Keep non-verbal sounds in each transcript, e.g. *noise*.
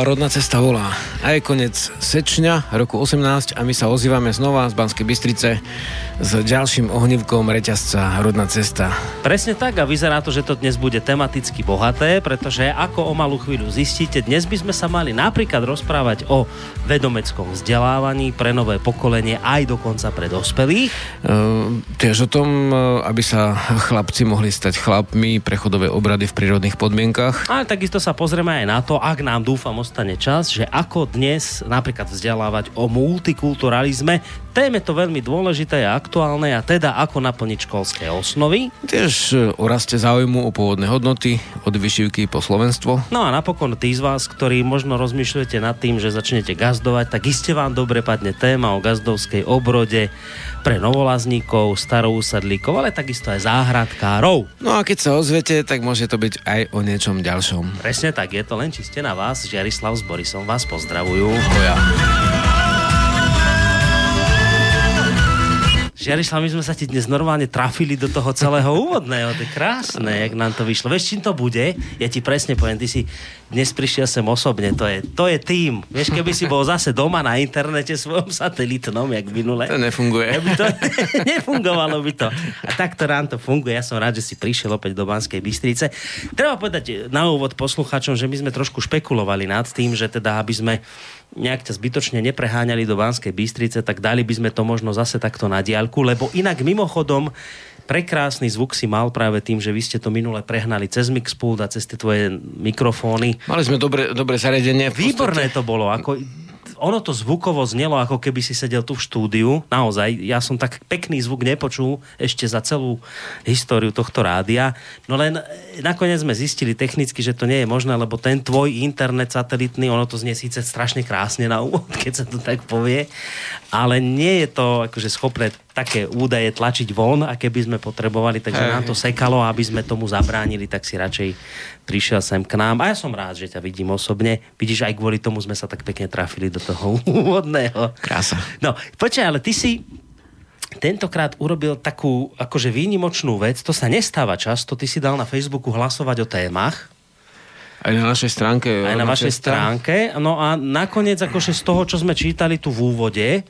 Rodná cesta volá. A je koniec sečňa roku 18 a my sa ozývame znova z Banskej Bystrice s ďalším ohnívkom reťazca Rodná cesta. Presne tak a vyzerá to, že to dnes bude tematicky bohaté, pretože ako o malú chvíľu zistíte, dnes by sme sa mali napríklad rozprávať o vedomeckom vzdelávaní pre nové pokolenie aj dokonca pre dospelých. Uh, tiež o tom, e, aby sa chlapci mohli stať chlapmi, prechodové obrady v prírodných podmienkach. A takisto sa pozrieme aj na to, ak nám dúfam ostane čas, že ako dnes napríklad vzdelávať o multikulturalizme. Téme to veľmi dôležité a aktuálne a teda ako naplniť školské osnovy. Tiež e, o raste záujmu o pôvodné hodnoty, od vyšivky po Slovenstvo. No a napokon tí z vás, ktorí možno rozmýšľate nad tým, že začnete gazdovať, tak iste vám dobre padne téma o gazdovskej obrode pre novolazníkov, starousadlíkov, ale takisto aj záhradkárov. No a keď sa ozvete, tak môže to byť aj o niečom ďalšom. Presne tak, je to len čiste na vás. Žiarislav s Borisom vás pozdravujú. Hoja. Žiarislav, my sme sa ti dnes normálne trafili do toho celého úvodného. To je krásne, jak nám to vyšlo. Vieš, čím to bude? Ja ti presne poviem, ty si dnes prišiel sem osobne. To je, to je tým. Vieš, keby si bol zase doma na internete svojom satelitnom, jak minule. To nefunguje. By to, *laughs* nefungovalo by to. A takto nám to funguje. Ja som rád, že si prišiel opäť do Banskej Bystrice. Treba povedať na úvod poslucháčom, že my sme trošku špekulovali nad tým, že teda, aby sme nejak ťa zbytočne nepreháňali do Banskej Bystrice, tak dali by sme to možno zase takto na diálku, lebo inak mimochodom prekrásny zvuk si mal práve tým, že vy ste to minule prehnali cez Mixpool a cez tie tvoje mikrofóny. Mali sme dobre, dobre zariadenie. Výborné to bolo. Ako, ono to zvukovo znelo, ako keby si sedel tu v štúdiu. Naozaj, ja som tak pekný zvuk nepočul ešte za celú históriu tohto rádia. No len e, nakoniec sme zistili technicky, že to nie je možné, lebo ten tvoj internet satelitný, ono to znie síce strašne krásne na úvod, *laughs* keď sa to tak povie, ale nie je to akože schopné také údaje tlačiť von, aké by sme potrebovali, takže hey. nám to sekalo a aby sme tomu zabránili, tak si radšej prišiel sem k nám. A ja som rád, že ťa vidím osobne. Vidíš, aj kvôli tomu sme sa tak pekne trafili do toho *laughs* úvodného. Krása. No, počkaj, ale ty si tentokrát urobil takú akože výnimočnú vec, to sa nestáva často, ty si dal na Facebooku hlasovať o témach. Aj na našej stránke. Aj na vašej stránke. No a nakoniec, akože z toho, čo sme čítali tu v úvode,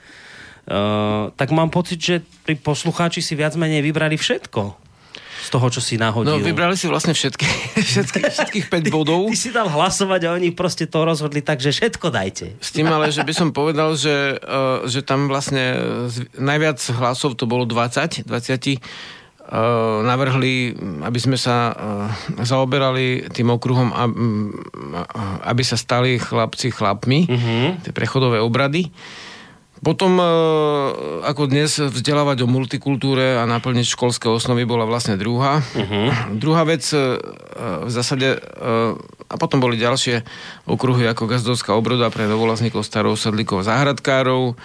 Uh, tak mám pocit, že tí poslucháči si viac menej vybrali všetko z toho, čo si nahodil. No, vybrali si vlastne všetky, *laughs* všetky, všetkých 5 bodov. Ty si dal hlasovať a oni proste to rozhodli tak, že všetko dajte. S tým ale, že by som povedal, že, uh, že tam vlastne najviac hlasov to bolo 20, 20 uh, navrhli, aby sme sa zaoberali tým okruhom, aby sa stali chlapci chlapmi, uh-huh. tie prechodové obrady. Potom, e, ako dnes vzdelávať o multikultúre a naplniť školské osnovy bola vlastne druhá. Uh-huh. Druhá vec e, v zásade, e, a potom boli ďalšie okruhy ako gazdovská obroda pre novolazníkov, starousadlíkov, záhradkárov.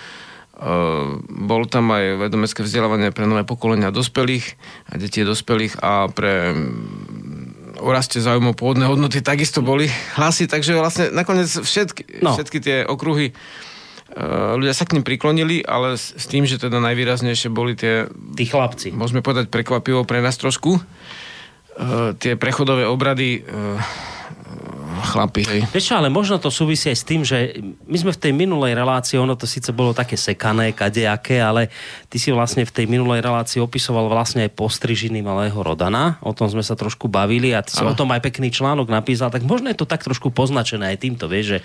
Bol tam aj vedomecké vzdelávanie pre nové pokolenia dospelých a detí dospelých a pre o raste záujmov pôvodné hodnoty takisto boli hlasy, takže vlastne nakoniec všetky, no. všetky tie okruhy ľudia sa k ním priklonili, ale s, s tým, že teda najvýraznejšie boli tie... Tí chlapci. Môžeme povedať prekvapivo pre nás trošku. Uh, tie prechodové obrady uh, chlapi. Hej. Vieš ale možno to súvisí aj s tým, že my sme v tej minulej relácii, ono to síce bolo také sekané, kadejaké, ale ty si vlastne v tej minulej relácii opisoval vlastne aj postrižiny malého Rodana. O tom sme sa trošku bavili a ty si o tom aj pekný článok napísal, tak možno je to tak trošku poznačené aj týmto, vieš, že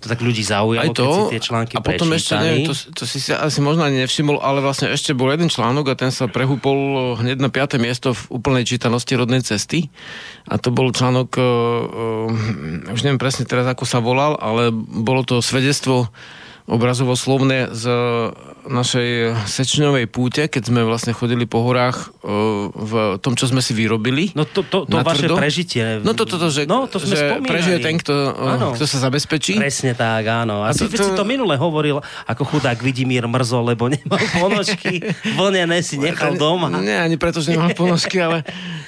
to tak ľudí zaujalo, aj to, keď si tie články A potom prečítali. ešte, neviem, to, to si asi možno ani nevšimol, ale vlastne ešte bol jeden článok a ten sa prehúpol hneď na 5. miesto v úplnej čítanosti rodnej cesty. A to bol článok, uh, uh, už neviem presne teraz, ako sa volal, ale bolo to svedectvo obrazovo slovné z našej sečňovej púte, keď sme vlastne chodili po horách e, v tom, čo sme si vyrobili. No to, to, to vaše prežitie. No to, to, to že, no, to sme že prežije ten, kto, e, kto sa zabezpečí. Presne tak, áno. A, a to, si, to... si to minule hovoril, ako chudák Vidimír Mrzo, lebo nemal *laughs* ponožky, vlnené si nechal doma. Nie, ani preto, že nemal ponožky, ale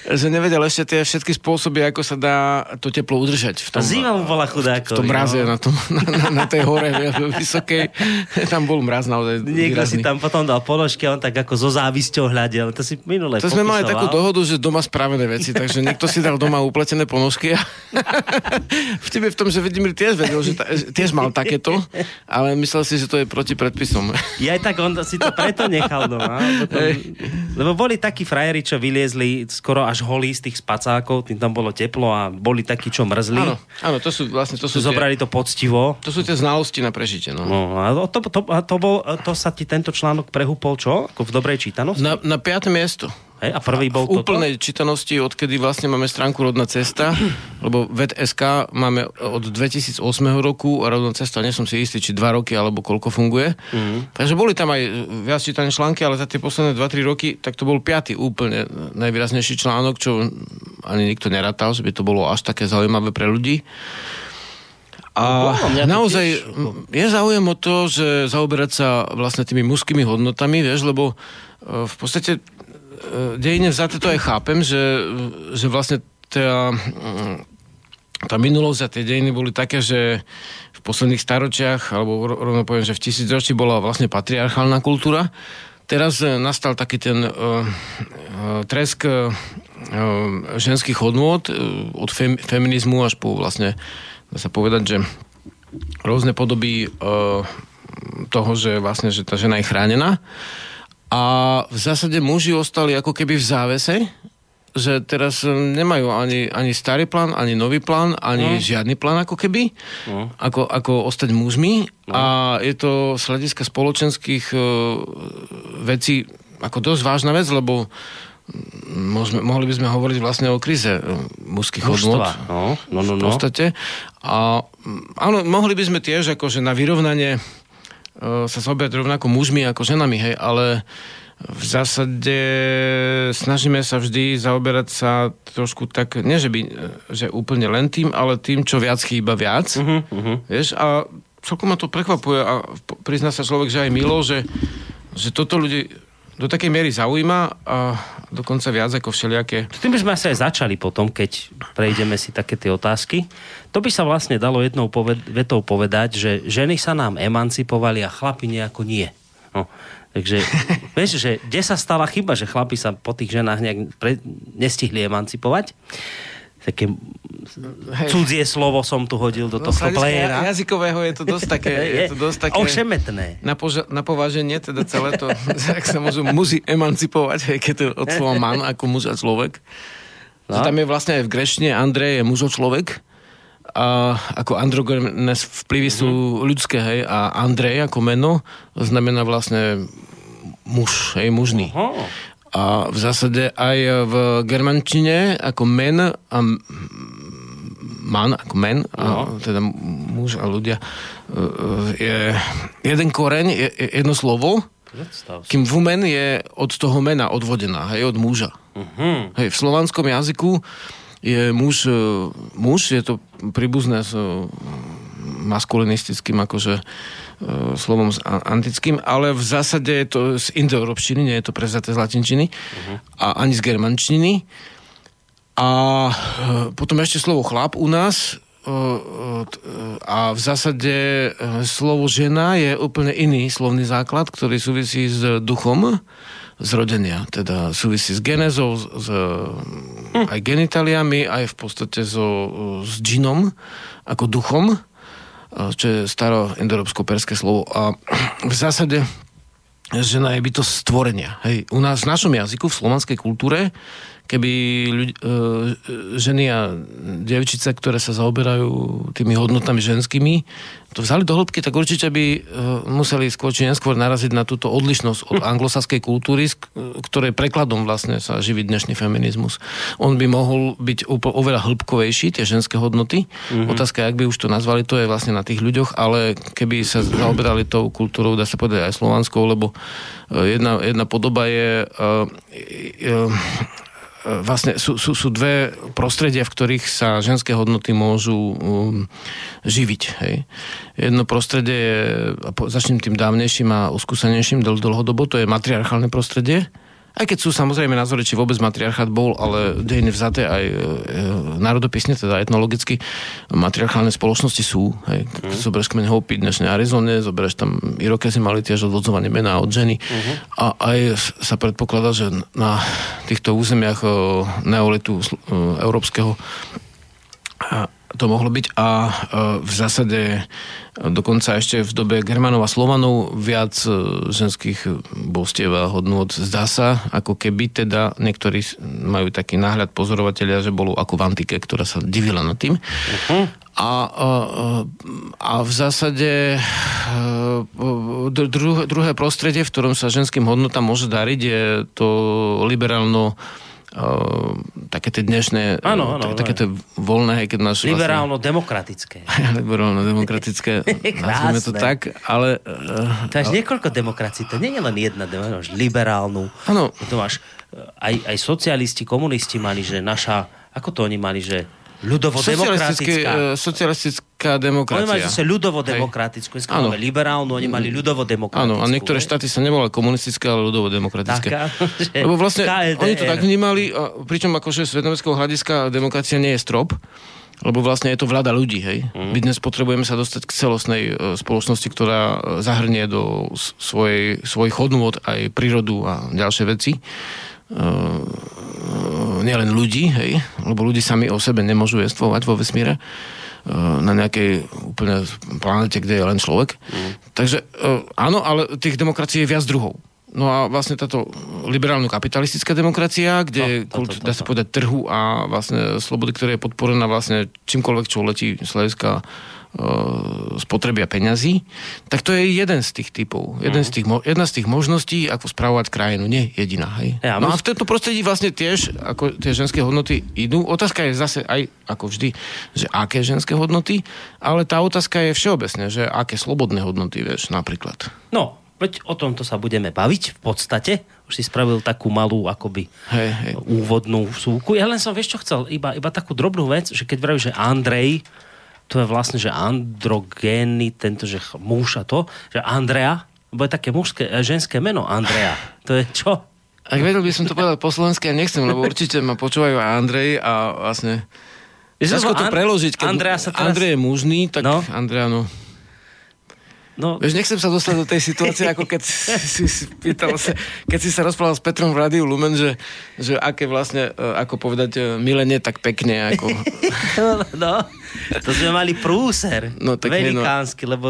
že nevedel ešte tie všetky spôsoby, ako sa dá to teplo udržať. V tom, Zima mu bola chudáko. V tom mraze, na, tom, na, na, na tej hore *laughs* vysoko takej, *laughs* tam bol mraz naozaj Niekto výrazný. si tam potom dal položky a on tak ako so závisťou hľadel. To si minule To sme mali takú dohodu, že doma spravené veci, takže niekto si dal doma upletené ponožky a *laughs* v tebe v tom, že Vidimír tiež vedel, že ta, tiež mal takéto, ale myslel si, že to je proti predpisom. *laughs* Ja aj tak on si to preto nechal doma. Potom, lebo boli takí frajeri, čo vyliezli skoro až holí z tých spacákov, tým tam bolo teplo a boli takí, čo mrzli. Áno, áno, to sú vlastne, to sú, tie, Zobrali to poctivo. to sú tie znalosti na prežitie. No. No, a to, to, to, bol, to sa ti tento článok prehúpol čo? Ako v dobrej čítanosti? Na, na piaté miesto. Hej, a prvý bol v toto? úplnej čítanosti, odkedy vlastne máme stránku Rodná cesta, *clears throat* lebo VED.sk máme od 2008 roku a Rodná cesta, nie som si istý, či dva roky alebo koľko funguje. Mm. Takže boli tam aj viac čítané články, ale za tie posledné 2-3 roky, tak to bol piatý úplne najvýraznejší článok, čo ani nikto nerátal, že by to bolo až také zaujímavé pre ľudí. A to naozaj tiež, je záujem o to, že zaoberať sa vlastne tými mužskými hodnotami, vieš, lebo e, v podstate e, dejine vzaté to aj chápem, že, že vlastne tá, mm, tá minulosť a tie dejiny boli také, že v posledných staročiach, alebo ro- rovno poviem, že v tisícročí bola vlastne patriarchálna kultúra. Teraz e, nastal taký ten uh, uh, tresk uh, ženských hodnôt uh, od fem, feminizmu až po vlastne, dá sa povedať, že rôzne podoby uh, toho, že vlastne, že tá žena je chránená. A v zásade muži ostali ako keby v závese, že teraz eh, nemajú ani, ani starý plán, ani nový plán, ani no. žiadny plán ako keby, no. ako, ako ostať mužmi. No. A je to z hľadiska spoločenských uh, vecí ako dosť vážna vec, lebo môžeme, mohli by sme hovoriť vlastne o krize eh, mužských hodnot. Mužstva, no. No, no, V no. podstate. A mm, áno, mohli by sme tiež akože na vyrovnanie uh, sa zoberať rovnako mužmi ako ženami, hej, ale v zásade snažíme sa vždy zaoberať sa trošku tak, nie že by, e, že úplne len tým, ale tým, čo viac chýba viac. Uh-huh, uh-huh. Vieš, a celkom ma to prekvapuje a prizná sa človek, že aj milo, že, že toto ľudí do takej miery zaujíma a dokonca viac ako všelijaké tým by sme asi aj začali potom, keď prejdeme si také tie otázky. To by sa vlastne dalo jednou poved- vetou povedať, že ženy sa nám emancipovali a chlapi nejako nie. No, takže, *laughs* vieš, že kde sa stala chyba, že chlapi sa po tých ženách nejak pre- nestihli emancipovať? Také Hej. cudzie slovo som tu hodil do No, tohto pléna. jazykového je to dosť *laughs* také, je to dosť také Ošemetné. na, poža- na pováženie, teda celé to, *laughs* ak sa môžu muži emancipovať, hej, keď to od slova man ako muž a človek. No. Tam je vlastne aj v grečtine Andrej je mužo človek a ako androgenes vplyvy sú ľudské, hej, a Andrej ako meno znamená vlastne muž, hej, mužný. Aha. A v zásade aj v germančine ako men a man ako men, a teda muž a ľudia, e, e, je jeden koreň, je, je jedno slovo, kým vumen je od toho mena odvodená, hej, od muža. Uh-huh. Hej, v slovanskom jazyku je muž, e, muž, je to príbuzné s maskulinistickým akože slovom s antickým, ale v zásade je to z indoeurópštiny, nie je to prevzaté z latinčiny uh-huh. a ani z germančiny. A e, potom ešte slovo chlap u nás e, e, e, a v zásade e, slovo žena je úplne iný slovný základ, ktorý súvisí s duchom zrodenia. Teda súvisí s genezou, s, s aj genitaliami, aj v podstate so, s džinom, ako duchom, e, čo je staro indoeurópsko-perské slovo. A v zásade žena je bytosť stvorenia. Hej. U nás v našom jazyku, v slovanskej kultúre, keby ľudí, e, ženy a dievčice, ktoré sa zaoberajú tými hodnotami ženskými, to vzali do hĺbky, tak určite by e, museli skôr či neskôr naraziť na túto odlišnosť od *laughs* anglosaskej kultúry, z k- ktorej prekladom vlastne sa živí dnešný feminizmus. On by mohol byť úpl- oveľa hĺbkovejší, tie ženské hodnoty. Mm-hmm. Otázka, jak by už to nazvali, to je vlastne na tých ľuďoch, ale keby sa zaoberali tou kultúrou, dá sa povedať aj slovanskou, lebo e, jedna, jedna podoba je e, e, vlastne sú, sú, sú dve prostredia, v ktorých sa ženské hodnoty môžu um, živiť. Hej. Jedno prostredie je, začnem tým dávnejším a uskúsenejším dl- dlhodobo, to je matriarchálne prostredie, Aj keď sú samozrejme názory, či vôbec matriarchát bol, ale dejiny vzaté aj e, národopisne, teda etnologicky, matriarchálne spoločnosti sú. Hej. Mm. Zoberieš kmeň Hopi dnešnej Arizone, zoberieš tam Irokezy mali tiež odvodzovanie mená od ženy uh-huh. a aj sa predpokladá, že na týchto územiach e, neolitu e, európskeho to mohlo byť a e, v zásade e, dokonca ešte v dobe Germanov a Slovanov viac e, ženských božstiev a hodnôt zdá sa, ako keby teda niektorí majú taký náhľad pozorovateľia, že bolo ako v antike, ktorá sa divila nad tým. Uh-huh. A, a, a v zásade druhé prostredie, v ktorom sa ženským hodnotám môže dariť, je to liberálno také tie dnešné, ano, ano, také tie voľné, keď náš... Vlastne- Liberálno-demokratické. *laughs* Liberálno-demokratické, *laughs* nazvime to tak, ale... To máš ale... niekoľko demokracií, to nie je len jedna, máš liberálnu, ano. to máš, aj, aj socialisti, komunisti mali, že naša, ako to oni mali, že ľudovo-demokratická. Socialistická demokracia. Oni mali zase ľudovo-demokratickú. Dneska máme liberálnu, oni mali ľudovo-demokratickú. Áno, a niektoré štáty sa neboli komunistické, ale ľudovo-demokratické. Taká, Lebo vlastne KLDR. oni to tak vnímali, pričom akože z hľadiska demokracia nie je strop, lebo vlastne je to vláda ľudí, hej. Mm. My dnes potrebujeme sa dostať k celostnej e, spoločnosti, ktorá e, zahrnie do svojej, svojich hodnôt aj prírodu a ďalšie veci. Uh, nielen ľudí, hej, lebo ľudí sami o sebe nemôžu jestvovať vo vesmíre uh, na nejakej úplne planete, kde je len človek. Mm. Takže uh, áno, ale tých demokracií je viac druhov. No a vlastne táto liberálno-kapitalistická demokracia, kde no, kult, dá sa povedať, trhu a vlastne slobody, ktorá je podporená vlastne čímkoľvek, čo letí z hľadiska spotrebia peňazí, tak to je jeden z tých typov. Jeden mm. z tých, jedna z tých možností, ako spravovať krajinu. Nie jediná. Hej? Ja, no a v tomto prostredí vlastne tiež, ako tie ženské hodnoty idú. Otázka je zase aj, ako vždy, že aké ženské hodnoty, ale tá otázka je všeobecne, že aké slobodné hodnoty, vieš, napríklad. No, veď o tomto sa budeme baviť v podstate. Už si spravil takú malú akoby hej, hej. úvodnú súku. Ja len som, vieš čo chcel, iba, iba takú drobnú vec, že keď vravíš, že Andrej to je vlastne, že androgény, tento, že muž a to, že Andrea, bo je také mužské, e, ženské meno Andrea. To je čo? Ak vedel by som to povedať po slovensky, a nechcem, lebo určite ma počúvajú aj Andrej a vlastne... Ťažko to preložiť, keď Andrea sa teraz... Andrej je mužný, tak no? Andrea, no... No. Vieš, nechcem sa dostať do tej situácie, ako keď si, si pýtal sa, keď si sa rozprával s Petrom v Rádiu Lumen, že, že aké vlastne, e, ako povedať, e, milenie tak pekne, ako... *laughs* No, no, to sme mali prúser. No, tak velikánsky, no. lebo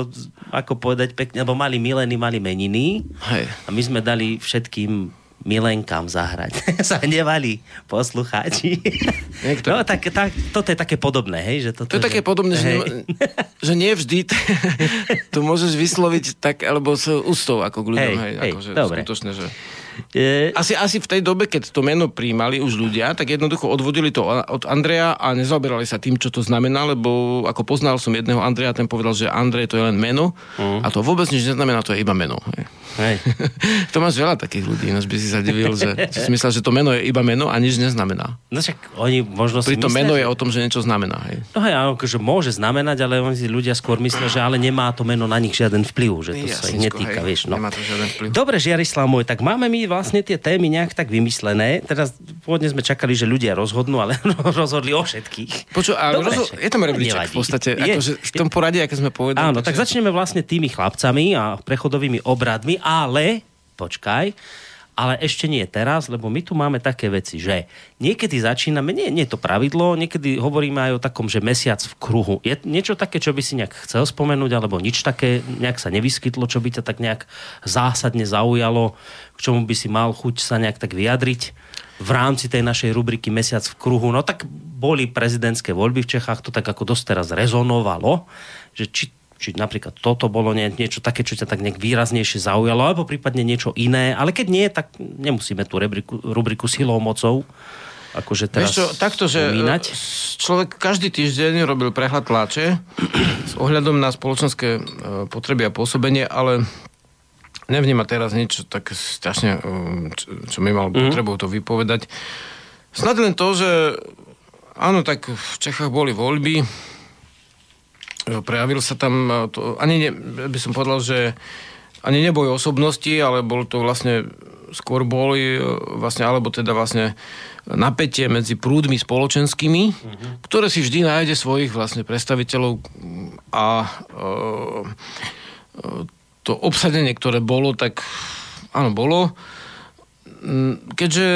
ako povedať pekne, lebo mali milení, mali meniny. Hej. A my sme dali všetkým milenkám zahrať. *laughs* sa hnevali poslucháči. Niekto... No tak, tak, toto je také podobné, hej? Že toto, to je že... také podobné, že, že nie vždy *laughs* to môžeš vysloviť tak, alebo s ústou ako k ľuďom, hej, hej, hej akože dobre. skutočne, že... Je... Asi, asi v tej dobe, keď to meno príjmali už ľudia, tak jednoducho odvodili to od Andreja a nezaoberali sa tým, čo to znamená, lebo ako poznal som jedného Andreja, ten povedal, že Andrej to je len meno mm. a to vôbec nič neznamená, to je iba meno. Hej. *laughs* To máš veľa takých ľudí, ináč by si sa divil, že *laughs* si myslel, že to meno je iba meno a nič neznamená. No však oni možno si to meno že... je o tom, že niečo znamená. Hej. No hej, akože môže znamenať, ale oni si ľudia skôr myslia, že ale nemá to meno na nich žiaden vplyv, že to Jasničko, sa ich netýka, hej, vieš. No. Dobre, Žiarislav môj, tak máme my vlastne tie témy nejak tak vymyslené. Teraz pôvodne sme čakali, že ľudia rozhodnú, ale *laughs* rozhodli o všetkých. Poču, ale Dobre, rozho- je tam rebríček v podstate, akože v tom poradí, aké sme povedali. Áno, tak začneme vlastne tými chlapcami a prechodovými obradmi, ale počkaj, ale ešte nie teraz, lebo my tu máme také veci, že niekedy začíname, nie, nie je to pravidlo, niekedy hovoríme aj o takom, že mesiac v kruhu. Je niečo také, čo by si nejak chcel spomenúť, alebo nič také, nejak sa nevyskytlo, čo by ťa tak nejak zásadne zaujalo, k čomu by si mal chuť sa nejak tak vyjadriť v rámci tej našej rubriky Mesiac v kruhu. No tak boli prezidentské voľby v Čechách, to tak ako dosť teraz rezonovalo, že či či napríklad toto bolo nie, niečo také, čo ťa tak nejak výraznejšie zaujalo, alebo prípadne niečo iné, ale keď nie, tak nemusíme tú rubriku, rubriku silou mocou akože teraz čo, takto, že umínať. E, človek každý týždeň robil prehľad tlače s ohľadom na spoločenské e, potreby a pôsobenie, ale nevníma teraz nič tak strašne, e, čo, mi mal mm-hmm. potrebu to vypovedať. Snad len to, že áno, tak v Čechách boli voľby, Prejavil sa tam, to, ani ne, by som povedal, že ani neboj osobnosti, ale bol to vlastne skôr boli vlastne, alebo teda vlastne napätie medzi prúdmi spoločenskými, uh-huh. ktoré si vždy nájde svojich vlastne predstaviteľov a to obsadenie, ktoré bolo, tak áno, bolo. Keďže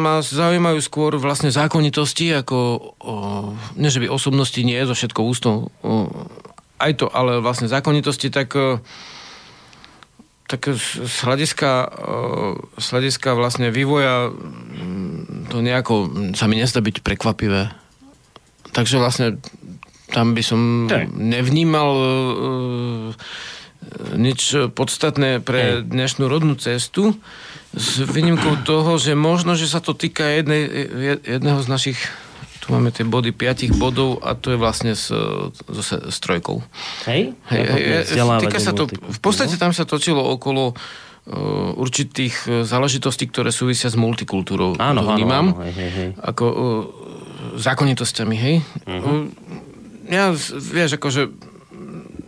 ma zaujímajú skôr vlastne zákonitosti, ako o, že by osobnosti nie, zo všetko ústou, o, aj to, ale vlastne zákonitosti, tak o, tak z hľadiska, z hľadiska vlastne vývoja mm, to nejako sa mi nezdá byť prekvapivé. Takže vlastne tam by som tak. nevnímal nič podstatné pre dnešnú rodnú cestu s výnimkou toho, že možno, že sa to týka jednej, jedného z našich tu máme tie body 5 bodov a to je vlastne s, s, s trojkou. Hej? hej, hej týka sa to, v podstate tam sa točilo okolo uh, určitých uh, záležitostí, ktoré súvisia s multikultúrou. Áno, áno, áno hej, hej, hej. Ako uh, zákonitosťami, hej? Uh-huh. Ja, vieš, akože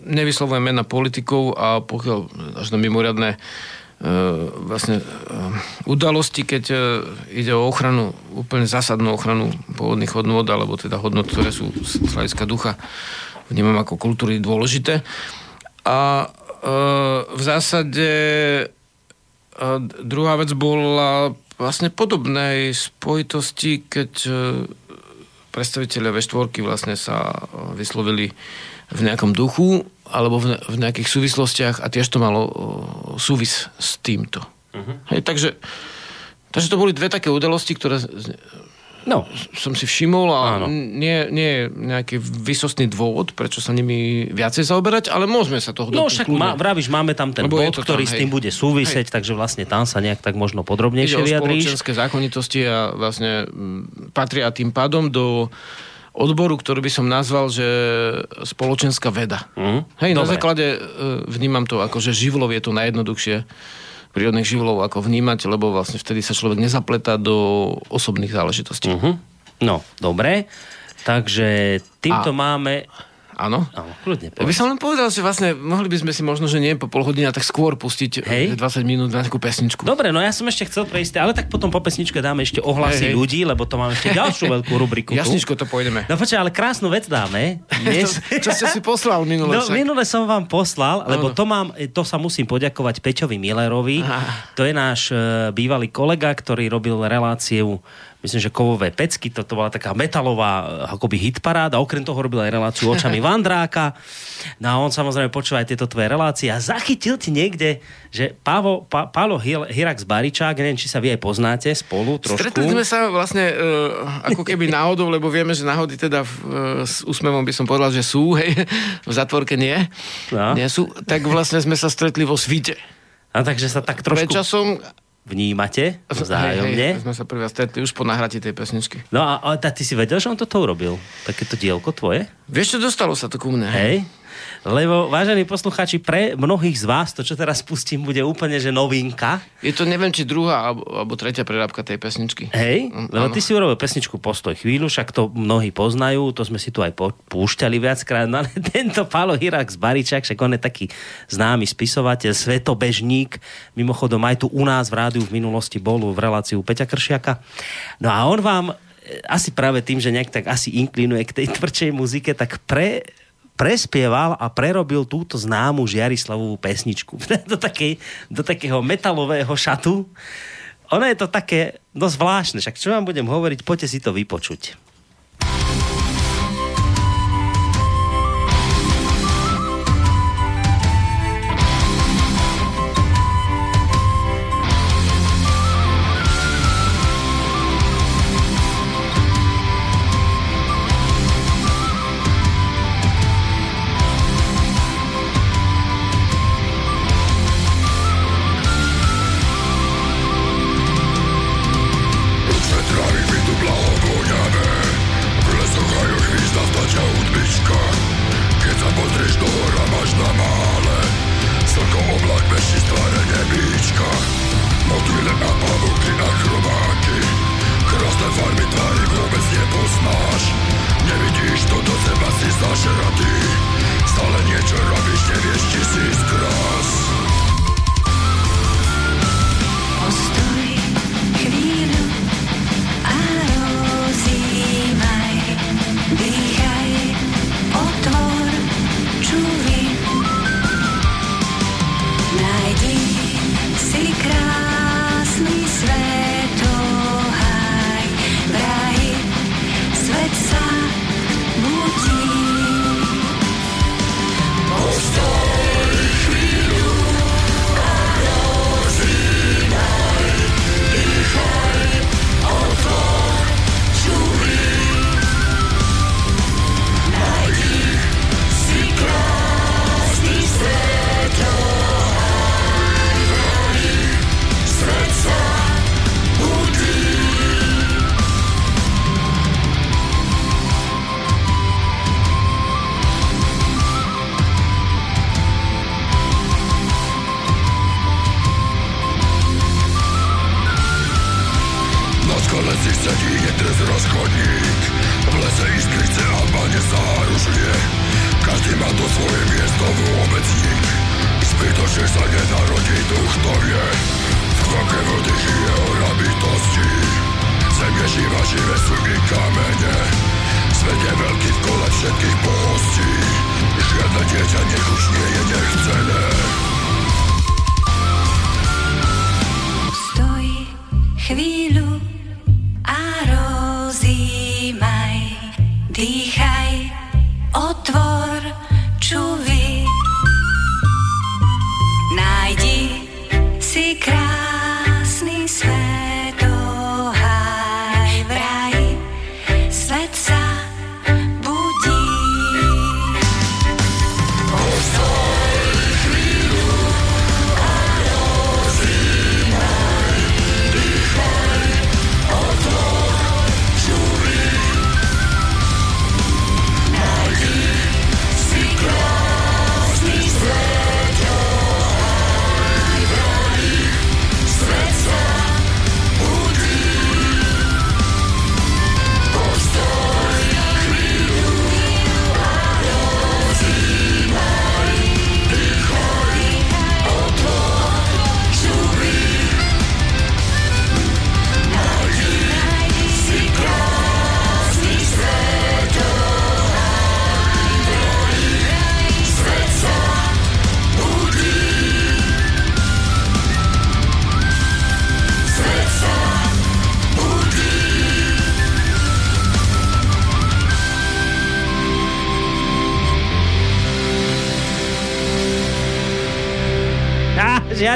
nevyslovujem mena politikov a pokiaľ až na mimoriadne uh, vlastne e, udalosti, keď e, ide o ochranu, úplne zásadnú ochranu pôvodných hodnot, alebo teda hodnot, ktoré sú z hľadiska ducha, vnímam ako kultúry dôležité. A v zásade druhá vec bola vlastne podobnej spojitosti, keď predstaviteľe V4 vlastne sa vyslovili v nejakom duchu alebo v, v nejakých súvislostiach a tiež to malo súvis s týmto. Uh-huh. Hej, takže, takže to boli dve také udalosti, ktoré No. Som si všimol a Áno. nie, nie je nejaký vysostný dôvod, prečo sa nimi viacej zaoberať, ale môžeme sa toho No však má, vravíš, máme tam ten Lebo bod, ktorý tam, s tým hej. bude súvisieť, hej. takže vlastne tam sa nejak tak možno podrobnejšie Ide vyjadríš. spoločenské zákonitosti a vlastne patria tým pádom do odboru, ktorý by som nazval, že spoločenská veda. Mm, Hej, dobre. na základe e, vnímam to ako, že živlov je to najjednoduchšie prírodných živlov ako vnímať, lebo vlastne vtedy sa človek nezapletá do osobných záležitostí. Uh-huh. No, dobre. Takže týmto A... máme Áno. Áno, kľudne. By som len povedal, že vlastne mohli by sme si možno, že nie po pol hodina, tak skôr pustiť hej. 20 minút na takú pesničku. Dobre, no ja som ešte chcel prejsť, ale tak potom po pesničke dáme ešte ohlasy hej, hej. ľudí, lebo to máme ešte ďalšiu *laughs* veľkú rubriku. Jasničko to pôjdeme. No počkaj, ale krásnu vec dáme. *laughs* Dnes... čo, čo ste si poslal minule? No, minule som vám poslal, lebo to mám, to sa musím poďakovať Peťovi Millerovi. Aha. To je náš uh, bývalý kolega, ktorý robil reláciu myslím, že kovové pecky, toto bola taká metalová akoby hitparáda, okrem toho robil aj reláciu očami *laughs* Vandráka. No a on samozrejme počúva aj tieto tvoje relácie a zachytil ti niekde, že Pávo, pa, Pálo Hirax Baričák, neviem, či sa vy aj poznáte spolu trošku. Stretli sme sa vlastne uh, ako keby náhodou, lebo vieme, že náhody teda v, uh, s úsmevom by som povedal, že sú, *laughs* hej, v zatvorke nie, no. nie sú, tak vlastne sme sa stretli vo svite. A takže sa tak trošku... Predčasom vnímate vzájomne. Hej, hej, sme sa prvá stretli už po nahratí tej pesničky. No a, a ty si vedel, že on toto urobil? Takéto dielko tvoje? Vieš čo, dostalo sa to ku mne. Hej. Lebo, vážení posluchači, pre mnohých z vás, to, čo teraz pustím, bude úplne, že novinka. Je to, neviem, či druhá alebo, alebo tretia prerábka tej pesničky. Hej, mm, lebo ty si urobil pesničku Postoj chvíľu, však to mnohí poznajú, to sme si tu aj púšťali viackrát, no ale *laughs* tento Pálo Hirak z Baričak, však on je taký známy spisovateľ, svetobežník, mimochodom aj tu u nás v rádiu v minulosti bol v reláciu Peťa Kršiaka. No a on vám e, asi práve tým, že nejak tak asi inklinuje k tej tvrdšej muzike, tak pre prespieval a prerobil túto známu Žiarislavovú pesničku *laughs* do, takej, do takého metalového šatu. Ono je to také dosť zvláštne, však čo vám budem hovoriť, poďte si to vypočuť.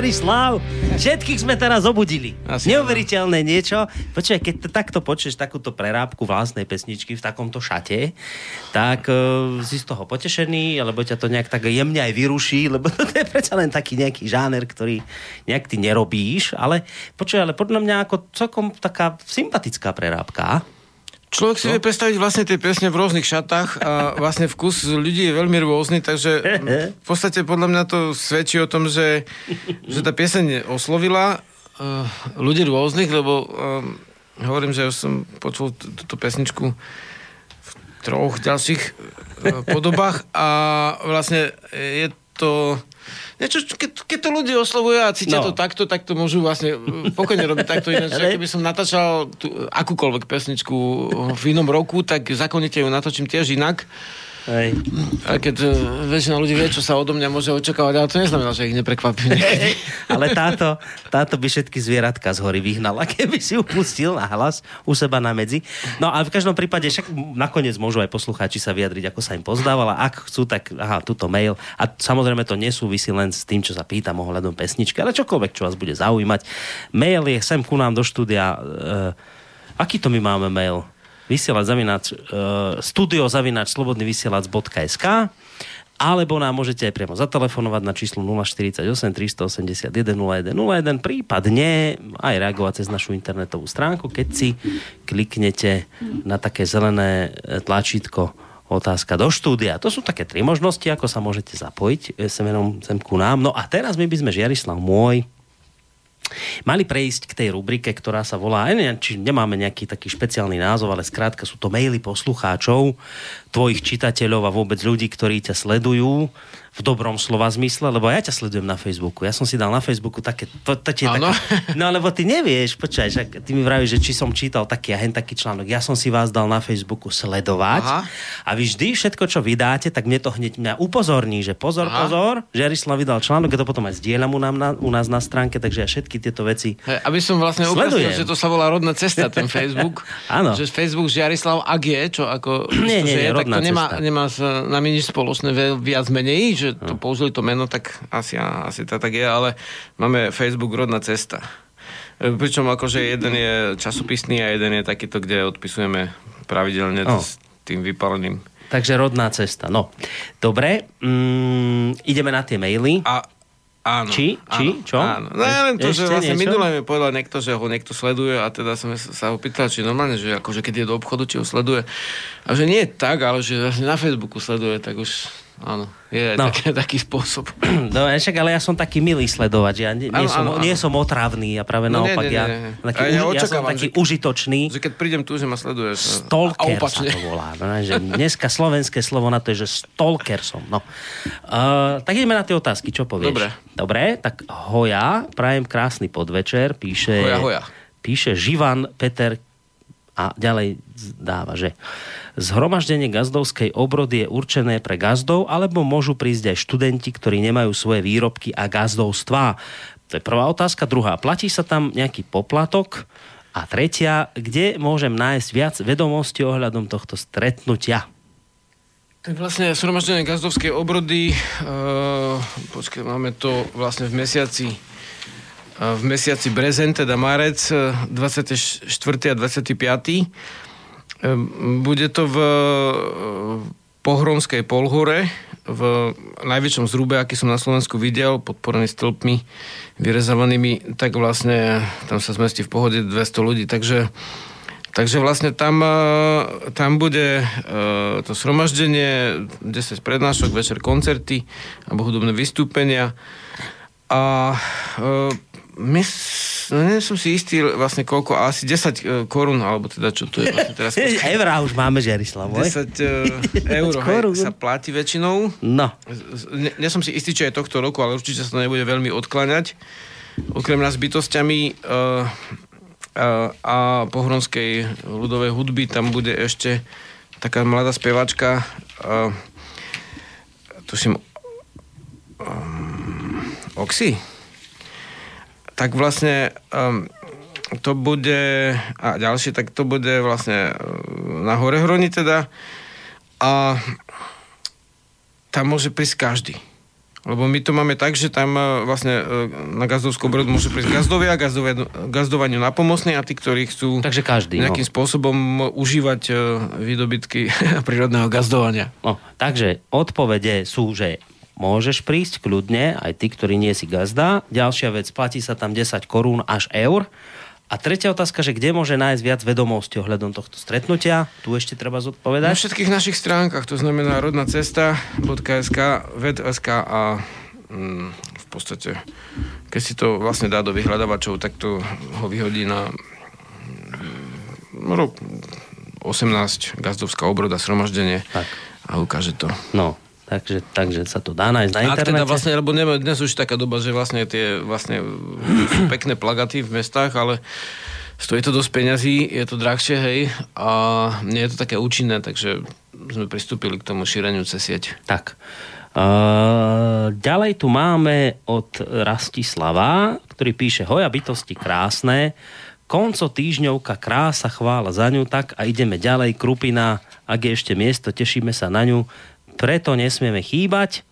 Á, Žiarislav, všetkých sme teraz obudili. Asi Neuveriteľné niečo. Počkaj, keď to takto počuješ takúto prerábku vlastnej pesničky v takomto šate, tak uh, si z toho potešený, alebo ťa to nejak tak jemne aj vyruší, lebo *laughs* to je predsa len taký nejaký žáner, ktorý nejak ty nerobíš, ale počuj, ale podľa mňa ako celkom taká sympatická prerábka. Človek si vie predstaviť vlastne tie piesne v rôznych šatách a vlastne vkus ľudí je veľmi rôzny, takže v podstate podľa mňa to svedčí o tom, že, že tá pieseň oslovila uh, ľudí rôznych, lebo um, hovorím, že už som počul túto pesničku v troch ďalších uh, podobách a vlastne je to niečo, keď, keď to ľudí oslovujú a cítia No. to takto, tak to môžu vlastne uh, pokojne robiť takto ináč. Keby som natáčal tú, akúkoľvek pesničku v inom roku, tak zákonite ju natočím tiež inak. Hej. A keď uh, väčšina ľudí vie, čo sa odo mňa môže očakávať, ale to neznamená, že ich neprekvapím. Ale táto, táto by všetky zvieratka z hory vyhnala, *laughs* keby si ju pustil na hlas u seba na medzi. No a v každom prípade však nakoniec môžu aj poslucháči sa vyjadriť, ako sa im pozdával a ak chcú, tak aha, túto mail. A samozrejme to nesúvisí len s tým, čo sa pýtam ohľadom pesničky, ale čokoľvek, čo vás bude zaujímať. Mail je sem ku nám do štúdia. E, aký to my máme mail? Vysielať zavinač, e, studio zavinač slobodnyvysielac.sk alebo nám môžete aj priamo zatelefonovať na číslo 048 381 0101, prípadne aj reagovať cez našu internetovú stránku, keď si kliknete na také zelené e, tlačítko otázka do štúdia. To sú také tri možnosti, ako sa môžete zapojiť e, semenom sem ku nám. No a teraz my by sme, Žiarislav môj, mali prejsť k tej rubrike, ktorá sa volá, neviem, či nemáme nejaký taký špeciálny názov, ale skrátka sú to maily poslucháčov, tvojich čitateľov a vôbec ľudí, ktorí ťa sledujú v dobrom slova zmysle, lebo ja ťa sledujem na Facebooku. Ja som si dal na Facebooku také... To, to ti je Áno. také, no lebo ty nevieš, počkaj, ty mi vravíš, že či som čítal taký a hen taký článok. Ja som si vás dal na Facebooku sledovať Aha. a vy vždy všetko, čo vydáte, tak mne to hneď mňa upozorní, že pozor, Aha. pozor, že Jarislav vydal článok, ja to potom aj zdieľam u, nám na, u nás na stránke, takže ja všetky tieto veci Hej, aby som vlastne upresnil, že to sa volá rodná cesta, ten Facebook. *laughs* Áno. Že Facebook Žiarislav ak je, čo ako... Nie, nie, nie, je, tak to nemá, nemá nami nič spoločné, viac menej, že to použili to meno, tak asi, asi to tak je, ale máme Facebook rodná cesta. E, Pričom akože jeden je časopisný a jeden je takýto, kde odpisujeme pravidelne Oh. s tým vypaleným. Takže rodná cesta. No, dobre, mm, ideme na tie maily. A Áno. Či? Či? Áno, Čo? Áno. No ja len to, že vlastne niečo? minulé mi povedal niekto, že ho niekto sleduje a teda som sa ho pýtal, či normálne, že akože keď je do obchodu, či ho sleduje. A že nie tak, ale že vlastne na Facebooku sleduje, tak už áno. Je No. no. taký, *laughs* taký spôsob. *clears throat* No, však, ale ja som taký milý sledovať, ja nie, Áno, som, áno, áno. nie som otravný a práve No, naopak nie, ja, nie, nie. Taký, A ja uži- ja som taký že- užitočný. Že keď prídem tu, že ma sleduješ. a Stalker sa to volá. No, že dneska slovenské slovo na to je, že stalker som. No. Uh, tak ideme na tie otázky, čo povieš? Dobre. Dobre, tak Hoja, prajem krásny podvečer, píše... Hoja, hoja. Píše Živan Peter a ďalej dáva, že zhromaždenie gazdovskej obrody je určené pre gazdov, alebo môžu prísť aj študenti, ktorí nemajú svoje výrobky a gazdovstvá. To je prvá otázka. Druhá, platí sa tam nejaký poplatok? A tretia, kde môžem nájsť viac vedomostí ohľadom tohto stretnutia? Tak vlastne sromaždenie gazdovskej obrody, uh, počkaj, máme to vlastne v mesiaci v mesiaci brezen, teda marec, uh, 24. a 25. Um, Bude to v uh, Pohronskej polhore, v najväčšom zrube, aký som na Slovensku videl, podporený stĺpmi vyrezovanými, tak vlastne tam sa zmestí v pohode 200 ľudí, takže Takže vlastne tam, tam bude to sromaždenie, 10 prednášok, večer koncerty alebo hudobné vystúpenia. A my, no nie som si istý vlastne koľko, asi 10 korún, alebo teda čo to je vlastne teraz. *laughs* Eurá už máme, Žerislav. oj. 10 eh, eur hej, sa platí väčšinou. No, nie som si istý, čo je tohto roku, ale určite sa to nebude veľmi odkláňať. Okrem nás bytostiami uh, uh, a pohronskej ľudovej hudby tam bude ešte taká mladá spevačka uh, tuším um, Oxy tak vlastne um, to bude a ďalšie, tak to bude vlastne uh, na Hore Hroni teda a tam môže prísť každý. Lebo my to máme tak, že tam e, vlastne e, na gazdovskú brodu môžu prísť gazdovia, gazdovia gazdovaniu napomocní a tí, ktorí chcú takže každý. No. nejakým spôsobom užívať e, výdobytky *laughs* prírodného gazdovania. No, takže odpovede sú, že môžeš prísť kľudne, aj ty, ktorý nie si gazda. Ďalšia vec, platí sa tam 10 korún až eur. A tretia otázka, že kde môže nájsť viac vedomostí ohľadom tohto stretnutia? Tu ešte treba Na zodpovedať. všetkých našich stránkach, to znamená rodnacesta.sk, ved.sk a mm, v podstate, keď si to vlastne dá do vyhľadávačov, tak to ho vyhodí na mm, rok 18 gazdovská obroda, sromaždenie Tak. a ukáže to. No, takže, takže sa to dá nájsť na Ak internete. teda vlastne, lebo neviem, dnes už taká doba, že vlastne tie vlastne sú pekné plagaty v mestách, ale stojí to dosť peňazí, je to drahšie, hej, a nie je to také účinné, takže sme pristúpili k tomu šíreniu cez sieť. Tak. Uh, ďalej tu máme od Rastislava, ktorý píše Hoja bytosti krásne, konco týždňovka krása, chvála za ňu, tak a ideme ďalej, Krupina, ak je ešte miesto, tešíme sa na ňu, preto nesmieme chýbať.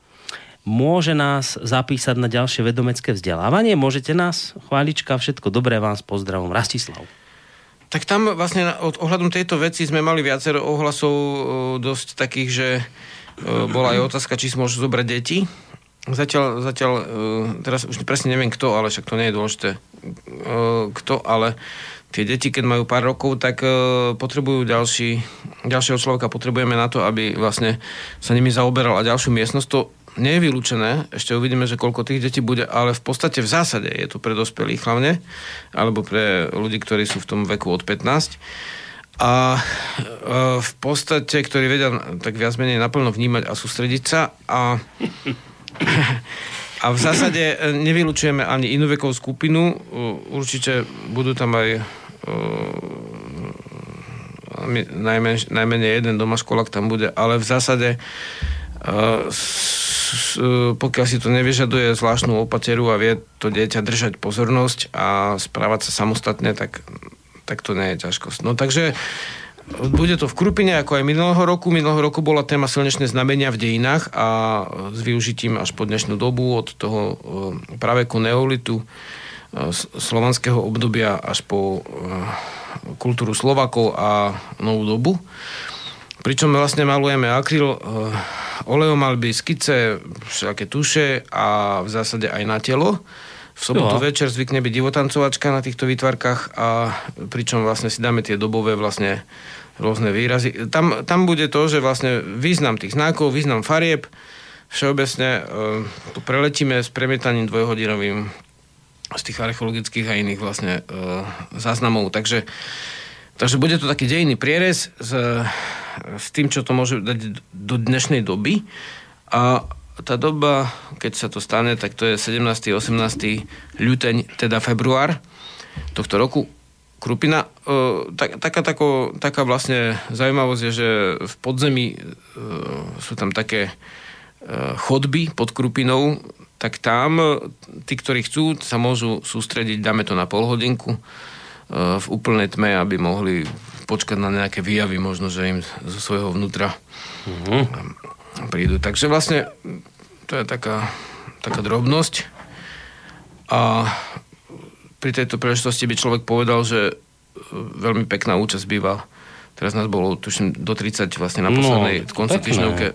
Môže nás zapísať na ďalšie vedomecké vzdelávanie? Môžete nás? Chválička, všetko dobré vám s pozdravom. Rastislav. Tak tam vlastne od ohľadom tejto veci sme mali viacero ohlasov e, dosť takých, že e, bola aj otázka, či si môžu zobrať deti. Zatiaľ, zatiaľ e, teraz už presne neviem kto, ale však to nie je dôležité kto, ale tie deti, keď majú pár rokov, tak e, potrebujú ďalší, ďalšieho človeka, potrebujeme na to, aby vlastne sa nimi zaoberal a ďalšiu miestnosť. To nie je vylúčené, ešte uvidíme, že koľko tých detí bude, ale v podstate v zásade je to pre dospelých hlavne, alebo pre ľudí, ktorí sú v tom veku od 15. A e, v podstate, ktorí vedia tak viac menej naplno vnímať a sústrediť sa a a v zásade e, nevylučujeme ani inú vekovú skupinu. U- Určite budú tam aj e, najmen, najmenej jeden domaškolák tam bude, ale v zásade e, pokiaľ si to nevyžaduje zvláštnu opateru a vie to dieťa držať pozornosť a správať sa samostatne, tak, tak to nie je ťažkosť. No takže bude to v Krupine ako aj minulého roku. Minulého roku bola téma slnečné znamenia v dejinách a s využitím až po dnešnú dobu od toho e, praveku neolitu e, slovanského obdobia až po e, kultúru Slovakov a novú dobu. Pričom vlastne malujeme akryl, e, oleomalby, skice, všaké tuše a v zásade aj na telo V sobotu Jo. večer zvykne byť divotancovačka na týchto výtvarkách a pričom vlastne si dáme tie dobové vlastne rôzne výrazy. Tam, tam bude to, že vlastne význam tých znakov, význam farieb, všeobecne e, to preletíme s premietaním dvojhodinovým z tých archeologických a iných vlastne e, záznamov. Takže, takže bude to taký dejný prierez s, s tým, čo to môže dať do dnešnej doby. A tá doba, keď sa to stane, tak to je 17. 18. ľuteň, teda február tohto roku. Krupina, e, tak, taká, tako, taká vlastne zaujímavosť je, že v podzemí e, sú tam také e, chodby pod Krupinou, tak tam tí, ktorí chcú, sa môžu sústrediť, dáme to na pol hodinku v úplnej tme, aby mohli počkať na nejaké výjavy, možno, že im zo svojho vnútra prídu. Takže vlastne to je taká, taká drobnosť. A pri tejto príležitosti by človek povedal, že e, veľmi pekná účasť býva Teraz nás bolo, tuším, do 30 vlastne na No, poslednej no, pekné. týždňovke, e,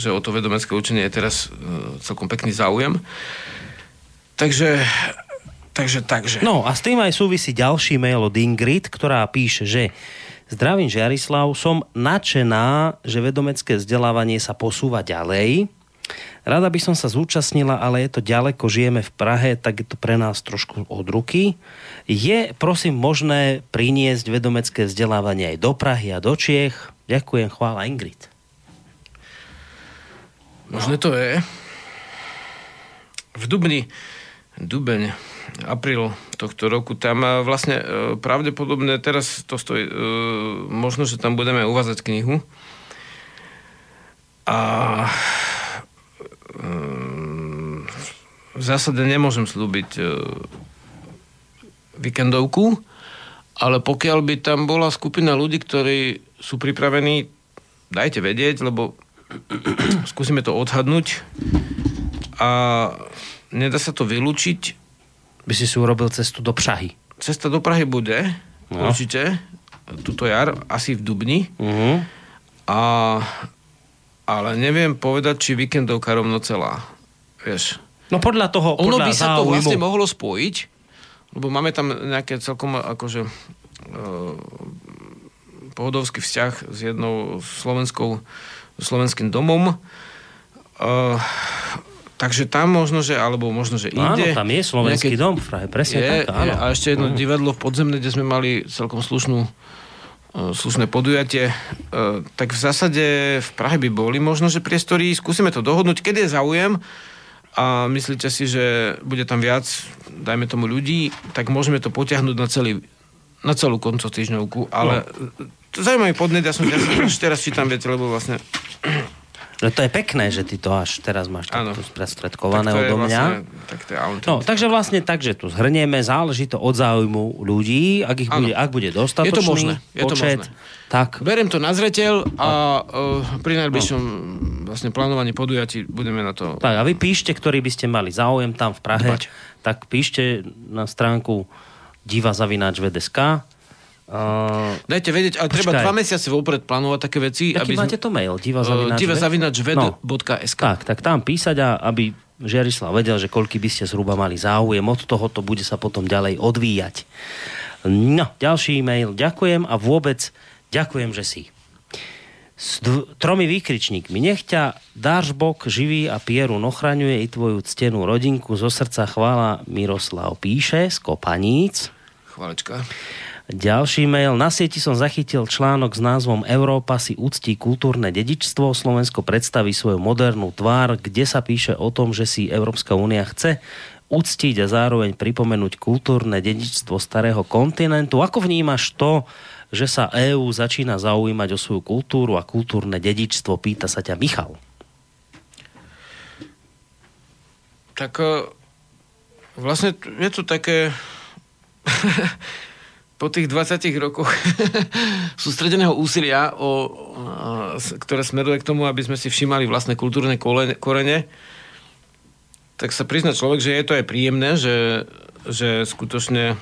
že o to vedomecké učenie je teraz e, celkom pekný záujem. Takže, takže, takže. No a s tým aj súvisí ďalší mail od Ingrid, ktorá píše, že Zdravím Žiarislav, som nadšená, že vedomecké vzdelávanie sa posúva ďalej. Rada by som sa zúčastnila, ale je to ďaleko, žijeme v Prahe, tak je to pre nás trošku od ruky. Je, prosím, možné priniesť vedomecké vzdelávanie aj do Prahy a do Čiech? Ďakujem, chvála Ingrid. Možné to je. V Dubni, Dubeň, apríl tohto roku, tam e, vlastne e, pravdepodobne teraz to stojí, e, možno, že tam budeme uvázať knihu. A v zásade nemôžem slúbiť e, víkendovku, ale pokiaľ by tam bola skupina ľudí, ktorí sú pripravení, dajte vedieť, lebo *clears throat* skúsime to odhadnúť a nedá sa to vylúčiť. By si si urobil cestu do Prahy. Cesta do Prahy bude, No. no. určite, tuto jar, asi v Dubni. Uh-huh. A, ale neviem povedať, či víkendovka rovno celá. Vieš. No podľa toho, Ono podľa by sa to záujmu. vlastne mohlo spojiť, lebo máme tam nejaké celkom akože e, pohodovský vzťah s jednou slovenskou, slovenským domom. E, takže tam možno, že, alebo možno, že Áno, inde. tam je slovenský nejaké- dom Prahe, presne je, tak, áno. je, a ešte jedno divadlo v podzemne, kde sme mali celkom slušnú slušné podujatie. E, tak v zásade v Prahe by boli možno, že priestory, skúsime to dohodnúť, keď je záujem a myslíte si, že bude tam viac, dajme tomu ľudí, tak môžeme to potiahnuť na, celý, na celú konco týždňovku, ale no. zaujímavý podnet, ja som teraz, teraz čítam, viete, lebo vlastne No to je pekné, že ty to až teraz máš takto sprostredkované tak to odo mňa. Vlastne, tak to je. No, takže vlastne tak, že tu zhrnieme, záleží to od záujmu ľudí, ak, ich bude, ak bude dostatočný Je to možné, je to počet, možné. tak Beriem to na zreteľ a uh, pri najbližšom vlastne plánovaní podujatí budeme na to... Tak a vy píšte, ktorí by ste mali záujem tam v Prahe, Dbať. tak píšte na stránku divazavináč.vdsk. Uh, Dajte vedieť, ale treba dva mesiace vopred plánovať také veci, aký aby máte to mail? Uh, Divazavináč.vd? divazavinačved.sk Tak, tak tam písať a aby Žiarislav vedel, že koľky by ste zhruba mali záujem. Od toho to bude sa potom ďalej odvíjať. No, ďalší e-mail. Ďakujem a vôbec ďakujem, že si. S dv- tromi výkričníkmi. Nech ťa Dáržbok živý a Pieru ochraňuje i tvoju ctenú rodinku. Zo srdca chvála Miroslav píše z Kopaníc. Chválečka. Ďalší mail. Na sieti som zachytil článok s názvom Európa si úctí kultúrne dedičstvo. Slovensko predstaví svoju modernú tvár, kde sa píše o tom, že si Európska únia chce uctiť a zároveň pripomenúť kultúrne dedičstvo starého kontinentu. Ako vnímaš to, že sa EÚ začína zaujímať o svoju kultúru a kultúrne dedičstvo? Pýta sa ťa Michal. Tak uh, vlastne je to také *laughs* po tých 20 rokoch *laughs* sústredeného úsilia, o, a, ktoré smeruje k tomu, aby sme si všimali vlastné kultúrne kolene- korene, tak sa prizná človek, že je to aj príjemné, že, že skutočne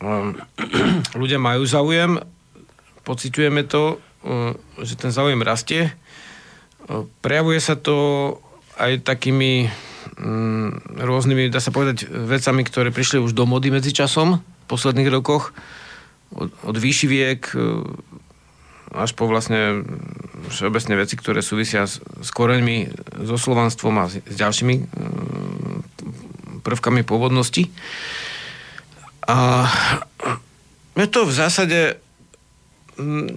um, *clears throat* ľudia majú záujem, pociťujeme to, um, že ten záujem rastie. Um, Prejavuje sa to aj takými mm, rôznymi, dá sa povedať, vecami, ktoré prišli už do mody medzi časom posledných rokoch. Od, od výšiviek e, až po vlastne všeobecné veci, ktoré súvisia s, s koreňmi, so slovanstvom a s, s ďalšími e, prvkami pôvodnosti. A je to v zásade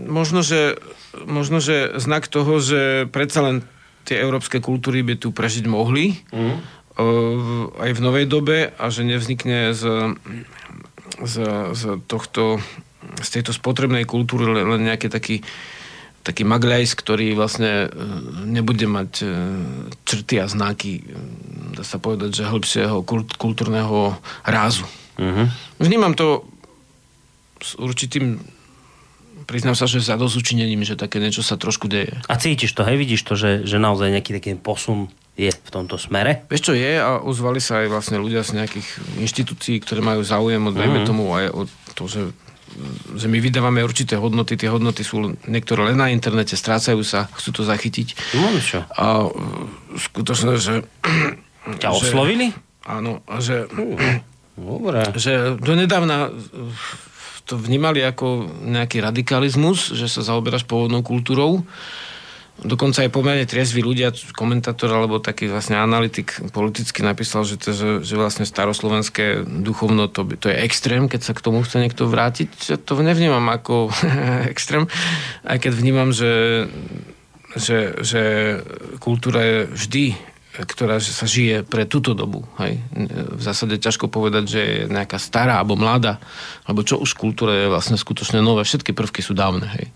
možno, že, možno, že znak toho, že predsa len tie európske kultúry by tu prežiť mohli mm. aj v novej dobe a že nevznikne z, z, z tohto z tejto spotrebnej kultúry len nejaký taký taký magľajs, ktorý vlastne e, nebude mať e, črty a znaky, dá sa povedať, že hĺbšieho kult, kultúrneho rázu. Uh-huh. Vnímam to s určitým priznám sa, že za dozučinením, že také niečo sa trošku deje. A cítiš to, hej, vidíš to, že, že naozaj nejaký taký posun je v tomto smere? Vieš čo je a ozvali sa aj vlastne ľudia z nejakých inštitúcií, ktoré majú záujem od, mm. tomu aj o to, že že my vydávame určité hodnoty, tie hodnoty sú niektoré len na internete, strácajú sa, chcú to zachytiť. No, čo? A skutočne, že... *clears throat* Ťa oslovili? áno, a že... Dobre. Že donedávna to vnímali ako nejaký radikalizmus, že sa zaoberáš pôvodnou kultúrou. Dokonca aj pomerne triezví ľudia, komentátor alebo taký vlastne analytik politicky napísal, že, to, že, že vlastne staroslovenské duchovno to, to je extrém, keď sa k tomu chce niekto vrátiť. Ja to nevnímam ako *laughs* extrém, aj keď vnímam, že, že, že kultúra je vždy ktorá sa žije pre túto dobu. Hej. V zásade ťažko povedať, že je nejaká stará alebo mladá, alebo čo už kultúra je vlastne skutočne nové. Všetky prvky sú dávne. Hej.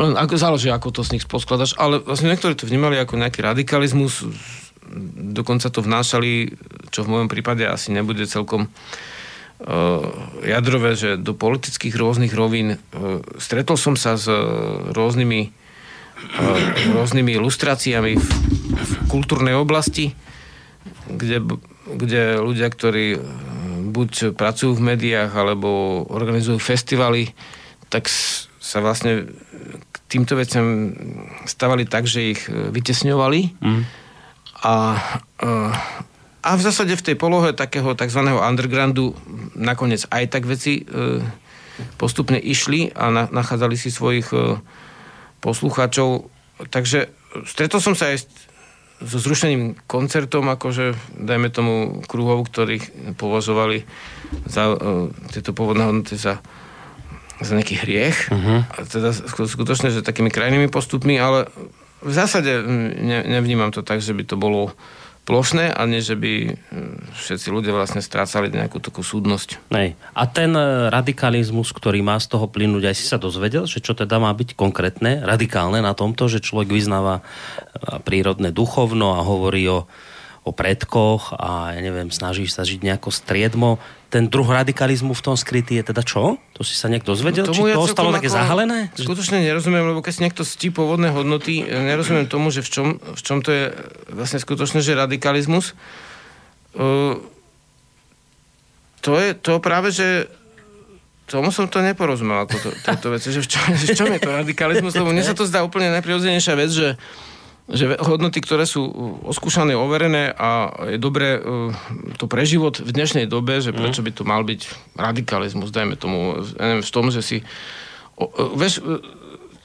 Len ako, záleží, ako to z nich poskladaš, ale vlastne niektorí to vnímali ako nejaký radikalizmus, dokonca to vnášali, čo v mojom prípade asi nebude celkom uh, jadrové, že do politických rôznych rovín. Uh, stretol som sa s rôznymi rôznymi ilustráciami v, v kultúrnej oblasti, kde, kde ľudia, ktorí e, buď pracujú v médiách, alebo organizujú festivaly, tak sa vlastne k týmto veciam stavali tak, že ich e, vytesňovali. Mm. A, e, a v zásade v tej polohe takého tzv. undergroundu nakoniec aj tak veci postupne išli a nachádzali si svojich poslucháčov. Takže stretol som sa aj so zrušením koncertom, akože dajme tomu kruhov, ktorých považovali za uh, tieto pôvodné hodnoty za, za nejaký hriech. Uh-huh. A teda skutočne, že takými krajnými postupmi, ale v zásade ne, nevnímam to tak, že by to bolo plošné a nie, že by hm, všetci ľudia vlastne strácali nejakú takú súdnosť. Nej. A ten e, radikalizmus, ktorý má z toho plynúť, aj si sa dozvedel, že čo teda má byť konkrétne, radikálne na tomto, že človek vyznáva e, prírodné duchovno a hovorí o o predkoch a ja neviem, snažíš sa žiť nejako striedmo. Ten druh radikalizmu v tom skrytý je teda čo? To si sa niekto dozvedel? No, Či to ostalo také zahalené? Skutočne nerozumiem, lebo keď si niekto stí pôvodné hodnoty, nerozumiem tomu, že v čom, v čom to je vlastne skutočne, že radikalizmus. Uh, to je to práve, že tomu som to neporozumel, toto, tieto veci, že v čom, v čom je to radikalizmus, lebo mne sa to zdá úplne najprirodzenejšia vec, že že hodnoty, ktoré sú oskúšané, overené a je dobré uh, to pre život v dnešnej dobe, že prečo by to mal byť radikalizmus, dajme tomu, neviem, v tom, že si o, o, vieš, uh,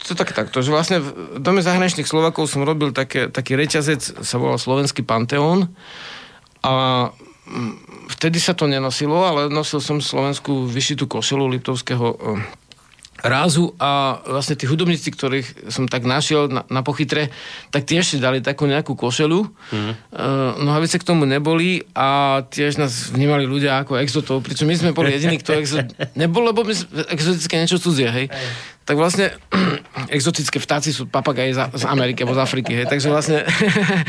to tak takto, že vlastne v Dome zahraničných Slovakov som robil také, taký reťazec, sa volal Slovenský Panteón a mm, vtedy sa to nenosilo, ale nosil som slovenskú vyšitú košelu Liptovského uh, rázu a vlastne tí hudobníci, ktorých som tak našiel na, na pochytre, tak tiež si dali takú nejakú košelu. Mm. Uh, nohavice k tomu neboli a tiež nás vnímali ľudia ako exotov, pričom my sme boli jediní, kto exot *laughs* nebol, lebo my exotické niečo cudzie, hej. Aj tak vlastne *clears throat* exotické vtáci sú papagaje z, Ameriky alebo z Afriky, hej. takže vlastne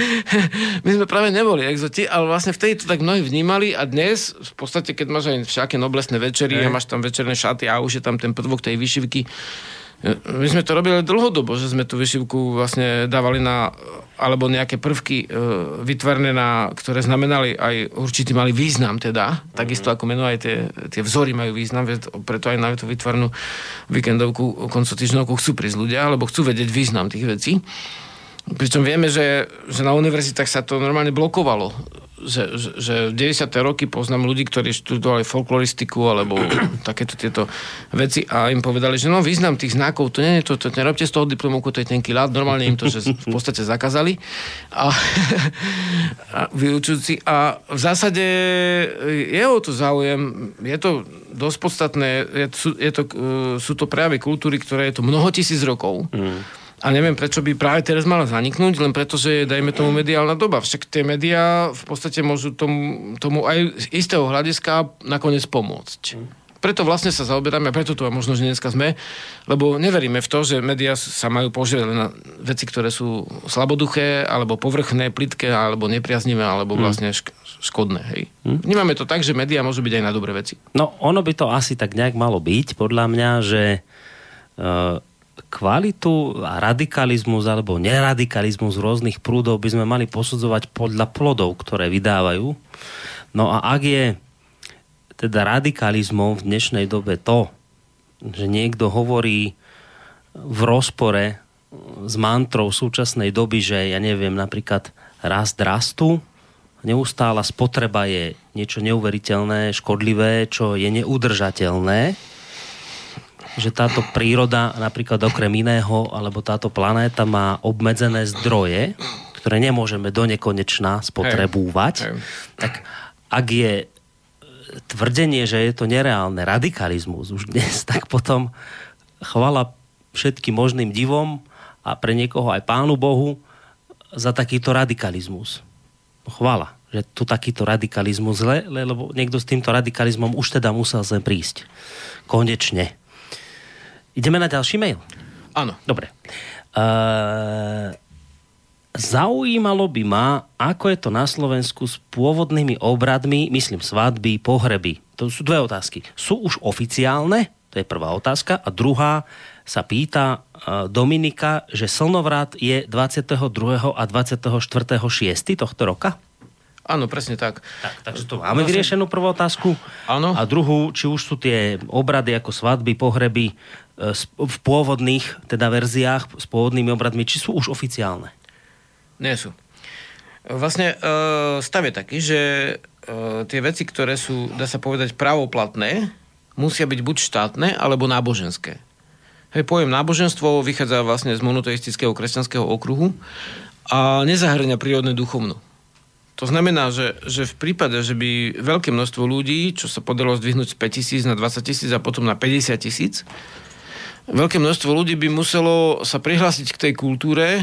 *laughs* my sme práve neboli exoti, ale vlastne vtedy to tak mnohí vnímali a dnes v podstate, keď máš aj všaké noblesné večery a máš tam večerné šaty a už je tam ten prvok tej vyšivky, my sme to robili dlhodobo, že sme tú vyšivku vlastne dávali na, alebo nejaké prvky e, vytvorné na, ktoré znamenali aj určitý mali význam teda, mm-hmm. takisto ako meno aj tie, tie vzory majú význam, preto aj na tú vytvornú víkendovku, koncotýždňovku chcú prísť ľudia, alebo chcú vedieť význam tých vecí. Pričom vieme, že, že na univerzitách sa to normálne blokovalo že, že, v 90. roky poznám ľudí, ktorí študovali folkloristiku alebo *clears throat* takéto tieto veci a im povedali, že no význam tých znakov, to nie je to, to nerobte z toho diplomovku, to je tenký ľad, normálne im to, že v podstate zakázali. A, *laughs* a vyučujúci. A v zásade je o to záujem, je to dosť podstatné, je, sú, je to, sú to prejavy kultúry, ktoré je to mnoho tisíc rokov. Mm a neviem, prečo by práve teraz mala zaniknúť, len preto, že je, dajme tomu, mediálna doba. Však tie médiá v podstate môžu tomu, tomu aj z istého hľadiska nakoniec pomôcť. Preto vlastne sa zaoberáme, a preto tu a možno, že dneska sme, lebo neveríme v to, že médiá sa majú používať na veci, ktoré sú slaboduché, alebo povrchné, plitké, alebo nepriaznivé, alebo hm. vlastne škodné. Hej. Hmm. Vnímame to tak, že médiá môžu byť aj na dobré veci. No, ono by to asi tak nejak malo byť, podľa mňa, že uh kvalitu a radikalizmus alebo neradikalizmus rôznych prúdov by sme mali posudzovať podľa plodov, ktoré vydávajú. No a ak je teda radikalizmom v dnešnej dobe to, že niekto hovorí v rozpore s mantrou súčasnej doby, že ja neviem, napríklad rast rastu, neustála spotreba je niečo neuveriteľné, škodlivé, čo je neudržateľné, že táto príroda, napríklad okrem iného, alebo táto planéta má obmedzené zdroje, ktoré nemôžeme do nekonečná spotrebúvať, hey. Hey. tak ak je tvrdenie, že je to nereálne radikalizmus už dnes, tak potom chvala všetkým možným divom a pre niekoho aj Pánu Bohu za takýto radikalizmus. Chvala, že tu takýto radikalizmus zle, lebo niekto s týmto radikalizmom už teda musel sem prísť. Konečne. Ideme na ďalší mail? Áno. Dobre. Uh, zaujímalo by ma, ako je to na Slovensku s pôvodnými obradmi, myslím svadby, pohreby. To sú dve otázky. Sú už oficiálne? To je prvá otázka. A druhá sa pýta uh, Dominika, že slnovrat je 22. a 24. 6. tohto roka? Áno, presne tak. tak takže to máme vlastne... vyriešenú prvú otázku. Áno. A druhú, či už sú tie obrady ako svadby, pohreby v pôvodných teda verziách s pôvodnými obradmi, či sú už oficiálne? Nie sú. Vlastne e, stav je taký, že e, tie veci, ktoré sú, dá sa povedať, právoplatné, musia byť buď štátne, alebo náboženské. Hej, pojem náboženstvo vychádza vlastne z monoteistického kresťanského okruhu a nezahrňa prírodné duchovnú. To znamená, že, že v prípade, že by veľké množstvo ľudí, čo sa podarilo zdvihnúť z 5 tisíc na 20 tisíc a potom na 50 tisíc, veľké množstvo ľudí by muselo sa prihlásiť k tej kultúre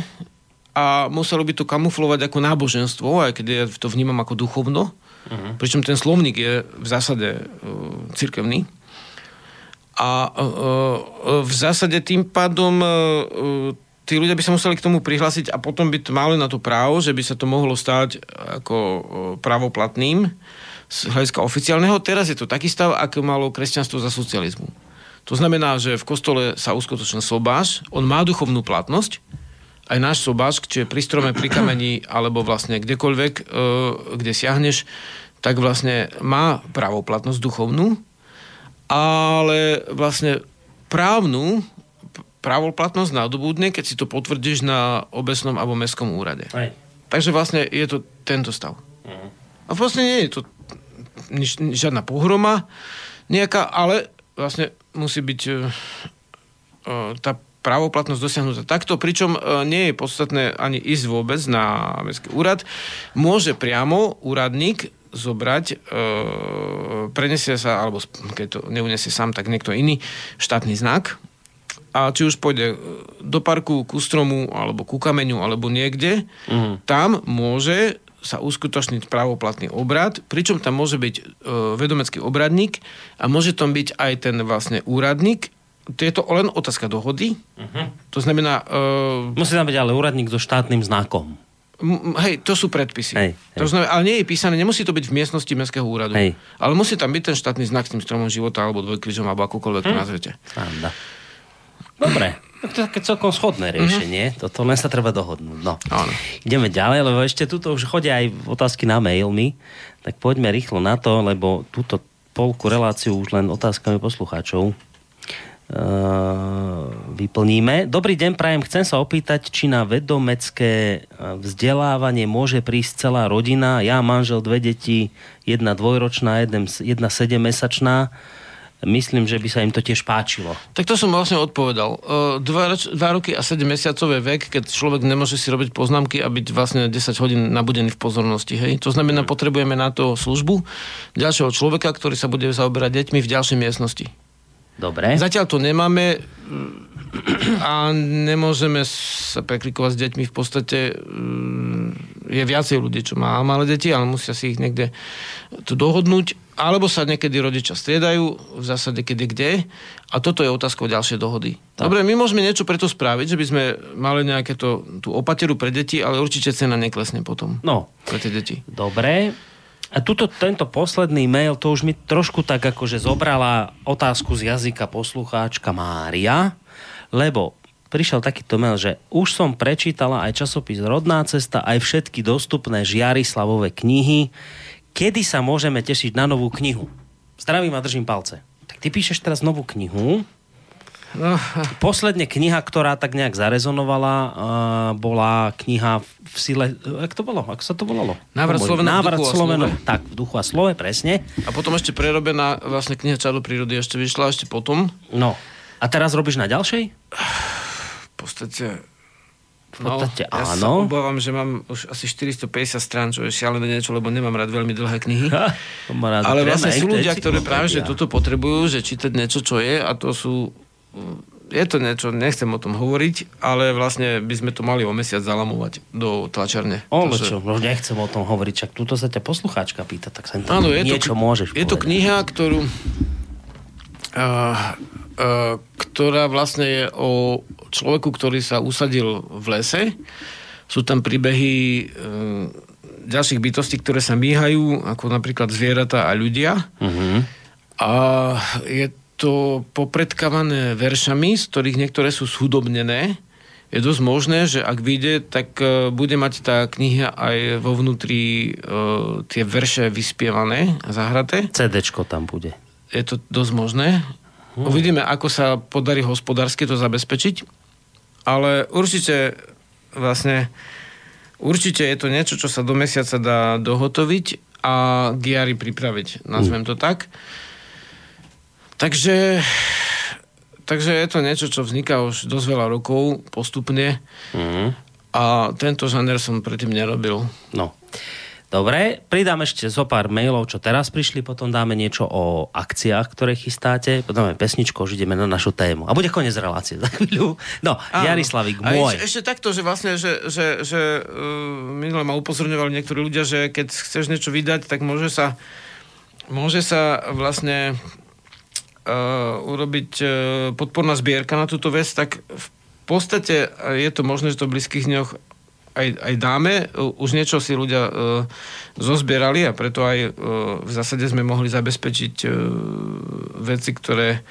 a muselo by to kamuflovať ako náboženstvo, aj keď ja to vnímam ako duchovno. Uh-huh. Pričom ten slovník je v zásade uh, cirkevný. A uh, uh, v zásade tým pádom uh, tí ľudia by sa museli k tomu prihlásiť a potom by to mali na to právo, že by sa to mohlo stať ako pravoplatným z hľadiska oficiálneho. Teraz je to taký stav, ako malo kresťanstvo za socializmu. To znamená, že v kostole sa uskutočnil sobáš, on má duchovnú platnosť, aj náš sobáš, či je pri strome, pri kameni, alebo vlastne kdekoľvek, e, kde siahneš, tak vlastne má pravoplatnosť duchovnú, ale vlastne právnu právoplatnosť nadobudne, keď si to potvrdíš na obecnom alebo mestskom úrade. Aj. Takže vlastne je to tento stav. Uh-huh. A vlastne nie je to nič, žiadna pohroma nejaká, ale vlastne musí byť uh, tá právoplatnosť dosiahnutá takto, pričom uh, nie je podstatné ani ísť vôbec na mestský úrad. Môže priamo úradník zobrať, e, prenesie sa, alebo keď to neunesie sám, tak niekto iný, štátny znak, a či už pôjde do parku, ku stromu, alebo ku kameňu, alebo niekde, uh-huh. tam môže sa uskutočniť právoplatný obrad, pričom tam môže byť e, vedomecký obradník a môže tam byť aj ten vlastne úradník. To je to len otázka dohody. Uh-huh. To znamená... E, Musí tam byť ale úradník so štátnym znakom. M- hej, to sú predpisy. Hej, hej. To znamená, ale nie je písané, nemusí to byť v miestnosti Mestského úradu. Hej. Ale musí tam byť ten štátny znak s tým stromom života alebo dvojkrižom alebo akokoľvek hm. to nazvete. Dobre. To je také celkom schodné mhm. riešenie. Mm-hmm. Toto len sa treba dohodnúť. No. Áno. Ideme ďalej, lebo ešte tuto už chodia aj otázky na mail mi. Tak poďme rýchlo na to, lebo túto polku reláciu už len otázkami poslucháčov uh, vyplníme. Dobrý deň, prajem. Chcem sa opýtať, či na vedomecké e, vzdelávanie môže prísť celá rodina. Ja, manžel, dve deti, jedna dvojročná, jedna sedemmesačná. Myslím, že by sa im to tiež páčilo. Tak to som vlastne odpovedal. Dva, roč- dva roky a 7 mesiacov je vek, keď človek nemôže si robiť poznámky a byť vlastne 10 hodín nabudený v pozornosti. Hej? To znamená, potrebujeme na to službu ďalšieho človeka, ktorý sa bude zaoberať deťmi v ďalšej miestnosti. Dobre. Zatiaľ to nemáme a nemôžeme sa preklikovať s deťmi. V podstate mm, je viacej ľudí, čo má malé deti, ale musia si ich niekde tu dohodnúť. Alebo sa niekedy rodičia striedajú, v zásade kedy kde. A toto je otázka ďalšej dohody. Tak. Dobre, my môžeme niečo preto spraviť, že by sme mali nejaké to, tú opateru pre deti, ale určite cena neklesne potom No, pre tie deti. Dobre. A tuto, tento posledný mail, to už mi trošku tak akože zobrala otázku z jazyka poslucháčka Mária, lebo prišiel takýto mail, že už som prečítala aj časopis Rodná cesta, aj všetky dostupné Žiarislavové knihy. Kedy sa môžeme tešiť na novú knihu? Zdravím a držím palce. Tak ty píšeš teraz novú knihu. No, *laughs* Posledne kniha, ktorá tak nejak zarezonovala, uh, bola kniha v sile... Jak to bolo? Ako sa to volalo? Návrat. Slovena v Návrat duchu a Slovena, slove. Tak, v duchu a slove, presne. a potom ešte prerobená vlastne kniha Čaro prírody ešte vyšla ešte potom. No. A teraz robíš na ďalšej? V podstate... V podstate ja sa áno. obávam, že mám už asi 450 strán, čo je šialené niečo, lebo nemám rád veľmi dlhé knihy. Ha, to má rád Ale vlastne sú ľudia, ktorí práve že toto potrebujú, že čítať niečo, čo je a to sú... Je to niečo, nechcem o tom hovoriť, ale vlastne by sme to mali o mesiac zalamovať do tlačarne. O, Takže- čo, no nechcem o tom hovoriť, čak túto sa ťa poslucháčka pýta, tak sa Áno, je niečo to, môžeš Je to povedať. kniha, ktorú, uh, uh, ktorá vlastne je o človeku, ktorý sa usadil v lese. Sú tam príbehy uh, ďalších bytostí, ktoré sa míhajú, ako napríklad zvieratá a ľudia. Mhm. A je to popredkávané veršami, z ktorých niektoré sú schudobnené. Je dosť možné, že ak vyjde, tak e, bude mať tá kniha aj vo vnútri e, tie verše vyspievané a zahraté. CDčko tam bude. Je to dosť možné. Uvidíme, ako sa podarí hospodársky to zabezpečiť. Ale určite vlastne určite je to niečo, čo sa do mesiaca dá dohotoviť a giary pripraviť. Nazvem to tak. Takže, takže je to niečo, čo vzniká už dosť veľa rokov postupne Mhm. a tento žáner som predtým nerobil. No. Dobre, pridám ešte zo pár mailov, čo teraz prišli, potom dáme niečo o akciách, ktoré chystáte, potom dáme pesničku, už ideme na našu tému. A bude koniec relácie za chvíľu. No, Áno. Jarislavik, môj. Ešte, ešte takto, že vlastne, že, že, že uh, minule ma upozorňovali niektorí ľudia, že keď chceš niečo vydať, tak môže sa, môže sa vlastne urobiť uh, podporná zbierka na túto vec, tak v podstate uh, je to možné, že to v blízkych dňoch aj, aj dáme. Už niečo si ľudia uh, zozbierali a preto aj uh, v zásade sme mohli zabezpečiť uh, veci, ktoré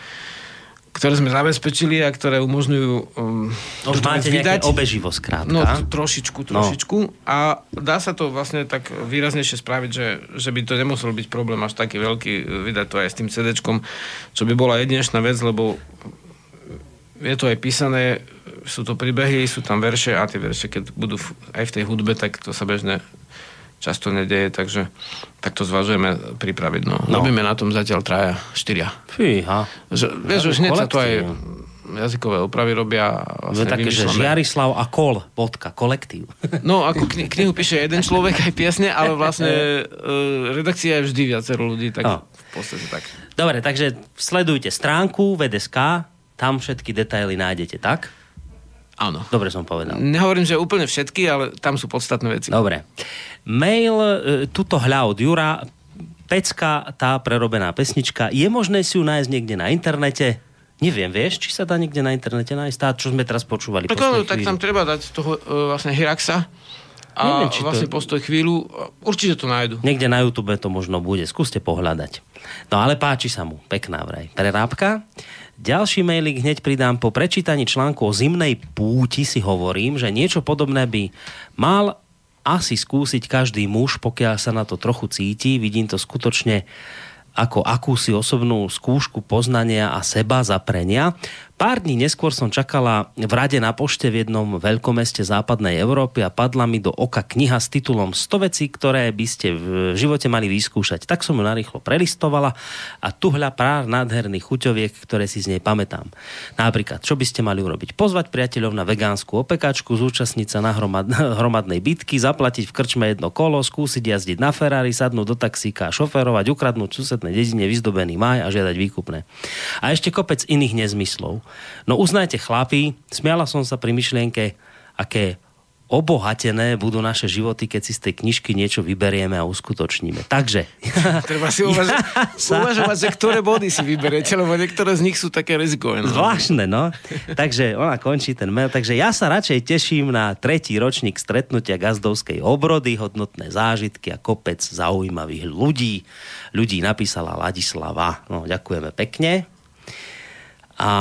ktoré sme zabezpečili a ktoré umožňujú um, Už túto máte nejaké obeživo, skrátka. No, t- trošičku, No. trošičku. A dá sa to vlastne tak výraznejšie spraviť, že, že by to nemusel byť problém až taký veľký, e, vydať to aj s tým CD-čkom, čo by bola jedinečná vec, lebo je to aj písané, sú to príbehy, sú tam verše a tie verše, keď budú aj v tej hudbe, tak to sa bežne často nedeje, takže tak to zvažujeme pripraviť. No. No. Robíme na tom zatiaľ traja, štyria. Fíha. Že, vieš, už hneď sa to aj jazykové opravy robia. Vlastne také, že. Žiarislav a Kol, bodka, kolektív. No, ako kni- knihu píše jeden človek aj piesne, ale vlastne uh, *laughs* redakcia je vždy viacero ľudí, tak No. v podstate tak. Dobre, takže sledujte stránku VDSK, tam všetky detaily nájdete, tak? Áno. Dobre som povedal. Nehovorím, že úplne všetky, ale tam sú podstatné veci. Dobre. Mail, e, tuto hľa od Jura, pecka, tá prerobená pesnička, je možné si ju nájsť niekde na internete? Neviem, vieš, či sa dá niekde na internete nájsť tá, čo sme teraz počúvali. Tak, tak tam treba dať toho uh, vlastne Hiraxa a Neviem, či to- vlastne postoj chvíľu. Určite to nájdu. Niekde na YouTube to možno bude. Skúste pohľadať. No ale páči sa mu. Pekná vraj. Prerábka. Ďalší mailik hneď pridám. Po prečítaní článku o zimnej púti si hovorím, že niečo podobné by mal asi skúsiť každý muž, pokiaľ sa na to trochu cíti. Vidím to skutočne ako akúsi osobnú skúšku poznania a seba zaprenia. Pár dní neskôr som čakala v rade na pošte v jednom veľkomeste západnej Európy a padla mi do oka kniha s titulom 100 vecí, ktoré by ste v živote mali vyskúšať. Tak som ju narýchlo prelistovala a tuhľa pár nádherných chuťoviek, ktoré si z nej pamätám. Napríklad, čo by ste mali urobiť? Pozvať priateľov na vegánsku opekačku, zúčastniť sa na hromad, *laughs* hromadnej bitky, zaplatiť v krčme jedno kolo, skúsiť jazdiť na Ferrari, sadnúť do taxíka šoferovať, ukradnúť susednej dedine vyzdobený maj a žiadať výkupné. A ešte kopec iných nezmyslov. No uznajte chlapi, smiala som sa pri myšlienke, aké obohatené budú naše životy, keď si z tej knižky niečo vyberieme a uskutočníme. Takže... *laughs* Treba si uvažovať, *laughs* sa... uvažovať že ktoré body si vyberiete, lebo niektoré z nich sú také rizikové. No. Zvláštne, no. Takže ona končí ten mail. Takže ja sa radšej teším na tretí ročník stretnutia gazdovskej obrody, hodnotné zážitky a kopec zaujímavých ľudí. Ľudí napísala Ladislava. No, ďakujeme pekne. A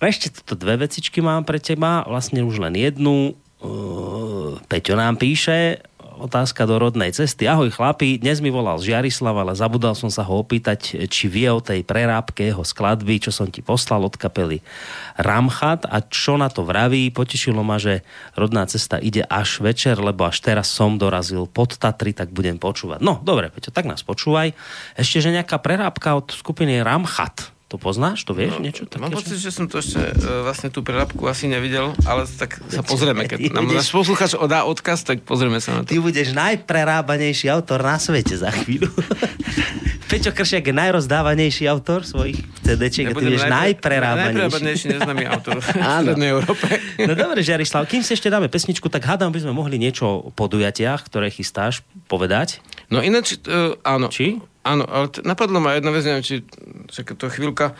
ešte toto dve vecičky mám pre teba, vlastne už len jednu. Peťo nám píše, otázka do rodnej cesty. Ahoj chlapi, dnes mi volal Žiarislav, ale zabudal som sa ho opýtať, či vie o tej prerábke jeho skladby, čo som ti poslal od kapely Ramchat a čo na to vraví. Potešilo ma, že rodná cesta ide až večer, lebo až teraz som dorazil pod Tatry, tak budem počúvať. No, dobre, Peťo, tak nás počúvaj. Ešte, že nejaká prerábka od skupiny Ramchat to poznáš? To vieš no, niečo také? Mám pocit, že som to ešte uh, vlastne tú prerábku asi nevidel, ale tak sa pozrieme. Keď nám náš posluchač dá odkaz, tak pozrieme sa na to. Ty budeš najprerábanejší autor na svete za chvíľu. *laughs* Peťo Kršiak je najrozdávanejší autor svojich CD-čiek a ty budeš najprerábanejší. Najprerábanejší neznámy autor v *laughs* Strednej Európe. *laughs* no dobre, Žiarislav, kým si ešte dáme pesničku, tak hádam, by sme mohli niečo o podujatiach, ktoré chystáš, povedať. No ináč, uh, áno. Či? Áno, ale t- napadlo ma jedna vec, neviem, či čaká to chvíľka,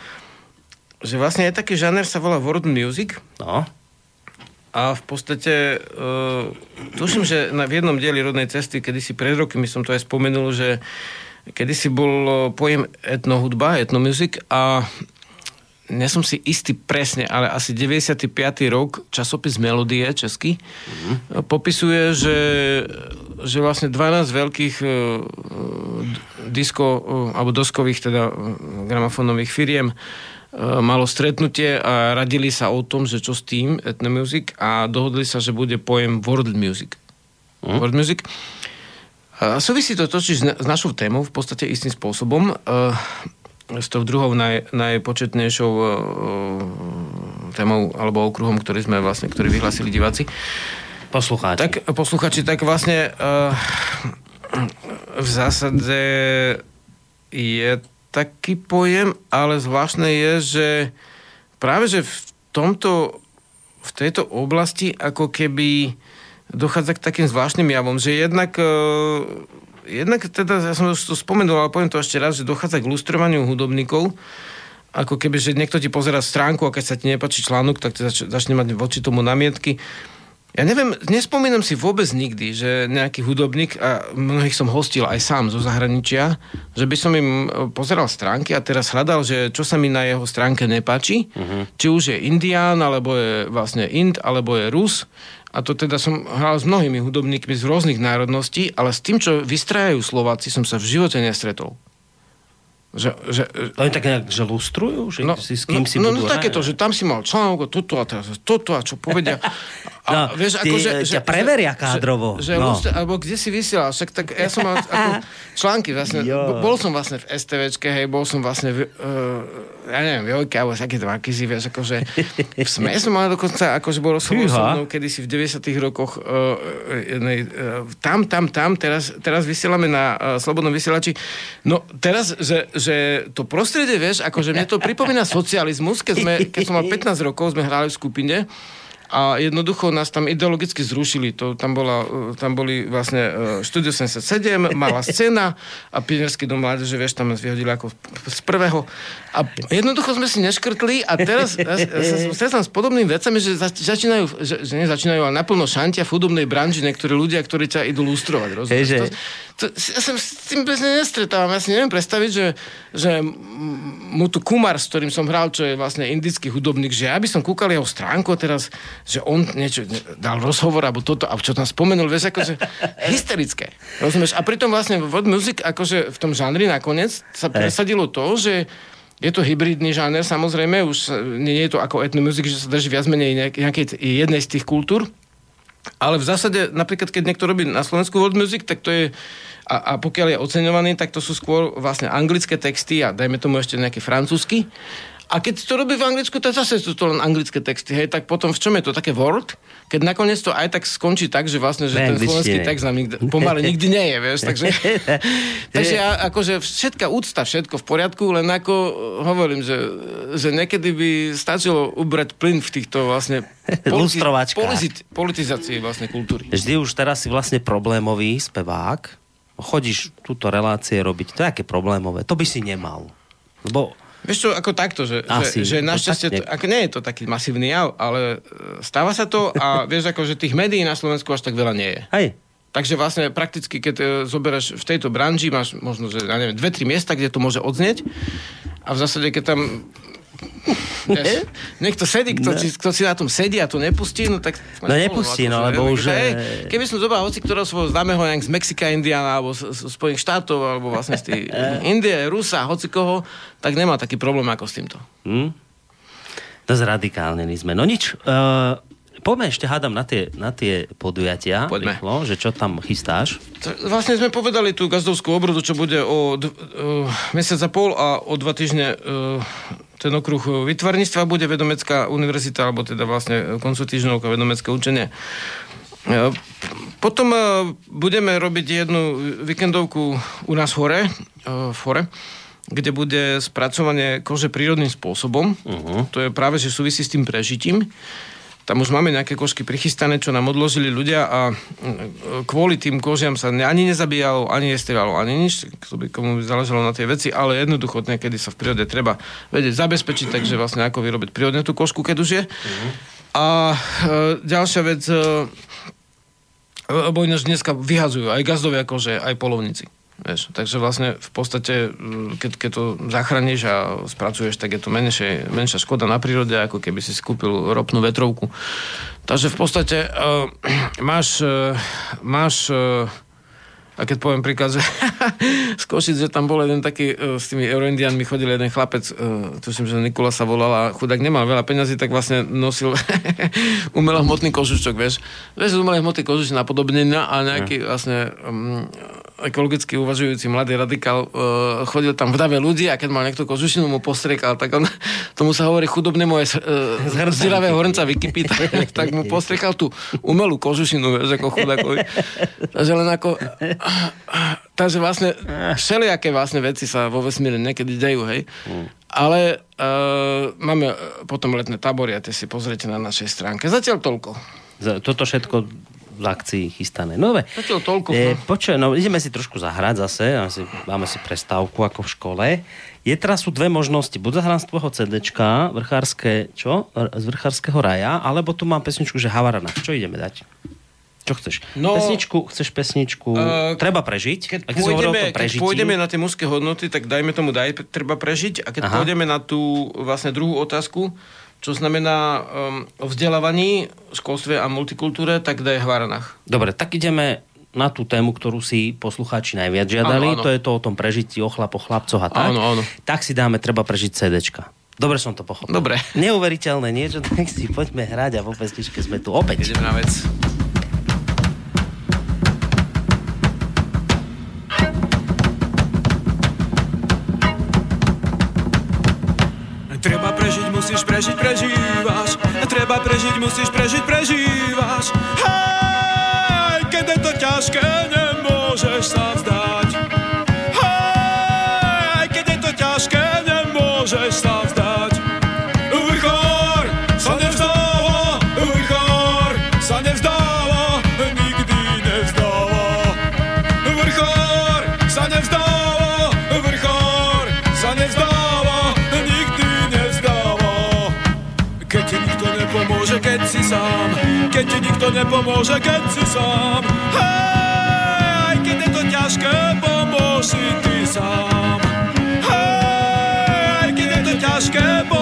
že vlastne je taký žáner, sa volá world music. No. A v podstate, uh, tuším, že na, v jednom dieli rodnej cesty, kedysi pred rokmi som to aj spomenul, že kedysi bol pojem etnohudba, etnomuzik a nie som si istý presne, ale asi 95. rok časopis Melodie český mm-hmm. popisuje, že, že vlastne 12 veľkých uh, disko, uh, alebo doskových teda uh, gramofónových firiem malo stretnutie a radili sa o tom, že čo s tým, etnomuzik a dohodli sa, že bude pojem world music. Mm-hmm. World music. A súvisí to totiž s našou témou v podstate istým spôsobom. S tou druhou naj, najpočetnejšou uh, témou alebo okruhom, ktorý sme vlastne, ktorý vyhlásili diváci. Poslucháči. Tak, poslucháči, tak vlastne uh, v zásade je taký pojem, ale zvláštne je, že práve, že v tomto, v tejto oblasti ako keby dochádza k takým zvláštnym javom, že jednak uh, jednak teda, ja som už to spomenul, ale poviem to ešte raz, že dochádza k lustrovaniu hudobníkov, ako keby, že niekto ti pozera stránku a keď sa ti nepačí článok, tak ti zač- začne mať voči tomu namietky. Ja neviem, nespomínam si vôbec nikdy, že nejaký hudobník, a mnohých som hostil aj sám zo zahraničia, že by som im e, pozeral stránky a teraz hľadal, že čo sa mi na jeho stránke nepáči, uh-huh. či už je Indián, alebo je vlastne Ind, alebo je Rus, a to teda som hral s mnohými hudobníkmi z rôznych národností, ale s tým, čo vystrajajú Slováci, som sa v živote nestretol. Že, že, Oni tak nejak, že lustrujú? Že no, si, s kým no, si no, budú no takéto, že tam si mal článok, toto a teraz toto a čo povedia. *laughs* A, no, vieš, ty, ako, že, ťa preveria kádrovo. Že, že no. lustre, alebo kde si vysielal, však tak ja som mal ako *laughs* články vlastne, jo. bol som vlastne v STVčke, hej, bol som vlastne v, uh, ja neviem, veľké, alebo také dva kizy, vieš, akože v SME som mal dokonca, akože bol rozhovor so mnou, kedysi v 90 rokoch uh, jednej, uh, tam, tam, tam, teraz, teraz vysielame na uh, Slobodnom vysielači. No teraz, že, že to prostredie, vieš, akože mne to pripomína socializmus, keď, sme, keď som mal 15 rokov, sme hrali v skupine a jednoducho nás tam ideologicky zrušili. To, tam, bola, e, tam boli vlastne Studio 77, malá *laughs* scéna a Pionerský dom mládeže, vieš, tam nás vyhodili ako z prvého. A jednoducho sme si neškrtli a teraz ja, ja sa stretám s podobnými vecami, že začínajú, že, že nezačínajú, ale naplno šantia v hudobnej branži niektorí ľudia, ktorí ťa idú lustrovať. Rozumieš? Hey, to, to, ja sa s tým bežne nestretávam. Ja si neviem predstaviť, že, že mu tu Kumar, s ktorým som hral, čo je vlastne indický hudobník, že ja by som kúkal jeho stránku teraz že on niečo dal rozhovor, alebo toto, a čo tam spomenul, vieš, akože *laughs* hysterické. Rozumieš? A pritom vlastne world music, akože v tom žánri nakoniec sa presadilo to, že Je to hybridný žáner, samozrejme, už sa- nie je to ako etnomuzik, že sa drží viac menej nejak- nejakej jednej z tých kultúr, ale v zásade, napríklad, keď niekto robí na Slovensku world music, tak to je, a, a pokiaľ je oceňovaný, tak to sú skôr vlastne anglické texty a dajme tomu ešte nejaký francúzsky. A keď to robí v Anglicku, tak zase sú to len anglické texty, hej, tak potom v čom je to také word? Keď nakoniec to aj tak skončí tak, že vlastne, že V ten slovenský text nám nikdy, pomaly nikdy nie je, vieš, takže, *laughs* takže ja, akože všetká úcta, všetko v poriadku, len ako hovorím, že, že niekedy by stačilo ubrať plyn v týchto vlastne *laughs* Lustrovačkách. politi- politizácii vlastne kultúry. Vždy už teraz si vlastne problémový spevák. Chodíš túto relácie robiť, to je aké problémové. To by si nemal. Lebo Vieš čo, ako takto, že, Asi, že, že našťastie, to, ako nie je to taký masívny jav, ale e, stáva sa to a *laughs* vieš, ako, že tých médií na Slovensku až tak veľa nie je. hej, Takže vlastne prakticky, keď e, zoberaš v tejto branži, máš možno, že ja neviem, dve, tri miesta, kde to môže odznieť a v zásade, keď tam *laughs* vieš, niekto sedí, kto, si, kto si na tom sedí a to nepustí, no tak... No nepustí, no, lebo už, Hej, e- keby som zobral hoci ktorého svojho známeho nejak z Mexika, Indiana, alebo z, z Spojených štátov, alebo vlastne z tej *laughs* Indie, Rusa, hoci koho, tak nemá taký problém ako s týmto. Hm? Dosť radikálne sme. No nič, uh, poďme ešte hádam na tie, na tie podujatia. Poďme. Rýchlo, že čo tam chystáš. Vlastne sme povedali tú gazdovskú obrodu, čo bude o d- uh, mesiac a pol a o dva týždne uh, ten okruh vytvarníctva bude vedomecká univerzita, alebo teda vlastne koncov týždňovka vedomecké učenie. Uh, Potom budeme robiť jednu víkendovku u nás hore, v hore, kde bude spracovanie kože prírodným spôsobom. Uh-huh. To je práve, že súvisí s tým prežitím. Tam už máme nejaké kožky prichystané, čo nám odložili ľudia a mm, kvôli tým kožiam sa ani nezabíjalo, ani nestrieľalo, ani nič, kto by komu by záležalo na tej veci, ale jednoducho niekedy sa v prírode treba vedieť zabezpečiť, takže vlastne ako vyrobiť prírodne tú kožku, keď už je. A e, ďalšia vec, e, lebo ináč dneska vyhazujú aj gazdovia kože, aj polovníci. Vieš, takže vlastne v podstate, mm, keď, keď to zachrániš a spracuješ, tak je to menšie, menšia škoda na prírode, ako keby si si kúpil ropnú vetrovku. Takže v podstate uh, *clears throat* máš, uh, máš uh, a keď poviem príklad, *laughs* že z Košic, že tam bol jeden taký, s tými Euroindianmi chodil jeden chlapec, uh, tuším, že Nikola sa volal a chudák nemal veľa peňazí, tak vlastne nosil *laughs* umelohmotný kožuščok, vieš. Vieš, umelé hmoty kožušť napodobnenia a nejaký vlastne um, ekologicky uvažujúci mladý radikál uh, chodil tam v dave ľudí a keď mal niekto kožušinu mu postriekal, tak on, *laughs* tomu sa hovorí chudobné moje uh, zdieravé hornca vykypí, tak, *laughs* tak mu postriekal tú umelú kožušinu, vieš, ako chudákovi. Takže len ako... *laughs* Takže vlastne všelijaké vlastne veci sa vo vesmíre niekedy dejú, hej. Ale uh, máme potom letné tábory a tie si pozriete na našej stránke. Zatiaľ toľko. Toto všetko v akcii chystané. No dobre. Zatiaľ toľko. E, no. počuj, no ideme si trošku zahrať zase, asi, máme si prestávku ako v škole. Je teraz sú dve možnosti, buď zahrám z tvojho CDčka, vrchárske, čo? Z vrchárskeho raja, alebo tu mám pesničku, že Havarana. Čo ideme dať? Čo chceš? No, pesničku, chceš pesničku? eh, treba prežiť? Keď hovoril o pôjdeme, keď pôjdeme na tie mužské hodnoty, tak dajme tomu daj, treba prežiť. A keď. Aha. pôjdeme na tú vlastne druhú otázku, čo znamená um, o vzdelávaní, školstve a multikultúre, tak daj Hvaranách. Dobre, tak ideme na tú tému, ktorú si poslucháči najviac žiadali. Áno, áno. To je to o tom prežití, o chlap, o chlapcoch a tak. Áno, áno. Tak si dáme, treba prežiť CDčka. Dobre som to pochopil. Dobre. Neuveriteľné niečo, tak si poďme hrať a po pestičke sme tu opäť. Ideme na vec. Musíš prežiť, prežívaš Treba prežiť, musíš prežiť, prežívaš Hej, keď je to ťažké, nemôžeš sám, keď ti nikto nepomôže, keď si sám. Hej, keď je to ťažké, pomôž si ty sám. Hej, keď je to ťažké, pomôž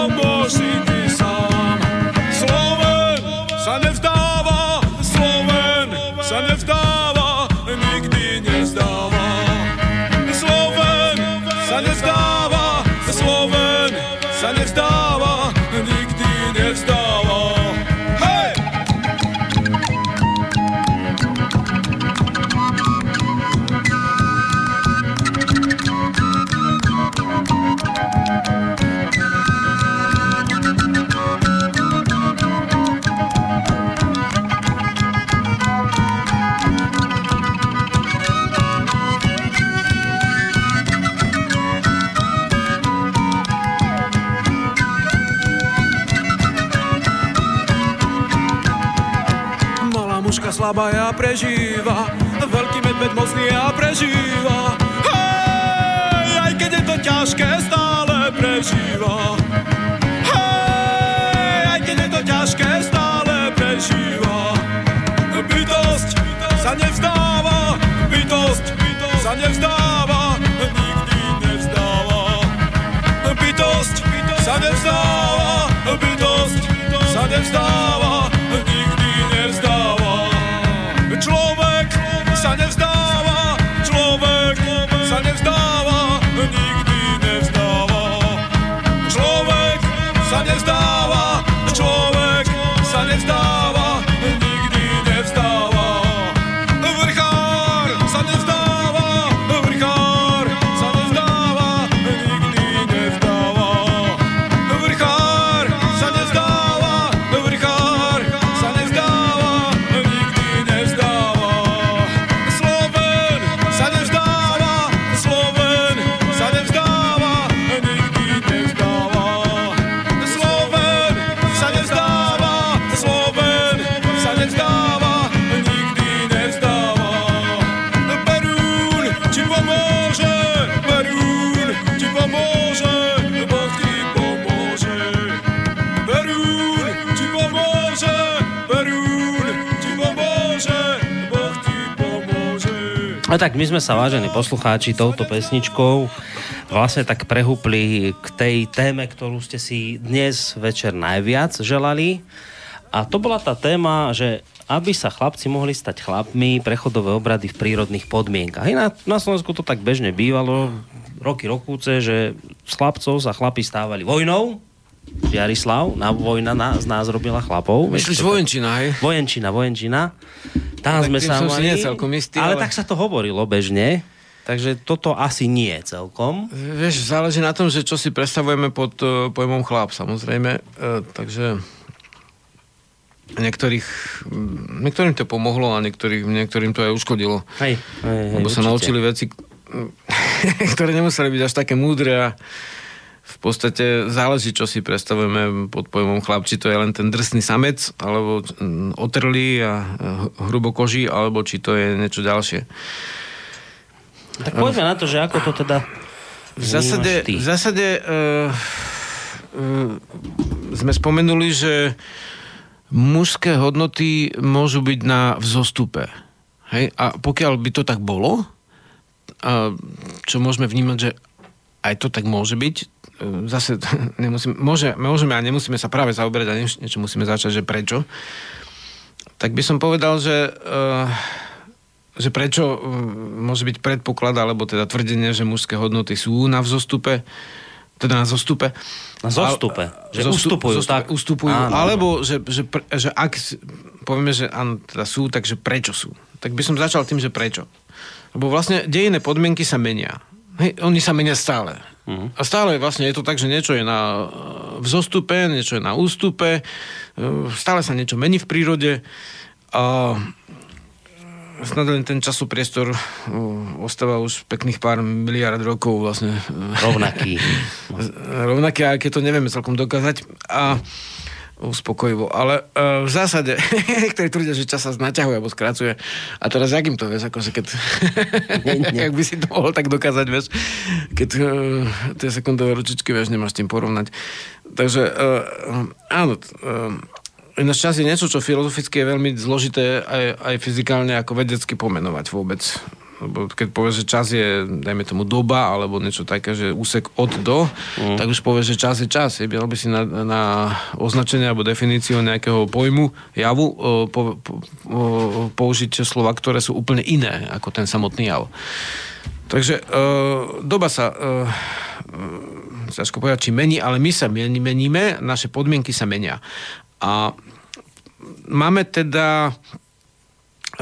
tak my sme sa, vážení poslucháči, touto pesničkou vlastne tak prehúpli k tej téme, ktorú ste si dnes večer najviac želali. A to bola tá téma, že aby sa chlapci mohli stať chlapmi, prechodové obrady v prírodných podmienkach. I na, na Slovensku to tak bežne bývalo, roky rokúce, že z chlapcov sa chlapi stávali vojnou. Jarislav, na vojna na, z nás robila chlapov. Myslíš vojenčina, hej? Vojenčina, vojenčina. Tam Tak sme sa mali, istý, ale... ale- tak sa to hovorilo bežne. Takže toto asi nie celkom. Vieš, záleží na tom, že čo si predstavujeme pod uh, pojmom chlap, samozrejme. Uh, takže niektorých, mm, niektorým to pomohlo a niektorých, niektorým to aj uškodilo. Hej, hej, hej, Lebo sa určite. naučili veci, *laughs* ktoré nemuseli byť až také múdre a v podstate záleží, čo si predstavujeme pod pojmom chlap, či to je len ten drsný samec, alebo mm, otrlý a uh, hrubokoží, alebo či to je niečo ďalšie. Tak poďme na to, že ako to teda V zásade, v zásade uh, uh, sme spomenuli, že mužské hodnoty môžu byť na vzostupe. Hej? A pokiaľ by to tak bolo, a čo môžeme vnímať, že aj to tak môže byť, e, zase *laughs* nemusíme, môže, môžeme a nemusíme sa práve zaoberať a niečo, niečo musíme začať, že prečo, tak by som povedal, že, uh, že prečo uh, môže byť predpoklad, alebo teda tvrdenie, že mužské hodnoty sú na vzostupe, teda na zostupe. Na zostupe, že Zostup- ustupujú, zostupe, tak. Ustupujú, Áno, áno. alebo že, že, pre, že ak povieme, že áno, teda sú, takže prečo sú? Tak by som začal tým, že prečo. Lebo vlastne dejinné podmienky sa menia. Hej, oni sa menia stále. Mhm. A stále vlastne je to tak, že niečo je na vzostupe, niečo je na ústupe, e, stále sa niečo mení v prírode a snad len ten časopriestor e, ostáva už pekných pár miliard rokov vlastne Rovnaký. *laughs* rovnaké, aj keď to nevieme celkom dokázať a uspokojivo. Ale uh, v zásade, *laughs* niektorí tvrdia, že čas sa naťahuje alebo skracuje. A teraz jak im to vieš, akože keď... Nie, nie. *laughs* jak by si to mohol tak dokázať, vieš, keď uh, tie sekundové ručičky, vieš, nemáš tým porovnať. Takže uh, áno, uh, Ináč čas je niečo, čo filozoficky je veľmi zložité aj, aj fyzikálne ako vedecky pomenovať vôbec. Lebo keď povieš, že čas je, dajme tomu, doba, alebo niečo také, že úsek od do, mm. tak už povieš, že čas je čas. Je, by si na, na označenie alebo definíciu nejakého pojmu, javu, o, po, po, o, použiť slova, ktoré sú úplne iné ako ten samotný jav. Takže e, doba sa, e, e, ťažko povedať, či mení, ale my sa meníme, naše podmienky sa menia. A máme teda e,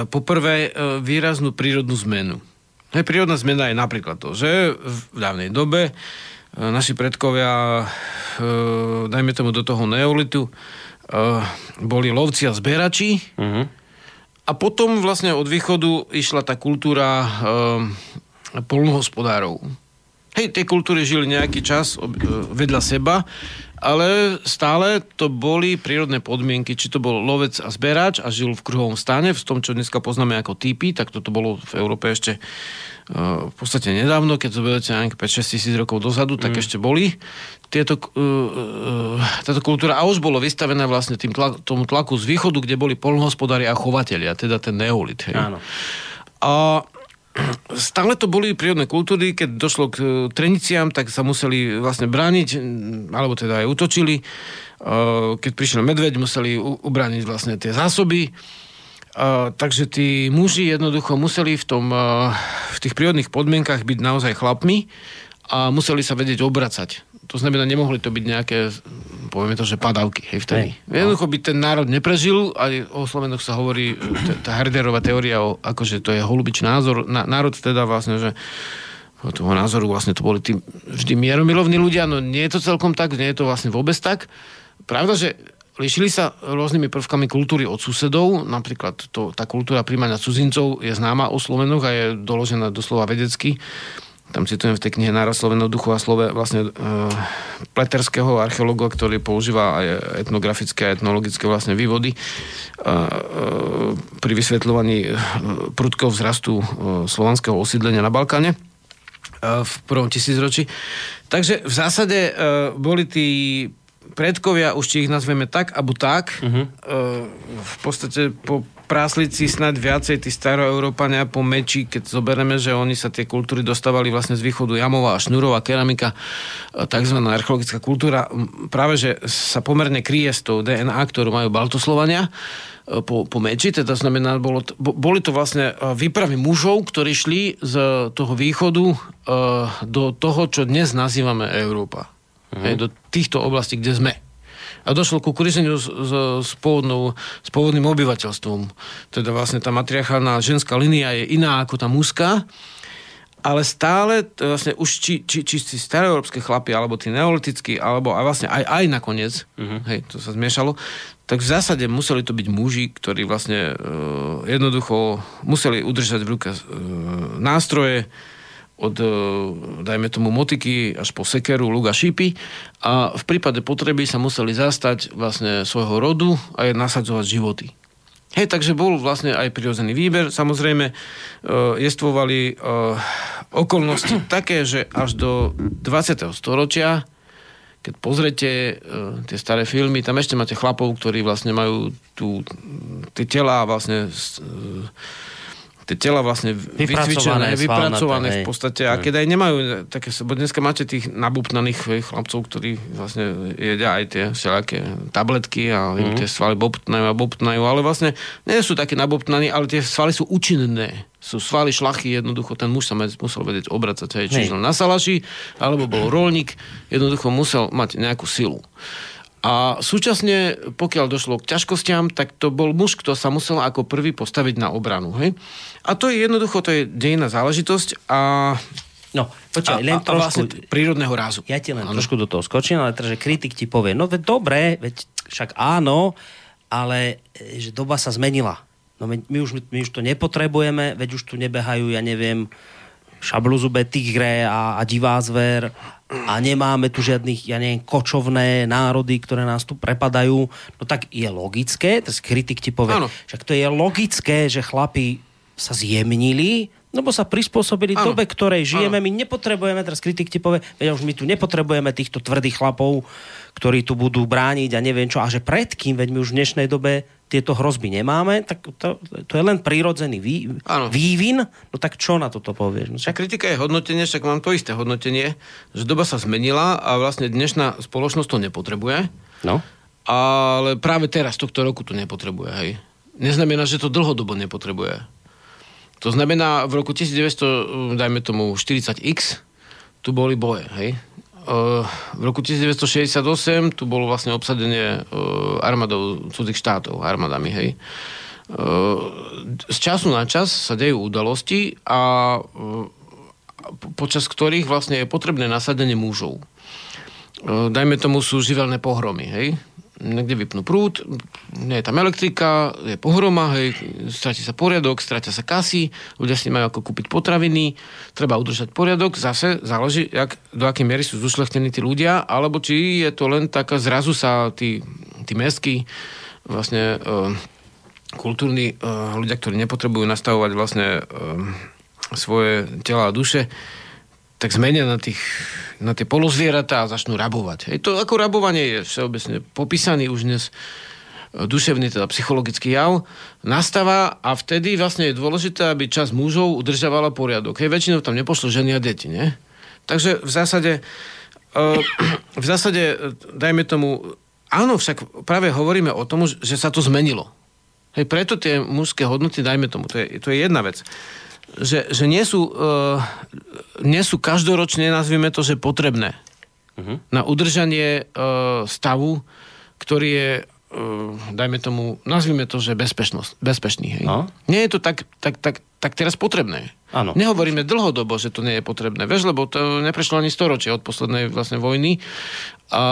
poprvé e, výraznú prírodnú zmenu. Hej, prírodná zmena je napríklad to, že v dávnej dobe e, naši predkovia, e, dajme tomu do toho neolitu, boli lovci a zberači Mhm. a potom vlastne od východu išla tá kultúra polnohospodárov. Hej, tie kultúry žili nejaký čas vedľa seba ale stále to boli prírodné podmienky, či to bol lovec a zberač a žil v kruhovom stane, v tom, čo dneska poznáme ako typy, tak toto bolo v Európe ešte uh, v podstate nedávno, keď zoberete nejaké 5-6 tisíc rokov dozadu, tak mm. ešte boli tieto, uh, uh, táto kultúra a už bolo vystavená vlastne tým tlak, tomu tlaku z východu, kde boli polnohospodári a chovatelia, teda ten neolit. Hej. Áno. A stále to boli prírodné kultúry, keď došlo k e, treniciam, tak sa museli vlastne brániť, alebo teda aj útočili. E, keď prišiel medveď, museli ubrániť vlastne tie zásoby. E, takže tí muži jednoducho museli v, tom, v tých prírodných podmienkach byť naozaj chlapmi a museli sa vedieť obracať. To znamená, nemohli to byť nejaké, povieme to, že padavky, hej, vtedy. Hey, no. Jednoducho by ten národ neprežil, aj o Slovenoch sa hovorí, tá Herderová teória, o, akože to je holubič názor, na, národ teda vlastne, že o toho názoru vlastne to boli tí vždy mieromilovní ľudia, no nie je to celkom tak, nie je to vlastne vôbec tak. Pravda, že Líšili sa rôznymi prvkami kultúry od susedov, napríklad to, tá kultúra príjmania cudzincov je známa o Slovenoch a je doložená doslova vedecky tam citujem v tej knihe Náraz Slovenov duchu a slove vlastne e, pleterského archeológa, ktorý používa aj etnografické a etnologické vlastne vývody e, e, pri vysvetľovaní e, prudkého vzrastu e, slovanského osídlenia na Balkáne e, v prvom tisícročí. Takže v zásade e, boli tí predkovia, už či ich nazveme tak, alebo tak, uh-huh. e, v podstate po práslici snad viacej tí staroeurópania po meči, keď zoberieme, že oni sa tie kultúry dostávali vlastne z východu Jamová a Šnurová keramika, e, tzv. archeologická kultúra, práve že sa pomerne kryje s tou DNA, ktorú majú Baltoslovania e, po, po meči, teda znamená, bolo, boli to vlastne výpravy mužov, ktorí šli z toho východu do toho, čo dnes nazývame Európa. Mhm. Hej, do týchto oblastí, kde sme a došlo ku kríženiu s, s, s, pôvodnou, s pôvodným obyvateľstvom. Teda vlastne tá matriarchálna ženská linia je iná ako tá mužská, ale stále vlastne už či, či, či si staroeurópske chlapy, alebo tí neolitickí, alebo aj vlastne aj, aj nakoniec, uh-huh. hej, to sa zmiešalo, tak v zásade museli to byť muži, ktorí vlastne e, jednoducho museli udržať v ruke e, nástroje, od, e, dajme tomu, motiky až po sekeru, luk a šípy a v prípade potreby sa museli zastať vlastne svojho rodu a je nasadzovať životy. Hej, takže bol vlastne aj prirodzený výber. Samozrejme, e, jestvovali e, okolnosti *clears throat* také, že až do 20. storočia, keď pozrete e, tie staré filmy, tam ešte máte chlapov, ktorí vlastne majú tu, tie telá vlastne e, tie tela vlastne vycvičené, vypracované v podstate. A keď aj nemajú také, bo dneska máte tých nabupnaných chlapcov, ktorí vlastne jedia aj tie všelaké tabletky a mm. tie svaly bobtnajú a bobtnajú, ale vlastne nie sú také nabobtnaní, ale tie svaly sú účinné. Sú svaly šlachy, jednoducho ten muž sa musel vedieť obracať, či na salaši, alebo bol rolník, jednoducho musel mať nejakú silu. A súčasne, pokiaľ došlo k ťažkostiam, tak to bol muž, kto sa musel ako prvý postaviť na obranu. Hej? A to je jednoducho, to je dejná záležitosť a No, počkaj, len a, trošku... vlastne prírodného rázu. Ja ti len ano. trošku do toho skočím, ale teda, že kritik ti povie, no veď dobre, veď však áno, ale e, že doba sa zmenila. No my, my, už, my už to nepotrebujeme, veď už tu nebehajú, ja neviem, šabluzube tigre a, a divá zver a nemáme tu žiadnych, ja neviem, kočovné národy, ktoré nás tu prepadajú, no tak je logické, teraz kritik ti povie, ano. však to je logické, že chlapi sa zjemnili, lebo sa prispôsobili ano. dobe, ktorej žijeme. Ano. My nepotrebujeme, teraz kritik ti povie, veď už my tu nepotrebujeme týchto tvrdých chlapov, ktorí tu budú brániť a neviem čo. A že pred kým, veď my už v dnešnej dobe tieto hrozby nemáme, tak to, to je len prírodzený vý, vývin. No tak čo na toto povieš? No, však kritika je hodnotenie, však mám to isté hodnotenie, že doba sa zmenila a vlastne dnešná spoločnosť to nepotrebuje. No. Ale práve teraz, tohto roku to nepotrebuje, hej. Neznamená, že to dlhodobo nepotrebuje. To znamená, v roku 1900, dajme tomu 40x, tu boli boje, hej v roku 1968 tu bolo vlastne obsadenie armádov cudzích štátov, armádami, hej. Z času na čas sa dejú udalosti a počas ktorých vlastne je potrebné nasadenie mužov. Dajme tomu sú živelné pohromy, hej. Niekde vypnú prúd, nie je tam elektrika, je pohroma, hej, stratí sa poriadok, stratia sa kasy, ľudia si majú ako kúpiť potraviny, treba udržať poriadok, zase záleží, jak, do akej miery sú zušlechtení tí ľudia, alebo či je to len taká, zrazu sa tí, tí mestskí vlastne uh, kultúrni uh, ľudia, ktorí nepotrebujú nastavovať vlastne uh, svoje tela a duše, tak zmenia na, tých, na tie polozvieratá a začnú rabovať. Hej, to ako rabovanie je všeobecne popísaný už dnes e, duševný, teda psychologický jav, nastáva a vtedy vlastne je dôležité, aby čas mužov udržavala poriadok. Hej, väčšinou tam nepošlo ženy a deti, nie? Takže v zásade, e, *clears throat* v zásade, e, dajme tomu, áno, však práve hovoríme o tom, že sa to zmenilo. Hej, preto tie mužské hodnoty, dajme tomu, to je, to je jedna vec že, že nie, sú, uh, nie sú každoročne, nazvime to, že potrebné uh-huh. na udržanie uh, stavu, ktorý je, uh, dajme tomu, nazvime to, že bezpečnosť, bezpečný. Hej. No. Nie je to tak, tak, tak, tak teraz potrebné. Áno. Nehovoríme dlhodobo, že to nie je potrebné. Vieš, lebo to neprešlo ani storočie od poslednej vlastne vojny. A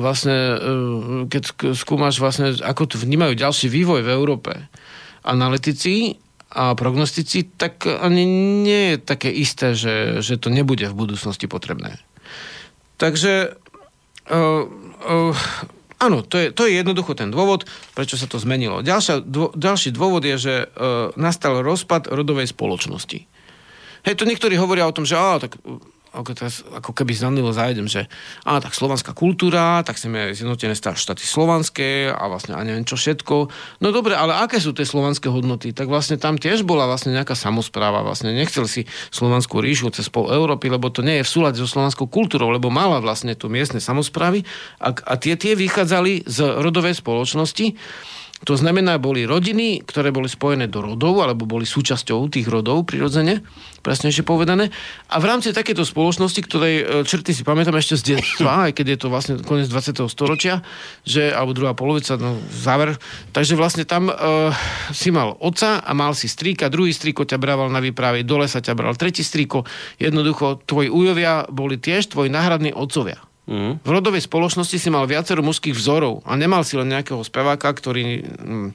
vlastne, keď skúmaš vlastne, ako to vnímajú ďalší vývoj v Európe, analytici, a prognostici, tak ani nie je také isté, že, že to nebude v budúcnosti potrebné. Takže uh, uh, áno, to je, to je jednoducho ten dôvod, prečo sa to zmenilo. Ďalšia, dô, ďalší dôvod je, že uh, nastal rozpad rodovej spoločnosti. Hej, to niektorí hovoria o tom, že á, tak ako, teraz, ako keby zanlivo zájdem, že á, tak slovanská kultúra, tak sme zjednotené štáty slovanské a vlastne a neviem čo všetko. No dobre, ale aké sú tie slovanské hodnoty? Tak vlastne tam tiež bola vlastne nejaká samozpráva. Vlastne nechcel si slovanskú ríšu cez pol Európy, lebo to nie je v súlade so slovanskou kultúrou, lebo mala vlastne tu miestne samozprávy a, a tie, tie vychádzali z rodovej spoločnosti to znamená, boli rodiny, ktoré boli spojené do rodov, alebo boli súčasťou tých rodov, prirodzene, presnejšie povedané. A v rámci takéto spoločnosti, ktorej e, črty si pamätám ešte z detstva, *clears throat* aj keď je to vlastne koniec 20. storočia, že, alebo druhá polovica, no záver. Takže vlastne tam uh, si mal otca a mal si strýka, druhý strýko ťa brával na výpravy, dole sa ťa bral tretí strýko. Jednoducho, tvoji ujovia boli tiež tvoji náhradní otcovia. Mm. V rodovej spoločnosti si mal viacero mužských vzorov a nemal si len nejakého speváka, ktorý, mm,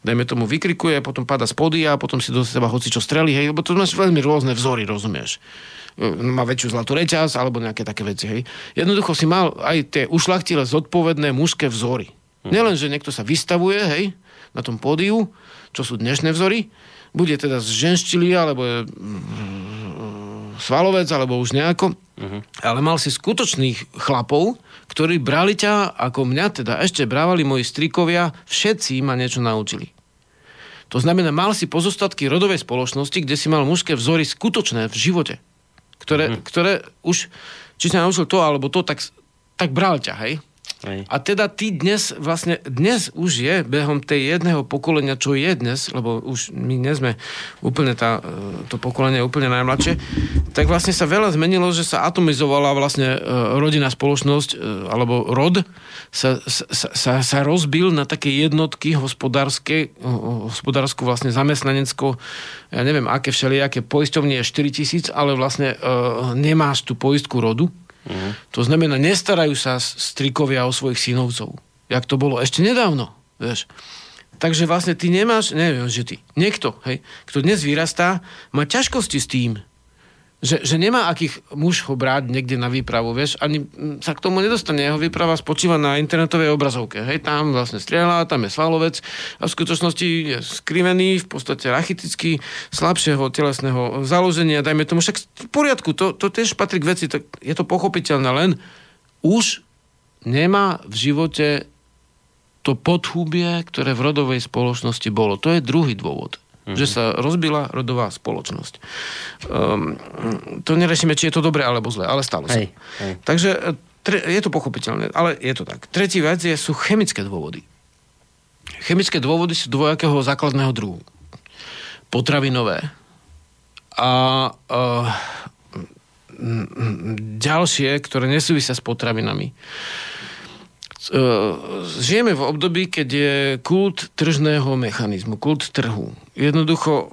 dajme tomu, vykrikuje, potom pada z podia a potom si do seba hoci čo strelí, hej, lebo to máš veľmi rôzne vzory, rozumieš má väčšiu zlatú reťaz alebo nejaké také veci. Hej. Jednoducho si mal aj tie ušlachtile zodpovedné mužské vzory. Mm. Nielen, že niekto sa vystavuje hej, na tom pódiu, čo sú dnešné vzory, bude teda z ženštily alebo svalovec alebo už nejako, uh-huh. ale mal si skutočných chlapov, ktorí brali ťa, ako mňa teda ešte brávali moji strikovia, všetci ma niečo naučili. To znamená, mal si pozostatky rodovej spoločnosti, kde si mal mužské vzory skutočné v živote, ktoré, uh-huh. ktoré už, či sa naučil to alebo to, tak, tak bral ťa, hej? Hej. A teda ty dnes, vlastne dnes už je behom tej jedného pokolenia, čo je dnes, lebo už my nie sme úplne tá, e, to pokolenie úplne najmladšie, tak vlastne sa veľa zmenilo, že sa atomizovala vlastne e, rodinná spoločnosť, e, alebo rod sa, sa, sa, sa rozbil na také jednotky hospodárske, hospodársko vlastne zamestnanecko, ja neviem, aké všelijaké poisťovnie je 4 tisíc, ale vlastne e, nemáš tú poistku rodu, Uh-huh. To znamená, nestarajú sa strikovia o svojich synovcov. Jak to bolo ešte nedávno. Vieš. Takže vlastne ty nemáš, neviem, že ty, niekto, hej, kto dnes vyrastá, má ťažkosti s tým, že, že nemá akých muž ho brať niekde na výpravu, vieš, ani sa k tomu nedostane. Jeho výprava spočíva na internetovej obrazovke. Hej, tam vlastne strieľa, tam je svalovec a v skutočnosti je skrivený, v podstate rachitický, slabšieho telesného založenia, dajme tomu však v poriadku, to, to tiež patrí k veci, tak je to pochopiteľné, len už nemá v živote to podhubie, ktoré v rodovej spoločnosti bolo. To je druhý dôvod mm-hmm. že sa rozbila rodová spoločnosť. Um, to nerešíme, či je to dobre alebo zle, ale stalo sa. Hej, hej. Takže e, tre, je to pochopiteľné, ale je to tak. Tretí vec je, sú chemické dôvody. Chemické dôvody sú dvojakého základného druhu. Potravinové a uh, ďalšie, ktoré nesúvisia s potravinami E, žijeme v období, keď je kult tržného mechanizmu, kult trhu. Jednoducho uh,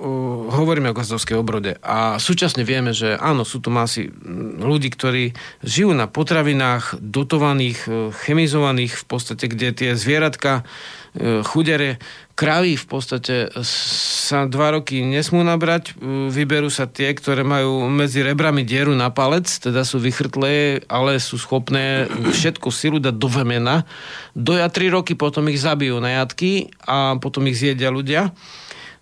hovoríme o gazdovskej obrode a súčasne vieme, že áno, sú tu masy ľudí, ktorí žijú na potravinách dotovaných, uh, chemizovaných v podstate, kde tie zvieratka uh, chudere kravy v podstate sa dva roky nesmú nabrať, vyberú sa tie, ktoré majú medzi rebrami dieru na palec, teda sú vychrtlé, ale sú schopné všetko silu dať do vemena. Doja tri roky, potom ich zabijú na jatky a potom ich zjedia ľudia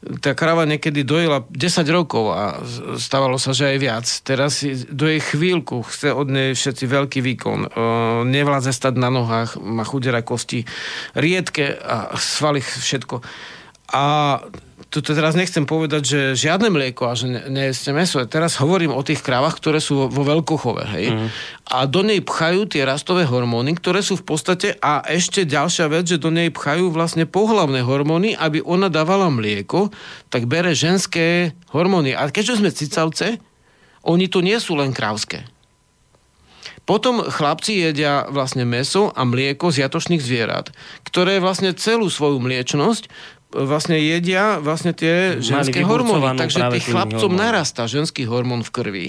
tá krava niekedy dojela 10 rokov a stávalo sa, že aj viac. Teraz doje chvíľku, chce od nej všetci veľký výkon. Nevládze stať na nohách, má chudera kosti, riedke a svaly všetko. A tu teraz nechcem povedať, že žiadne mlieko a že ne, nejeste meso. Teraz hovorím o tých krávach, ktoré sú vo, vo veľkochove. Hej? Mm. A do nej pchajú tie rastové hormóny, ktoré sú v podstate, a ešte ďalšia vec, že do nej pchajú vlastne pohlavné hormóny, aby ona dávala mlieko, tak bere ženské hormóny. A keďže sme cicavce, oni to nie sú len krávské. Potom chlapci jedia vlastne meso a mlieko z jatočných zvierat, ktoré vlastne celú svoju mliečnosť vlastne jedia vlastne tie ženské hormóny. Takže tých chlapcom hormón. narastá ženský hormón v krvi,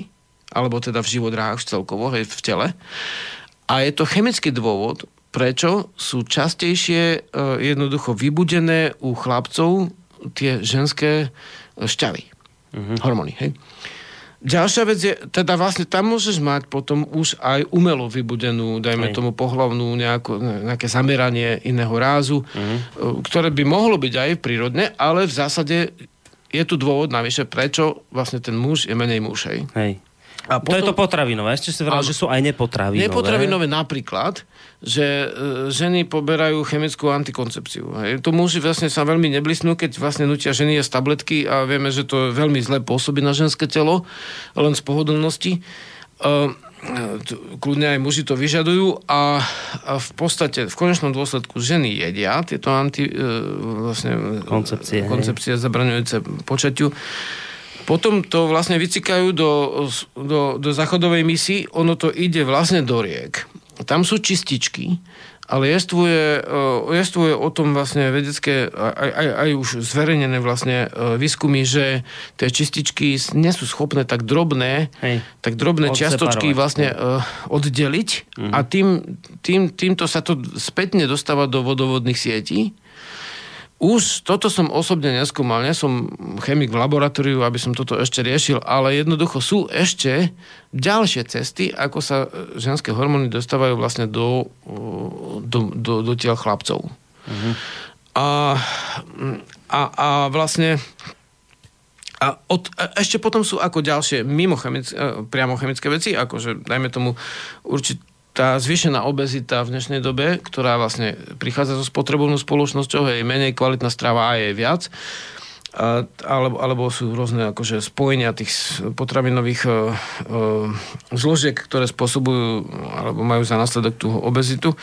alebo teda v živodráhach celkovo, hej, v tele. A je to chemický dôvod, prečo sú častejšie e, jednoducho vybudené u chlapcov tie ženské šťavy, uh-huh. hormóny. Hej. Ďalšia vec je, teda vlastne tam môžeš mať potom už aj umelo vybudenú, dajme Aj. tomu pohlavnú nejako, nejaké zameranie iného rázu, uh-huh. ktoré by mohlo byť aj prírodné, ale v zásade je tu dôvod navyše, prečo vlastne ten muž je menej muž. Hej. Hej. A potom, to je to potravinové. Ešte si vrám, že sú aj nepotravinové. Nepotravinové napríklad, že e, ženy poberajú chemickú antikoncepciu. Hej. To muži vlastne sa veľmi neblisnú, keď vlastne nutia ženy jesť tabletky a vieme, že to veľmi zle pôsobí na ženské telo, len z pohodlnosti. Uh, kľudne aj muži to vyžadujú a, a v podstate v konečnom dôsledku ženy jedia tieto anti, vlastne, koncepcie, koncepcie zabraňujúce počaťu potom to vlastne vycikajú do, do, do záchodovej misy, ono to ide vlastne do riek. Tam sú čističky, ale jestvuje, jestvuje o tom vlastne vedecké, aj, aj, aj už zverejnené vlastne eh, výskumy, že tie čističky nie sú schopné tak drobné, Hej. tak drobné čiastočky vlastne uh, oddeliť mhm. a tým, tým, týmto sa to spätne dostáva do vodovodných sietí už toto som osobne neskúmal, nie som chemik v laboratóriu, aby som toto ešte riešil, ale jednoducho sú ešte ďalšie cesty, ako sa ženské hormóny dostávajú vlastne do, do, do, do tiel chlapcov. Uh-huh. A, a, a vlastne a, od, a ešte potom sú ako ďalšie mimo chemické, priamo chemické veci, akože dajme tomu určite tá zvýšená obezita v dnešnej dobe, ktorá vlastne prichádza so spotrebovnou spoločnosťou, je menej kvalitná strava a je viac, a, alebo, alebo sú rôzne akože spojenia tých potravinových e, e, zložiek, ktoré spôsobujú alebo majú za následok tú obezitu.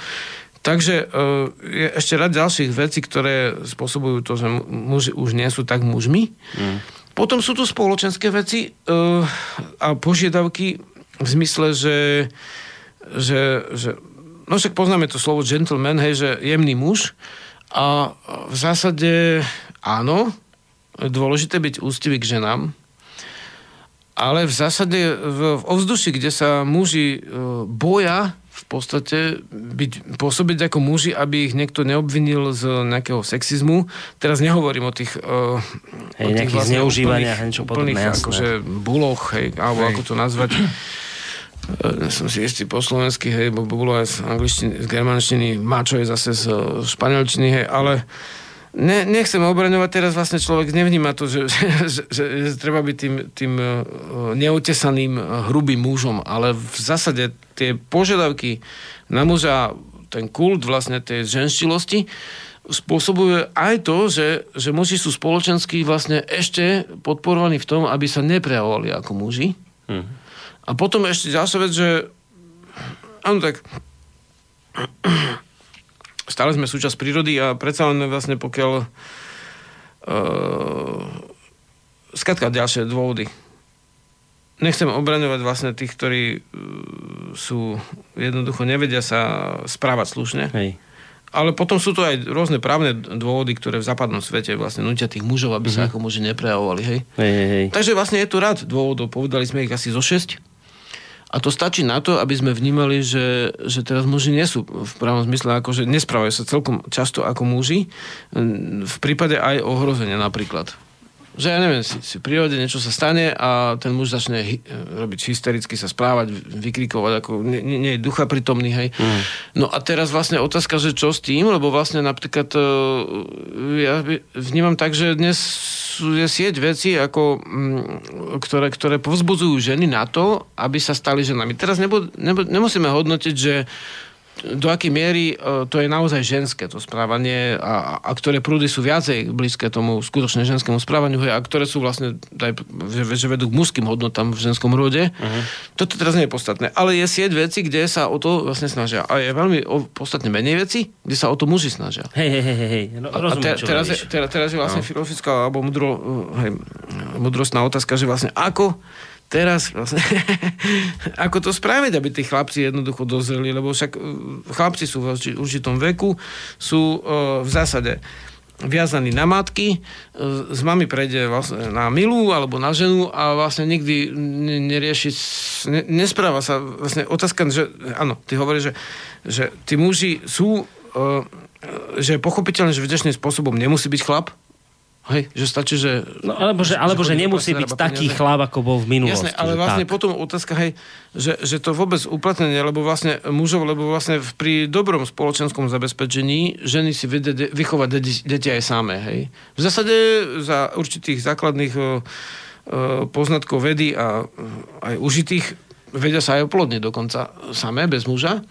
Takže e, je ešte rad ďalších vecí, ktoré spôsobujú to, že muži už nie sú tak mužmi. Mm. Potom sú tu spoločenské veci e, a požiadavky v zmysle, že že, že no však poznáme to slovo gentleman, hej, že jemný muž a v zásade áno, dôležité byť ústivý k ženám, ale v zásade v, v ovzduši, kde sa muži e, boja v podstate byť, pôsobiť ako muži, aby ich niekto neobvinil z nejakého sexizmu. Teraz nehovorím o tých, uh, hej, o tých vlastne zneužívania, úplných, úplných akože buloch, hej, alebo hej. ako to nazvať. E, som si istý po slovensky, hej, bo bolo aj z angličtiny, z germančtiny, mačo je zase z španielčiny, hej, ale ne, nechcem obraňovať, teraz vlastne človek nevníma to, *laughs* že, že, že, že treba byť tým, tým e, neutesaným, e, hrubým mužom, ale v zásade tie požiadavky na muža, ten kult vlastne tej ženštilosti, spôsobuje aj to, že, že muži sú spoločensky vlastne ešte podporovaní v tom, aby sa neprejavovali ako muži. Hmm a potom ešte ďalšia vec, že áno tak stále sme súčasť prírody a predsa len vlastne pokiaľ uh, skatka ďalšie dôvody. Nechcem obraňovať vlastne tých, ktorí uh, sú jednoducho nevedia sa správať slušne. Hej. ale potom sú to aj rôzne právne dôvody, ktoré v západnom svete vlastne nutia tých mužov, aby sa ako muži neprejavovali, hej. Hej, hej, hej. Takže vlastne je tu rád dôvodov, povedali sme ich asi zo 6. A to stačí na to, aby sme vnímali, že, že teraz muži nie sú v pravom zmysle, akože nesprávajú sa celkom často ako muži, v prípade aj ohrozenia napríklad. Že ja neviem, si, si v prírode niečo sa stane a ten muž začne hy, robiť hystericky sa správať, vykrikovať, ako nie, nie, je ducha prítomný, hej. Mm. No a teraz vlastne otázka, že čo s tým, lebo vlastne napríklad e, ja vnímam tak, že dnes je sieť veci, ako, mm, ktoré, ktoré povzbudzujú ženy na to, aby sa stali ženami. Teraz nebo, nebo, nemusíme hodnotiť, že do akej miery e, to je naozaj ženské to správanie a, a ktoré prúdy sú viacej blízke tomu skutočne ženskému správaniu a ktoré sú vlastne aj, že, že vedú k mužským hodnotám v ženskom rode. Uh-huh. Toto teraz nie je podstatné. Ale je sieť veci, kde sa o to vlastne snažia. A je veľmi o, podstatne menej veci, kde sa o to muži snažia. Hej, hej, hej, hej. No, A rozumiem, te, čo teraz, je, teraz, teraz je vlastne no. filozofická alebo mudro, hej, mudrostná otázka, že vlastne ako teraz vlastne, *laughs* ako to spraviť, aby tí chlapci jednoducho dozreli, lebo však uh, chlapci sú v urči- určitom veku, sú uh, v zásade viazaní na matky, uh, z mami prejde vlastne na milú alebo na ženu a vlastne nikdy ne- nerieši, nespráva sa. Vlastne otázka, že áno, ty hovoríš, že, že tí muži sú že je pochopiteľné, že vďačným spôsobom nemusí byť chlap, Hej, že stačí, že... No, alebo že, alebo že do nemusí byť taký peniaze. chlap, ako bol v minulosti. Jasné, ale že vlastne tak. potom otázka, hej, že, že to vôbec uplatnenie, lebo vlastne mužov, lebo vlastne pri dobrom spoločenskom zabezpečení ženy si vedia de- vychovať deti, deti aj samé, hej. V zásade za určitých základných o, poznatkov vedy a aj užitých vedia sa aj oplodniť dokonca samé, bez muža.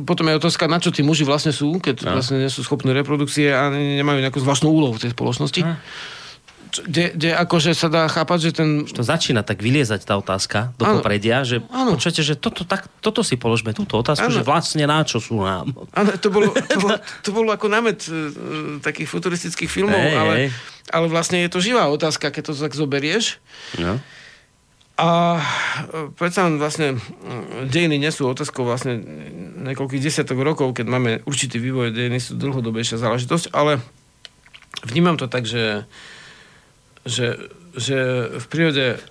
Potom je otázka, na čo tí muži vlastne sú, keď No. vlastne nie sú schopní reprodukcie a ne- nemajú nejakú zvláštnu úlohu v tej spoločnosti. Čo- Kde, kde akože sa dá chápať, že ten to začína tak vyliezať tá otázka do Áno. popredia, že Áno. počujete, že toto, tak, toto si položme, túto otázku, Áno. že vlastne na čo sú nám. Áno, to bolo, *laughs* to, bolo, to bolo ako námet e, takých futuristických filmov, Hej, ale, hej. ale vlastne je to živá otázka, keď to tak zoberieš. No. A e, predsa vlastne dejiny nie sú otázkou vlastne niekoľkých desiatok rokov, keď máme určitý vývoj, dejiny sú dlhodobejšia záležitosť, ale vnímam to tak, že, že, že v prírode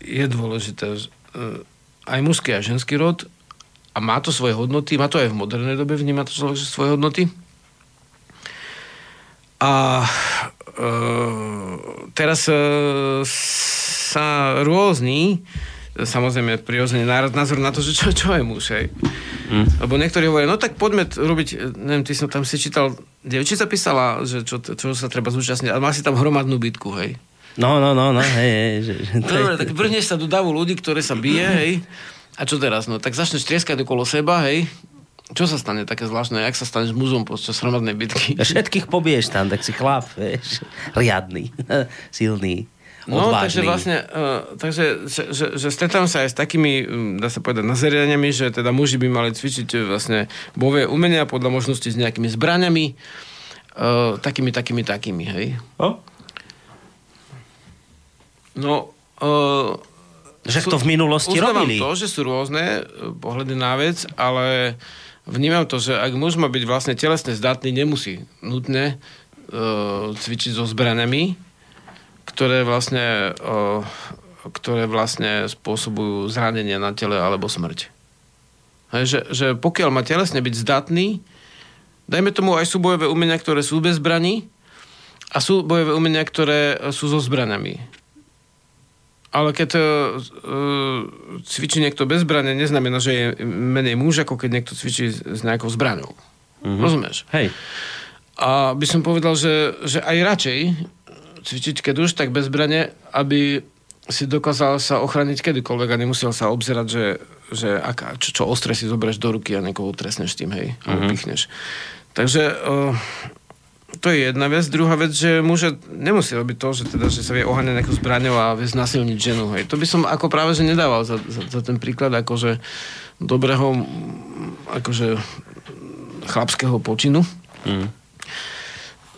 je dôležité e, aj mužský a ženský rod a má to svoje hodnoty, má to aj v modernej dobe, vníma to svoje hodnoty. A e, teraz e, sa rôzni, samozrejme prirodzene názor na to, že čo, čo je muž, hej. Hm. Lebo niektorí hovoria, no tak poďme robiť, neviem, ty som tam si čítal, devčica písala, že čo, čo sa treba zúčastniť, ale má si tam hromadnú bitku, hej. No, no, no, no, hej, hej. Že, že, to je- Dobre, tak vrhneš sa do davu ľudí, ktoré sa bije, hej. A čo teraz? No tak začneš trieskať okolo seba, hej. Čo sa stane také zvláštne? Jak sa staneš mužom počas hromadnej bitky? Všetkých pobiješ tam, tak si chlap, vieš. Riadný, *laughs* silný, No, odvážny. takže vlastne, uh, takže, že, že, že stretávam sa aj s takými, dá sa povedať, nazerianiami, že teda muži by mali cvičiť uh, vlastne bové umenia podľa možnosti s nejakými zbraňami, uh, takými, takými, takými, hej. No? No, uh, Že to v minulosti robili. to, že sú rôzne uh, pohľady na vec, ale vnímam to, že ak muž byť vlastne telesne zdatný, nemusí nutne uh, cvičiť so zbraňami, ktoré vlastne, uh, ktoré vlastne spôsobujú zranenie na tele alebo smrť. Hej, že, že pokiaľ má telesne byť zdatný, dajme tomu aj sú bojové umenia, ktoré sú bez zbraní a sú bojové umenia, ktoré sú so zbraňami. Ale keď uh, cvičí niekto bez zbrane, neznamená, že je menej muž, ako keď niekto cvičí s- nejakou zbraňou. Mm-hmm. Rozumieš? Hej. A by som povedal, že, že aj radšej cvičiť keď už, tak bez zbrane, aby si dokázal sa ochraniť kedykoľvek a nemusel sa obzerať, že, že aká, čo, čo ostré si zoberieš do ruky a niekoho trestneš tým, hej, Mhm. pichneš. Takže uh, to je jedna vec. Druhá vec, že muž nemusí robiť to, že, teda, že sa vie oháňať nejakou zbraňou a vie znasilniť ženu. Hej. To by som ako práve že nedával za, za, za ten príklad akože dobrého akože chlapského počinu. Mm.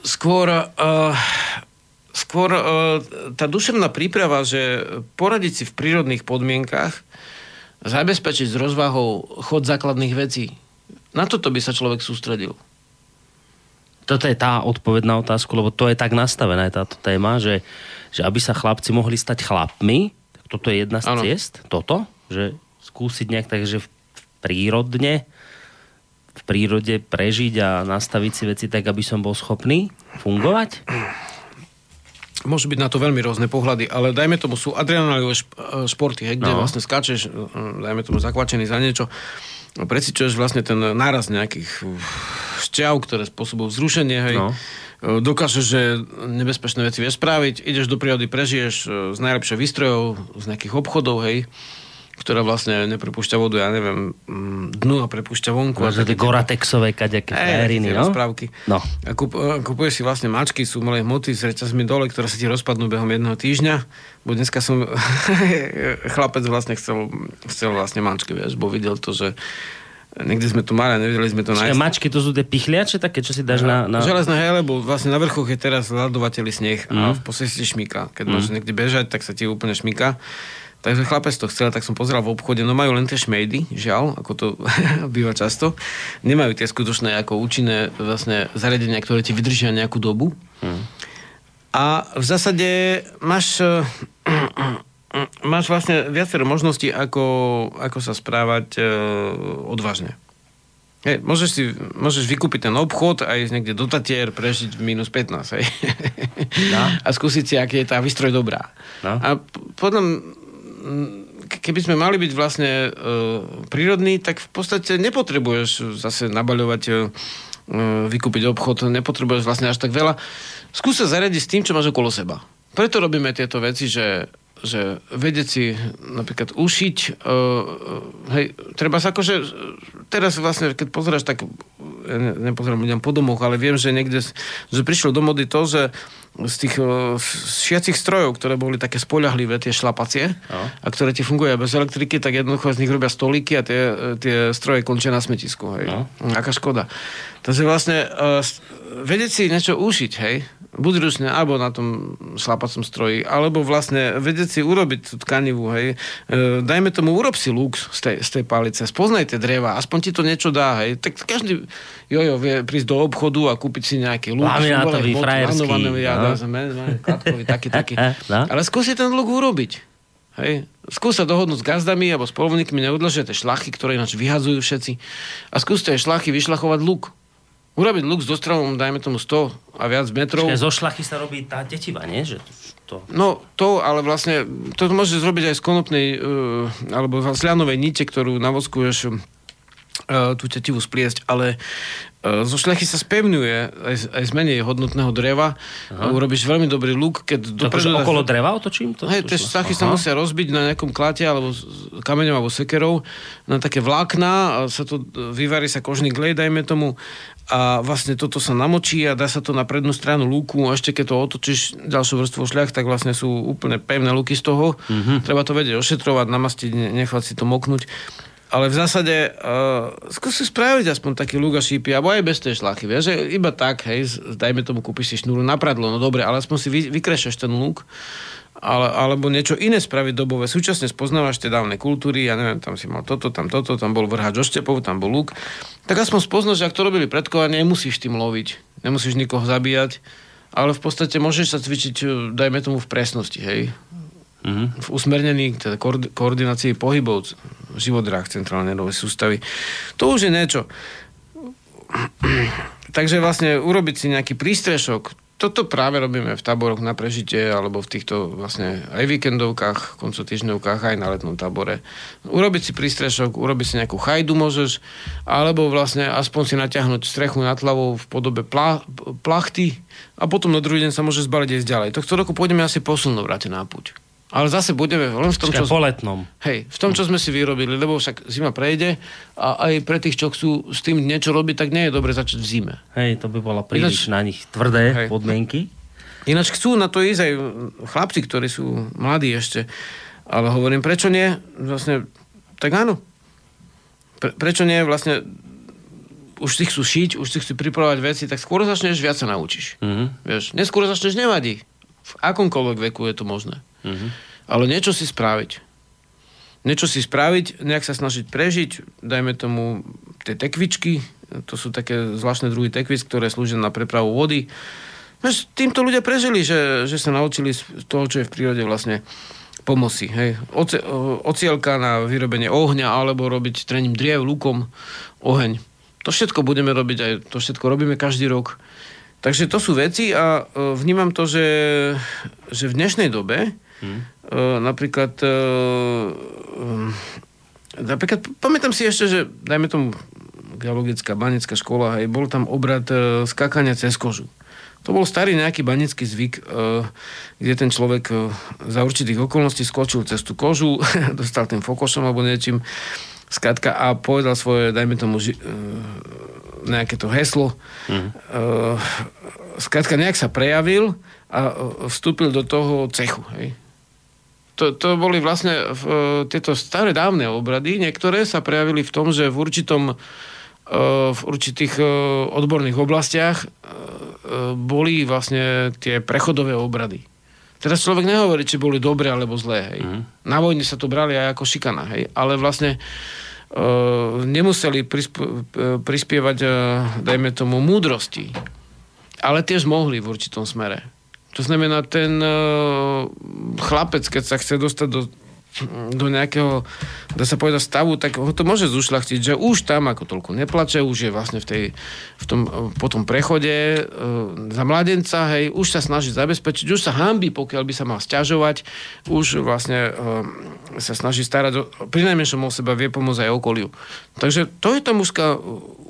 Skôr, uh, skôr uh, tá duševná príprava, že poradiť si v prírodných podmienkach, zabezpečiť s rozvahou chod základných vecí, na toto by sa človek sústredil. Toto je tá odpoveď na otázku, lebo to je tak nastavená táto téma, že, že aby sa chlapci mohli stať chlapmi, tak toto je jedna z Áno. ciest, toto, že skúsiť nejak tak, že v prírodne v prírode prežiť a nastaviť si veci tak, aby som bol schopný fungovať? Môžu byť na to veľmi rôzne pohľady, ale dajme tomu, sú adrenalinové e, športy, hej, kde No. vlastne skáčeš, e, dajme tomu zakvačený za niečo, precičuješ vlastne ten náraz nejakých uh, šťav, ktoré spôsobujú vzrušenie, hej. No. E, Dokážeš, že nebezpečné veci vieš spraviť, ideš do prírody, prežiješ e, z najlepších výstrojov, z nejakých obchodov, hej, ktorá vlastne neprepúšťa vodu, ja neviem, mm, dnu a prepúšťa vonku. a Možno tie Goratexové kaďaké frajeriny, no? rozprávky. No. A kup, e, kupuješ si vlastne mačky z umelej hmoty s reťazmi dole, ktoré sa ti rozpadnú behom jedného týždňa. Bo dneska som... *laughs* chlapec vlastne chcel, chcel vlastne mačky, vieš, bo videl to, že niekde sme to mali a nevedeli sme to nájsť. mačky to sú tie pichliače také, čo si dáš na... na... Železné hele, lebo vlastne na vrchoch je teraz ľadovateľý sneh Mhm. a v podstate šmíka. Keď máš niekde bežať, tak sa ti úplne šmíka. Takže chlapec to chcel, tak som pozeral v obchode, no majú len tie šmejdy, žiaľ, ako to *laughs* býva často. Nemajú tie skutočné ako účinné vlastne zariadenia, ktoré ti vydržia nejakú dobu. A v zásade máš, *clears throat* máš vlastne viacero možností, ako, ako sa správať eh, odvážne. Hej, môžeš, si, môžeš vykúpiť ten obchod a ísť niekde do Tatier, prežiť v minus 15, hej. No. *laughs* A skúsiť si, aký je tá výstroj dobrá. No. A potom, keby sme mali byť vlastne uh, prírodní, tak v podstate nepotrebuješ zase nabaľovať, uh, vykúpiť obchod, nepotrebuješ vlastne až tak veľa. Skús sa zariadiť s tým, čo máš okolo seba. Preto robíme tieto veci, že že vedieť si napríklad ušiť, uh, hej, treba sa akože, teraz vlastne, keď pozeráš, tak ja ne, nepozerám ľuďom po domoch, ale viem, že niekde, že prišlo do mody to, že z tých uh, šiacich strojov, ktoré boli také spoľahlivé, tie šlapacie, No. a ktoré ti fungujú bez elektriky, tak jednoducho z nich robia stolíky a tie, tie stroje končia na smetisku. Hej. No. Aká škoda. Takže vlastne uh, vedieť si niečo ušiť, hej, buď ručne, alebo na tom šlapacom stroji, alebo vlastne vedieť si urobiť tú tkanivú, hej. E, dajme tomu, urob si luk z tej, z tej palice, spoznaj tie dreva, aspoň ti to niečo dá, hej. Tak každý jojo vie prísť do obchodu a kúpiť si nejaký Sú boli frajerský, ja, no. taký, *laughs* taký. No. Ale skúsi ten luk urobiť. Hej. Skús sa dohodnúť s gazdami alebo s polovníkmi, neodložia tie šlachy, ktoré ináč vyhadzujú všetci. A skús tie šlachy vyšlachovať luk. Urobiť luk s dostravom, dajme tomu 100 a viac metrov. Čiže zo šlachy sa robí tá tetiva, nie? Že to... No to, ale vlastne, to môžeš zrobiť aj z konopnej uh, alebo z lianovej nite, ktorú navoskuješ uh, tú tetivú spliesť, ale uh, zo šľachy sa spevňuje aj, aj z menej hodnotného dreva. Uh, urobíš veľmi dobrý luk, keď akože dáš- okolo dreva otočím? To, Hej, tie šlo? šachy sa Aha. musia rozbiť na nejakom klate alebo kameňom alebo sekerou na také vlákna a sa to, vyvarí sa kožný glej, dajme tomu a vlastne toto sa namočí a dá sa to na prednú stranu lúku a ešte keď to otočíš ďalšiu vrstvu šľach, tak vlastne sú úplne pevné luky z toho. Mm-hmm. Treba to vedieť ošetrovať, namastiť, ne- nechať si to moknúť. Ale v zásade uh, skús si spraviť aspoň taký a šípy, alebo aj bez tej šlachy, vieš, iba tak, hej, dajme tomu, kúpiš si šnúru na pradlo, no dobre, ale aspoň si vy, vykrešeš ten luk, ale, alebo niečo iné spraviť dobové. Súčasne spoznávaš tie dávne kultúry, ja neviem, tam si mal toto, tam toto, tam bol vrhač oštepov, tam bol luk. Tak aspoň spoznáš, ak to robili predkovia, nemusíš tým loviť, nemusíš nikoho zabíjať, ale v podstate môžeš sa cvičiť, eh, dajme tomu, v presnosti, hej. Mhm. V usmernení, teda koord- koordinácii pohybov živodrách centrálnej nervovej sústavy. To už je niečo. *clears throat* Takže vlastne urobiť si nejaký prístrešok, toto práve robíme v táboroch na prežitie alebo v týchto vlastne aj víkendovkách, koncotýždňovkách, aj na letnom tábore. Urobiť si prístrešok, urobiť si nejakú chajdu môžeš, alebo vlastne aspoň si natiahnuť strechu nad hlavou v podobe plá, plachty a potom na druhý deň sa môže zbaliť ísť ďalej. Tohto roku pôjdeme asi posilno vrátiť na púť. Ale zase budeme len v tom, Čiže čo... po letnom. Hej, v tom, čo sme si vyrobili, lebo však zima prejde a aj pre tých, čo chcú s tým niečo robiť, tak nie je dobre začať v zime. Hej, to by bolo príliš Ináč- na nich tvrdé Hej. podmienky. Ináč chcú na to ísť aj chlapci, ktorí sú mladí ešte. Ale hovorím, prečo nie? Vlastne, tak áno. Pre, prečo nie? Vlastne už si chcú šiť, už si chcú pripravovať veci, tak skôr začneš, viac sa naučíš. Mhm. Vieš, neskôr začneš, nevadí. V akomkoľvek veku je to možné. Mhm. Ale niečo si spraviť. Niečo si spraviť, nejak sa snažiť prežiť, dajme tomu tie tekvičky, To sú také zvláštne druhy tekvic, ktoré slúžia na prepravu vody. Týmto ľudia prežili, že, že sa naučili z toho, čo je v prírode vlastne pomoci. Hej. Oce, ocielka na vyrobenie ohňa alebo robiť trením driev, lukom, oheň. To všetko budeme robiť aj, to všetko robíme každý rok. Takže to sú veci a e, vnímam to, že, že v dnešnej dobe hmm. napríklad e, napríklad pamätám si ešte, že dajme tomu geologická banická škola, hej, bol tam obrad skákania cez kožu. To bol starý nejaký banický zvyk, kde ten človek za určitých okolností skočil cez tú kožu, *laughs* dostal tým fokošom alebo niečím, skratka a povedal svoje, dajme tomu, ži- nejaké to heslo. Mm. Skratka, nejak sa prejavil a vstúpil do toho cechu. Hej. To, to boli vlastne v, tieto staré dávne obrady. Niektoré sa prejavili v tom, že v určitom e, v určitých e, odborných oblastiach e, boli vlastne tie prechodové obrady. Teraz človek nehovorí, či boli dobré alebo zlé. Hej. Mm. Na vojne sa to brali aj ako šikana. Hej. Ale vlastne uh, nemuseli prisp- prispievať, uh, dajme tomu, múdrosti. Ale tiež mohli v určitom smere. To znamená, ten uh, chlapec, keď sa chce dostať do, do nejakého, dá sa povedať, stavu, tak ho to môže zušľachtiť, že už tam ako toľko neplače, už je vlastne v, tej, v tom, po tom prechode uh, za mladenca, hej, už sa snaží zabezpečiť, už sa hambi, pokiaľ by sa mal stiažovať, už vlastne uh, sa snaží starať, o, pri najmenšom o seba vie pomôcť aj okoliu. Takže to je tá mužská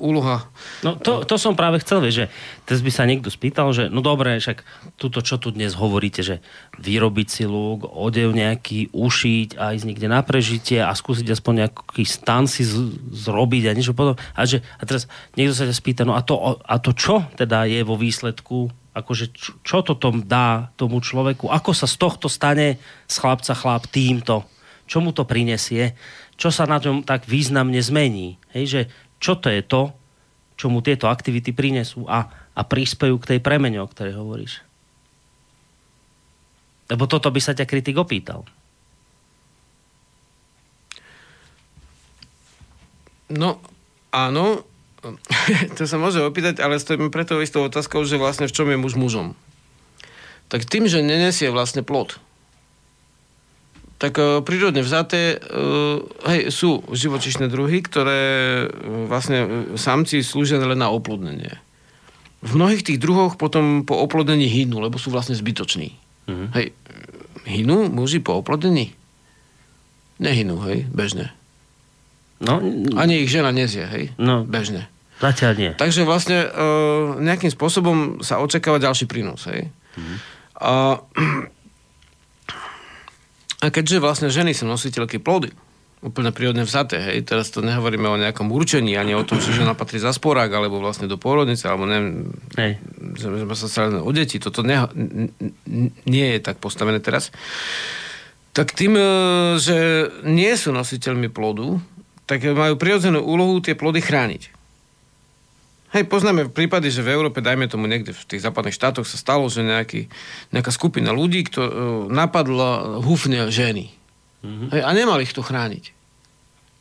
úloha. No to, to som práve chcel, že teraz by sa niekto spýtal, že no dobre, však túto, čo tu dnes hovoríte, že vyrobiť si lúk, odev nejaký, ušiť a ísť niekde na prežitie a skúsiť aspoň nejaký stan si z, zrobiť a niečo podobné. A, že, a teraz niekto sa ťa spýta, no a to, a to čo teda je vo výsledku? Akože čo, čo to tom dá tomu človeku, ako sa z tohto stane z chlapca chlap týmto, čo mu to prinesie, čo sa na tom tak významne zmení. Hej, že čo to je to, čo mu tieto aktivity prinesú? A, a prispejú k tej premene, o ktorej hovoríš. Lebo toto by sa ťa kritik opýtal. No, áno, *laughs* to sa môže opýtať, ale stojíme preto istou otázkou, že vlastne v čom je muž mužom. Tak tým, že nenesie vlastne plod, tak uh, prírodne vzaté, uh, hej, sú živočišné druhy, ktoré uh, vlastne samci slúžia len na oplodnenie. V mnohých tých druhoch potom po oplodnení hynú, lebo sú vlastne zbytoční. Mm-hmm. Hej, hynú muži po oplodnení? Nehynú, hej, bežne. No, Ani ich žena nezie, hej, No. bežne. zatiaľ nie. Takže vlastne uh, nejakým spôsobom sa očakáva ďalší prínos. Hej? Mm. A, *clears throat* a keďže vlastne ženy sú nositeľky plody, úplne prírodne vzaté, hej, teraz to nehovoríme o nejakom určení, ani o tom, že žena patrí za sporák, alebo vlastne do pôrodnice, alebo neviem, Hej. sme sa starali o deti, toto ne, nie je tak postavené teraz. Tak tým, e, že nie sú nositeľmi plodu, tak majú prirodzenú úlohu tie plody chrániť. Hej, poznáme prípady, že v Európe, dajme tomu niekde v tých západných štátoch sa stalo, že nejaký, nejaká skupina ľudí, kto uh, napadla húfne ženy. Mm-hmm. Hej, a nemali ich to chrániť.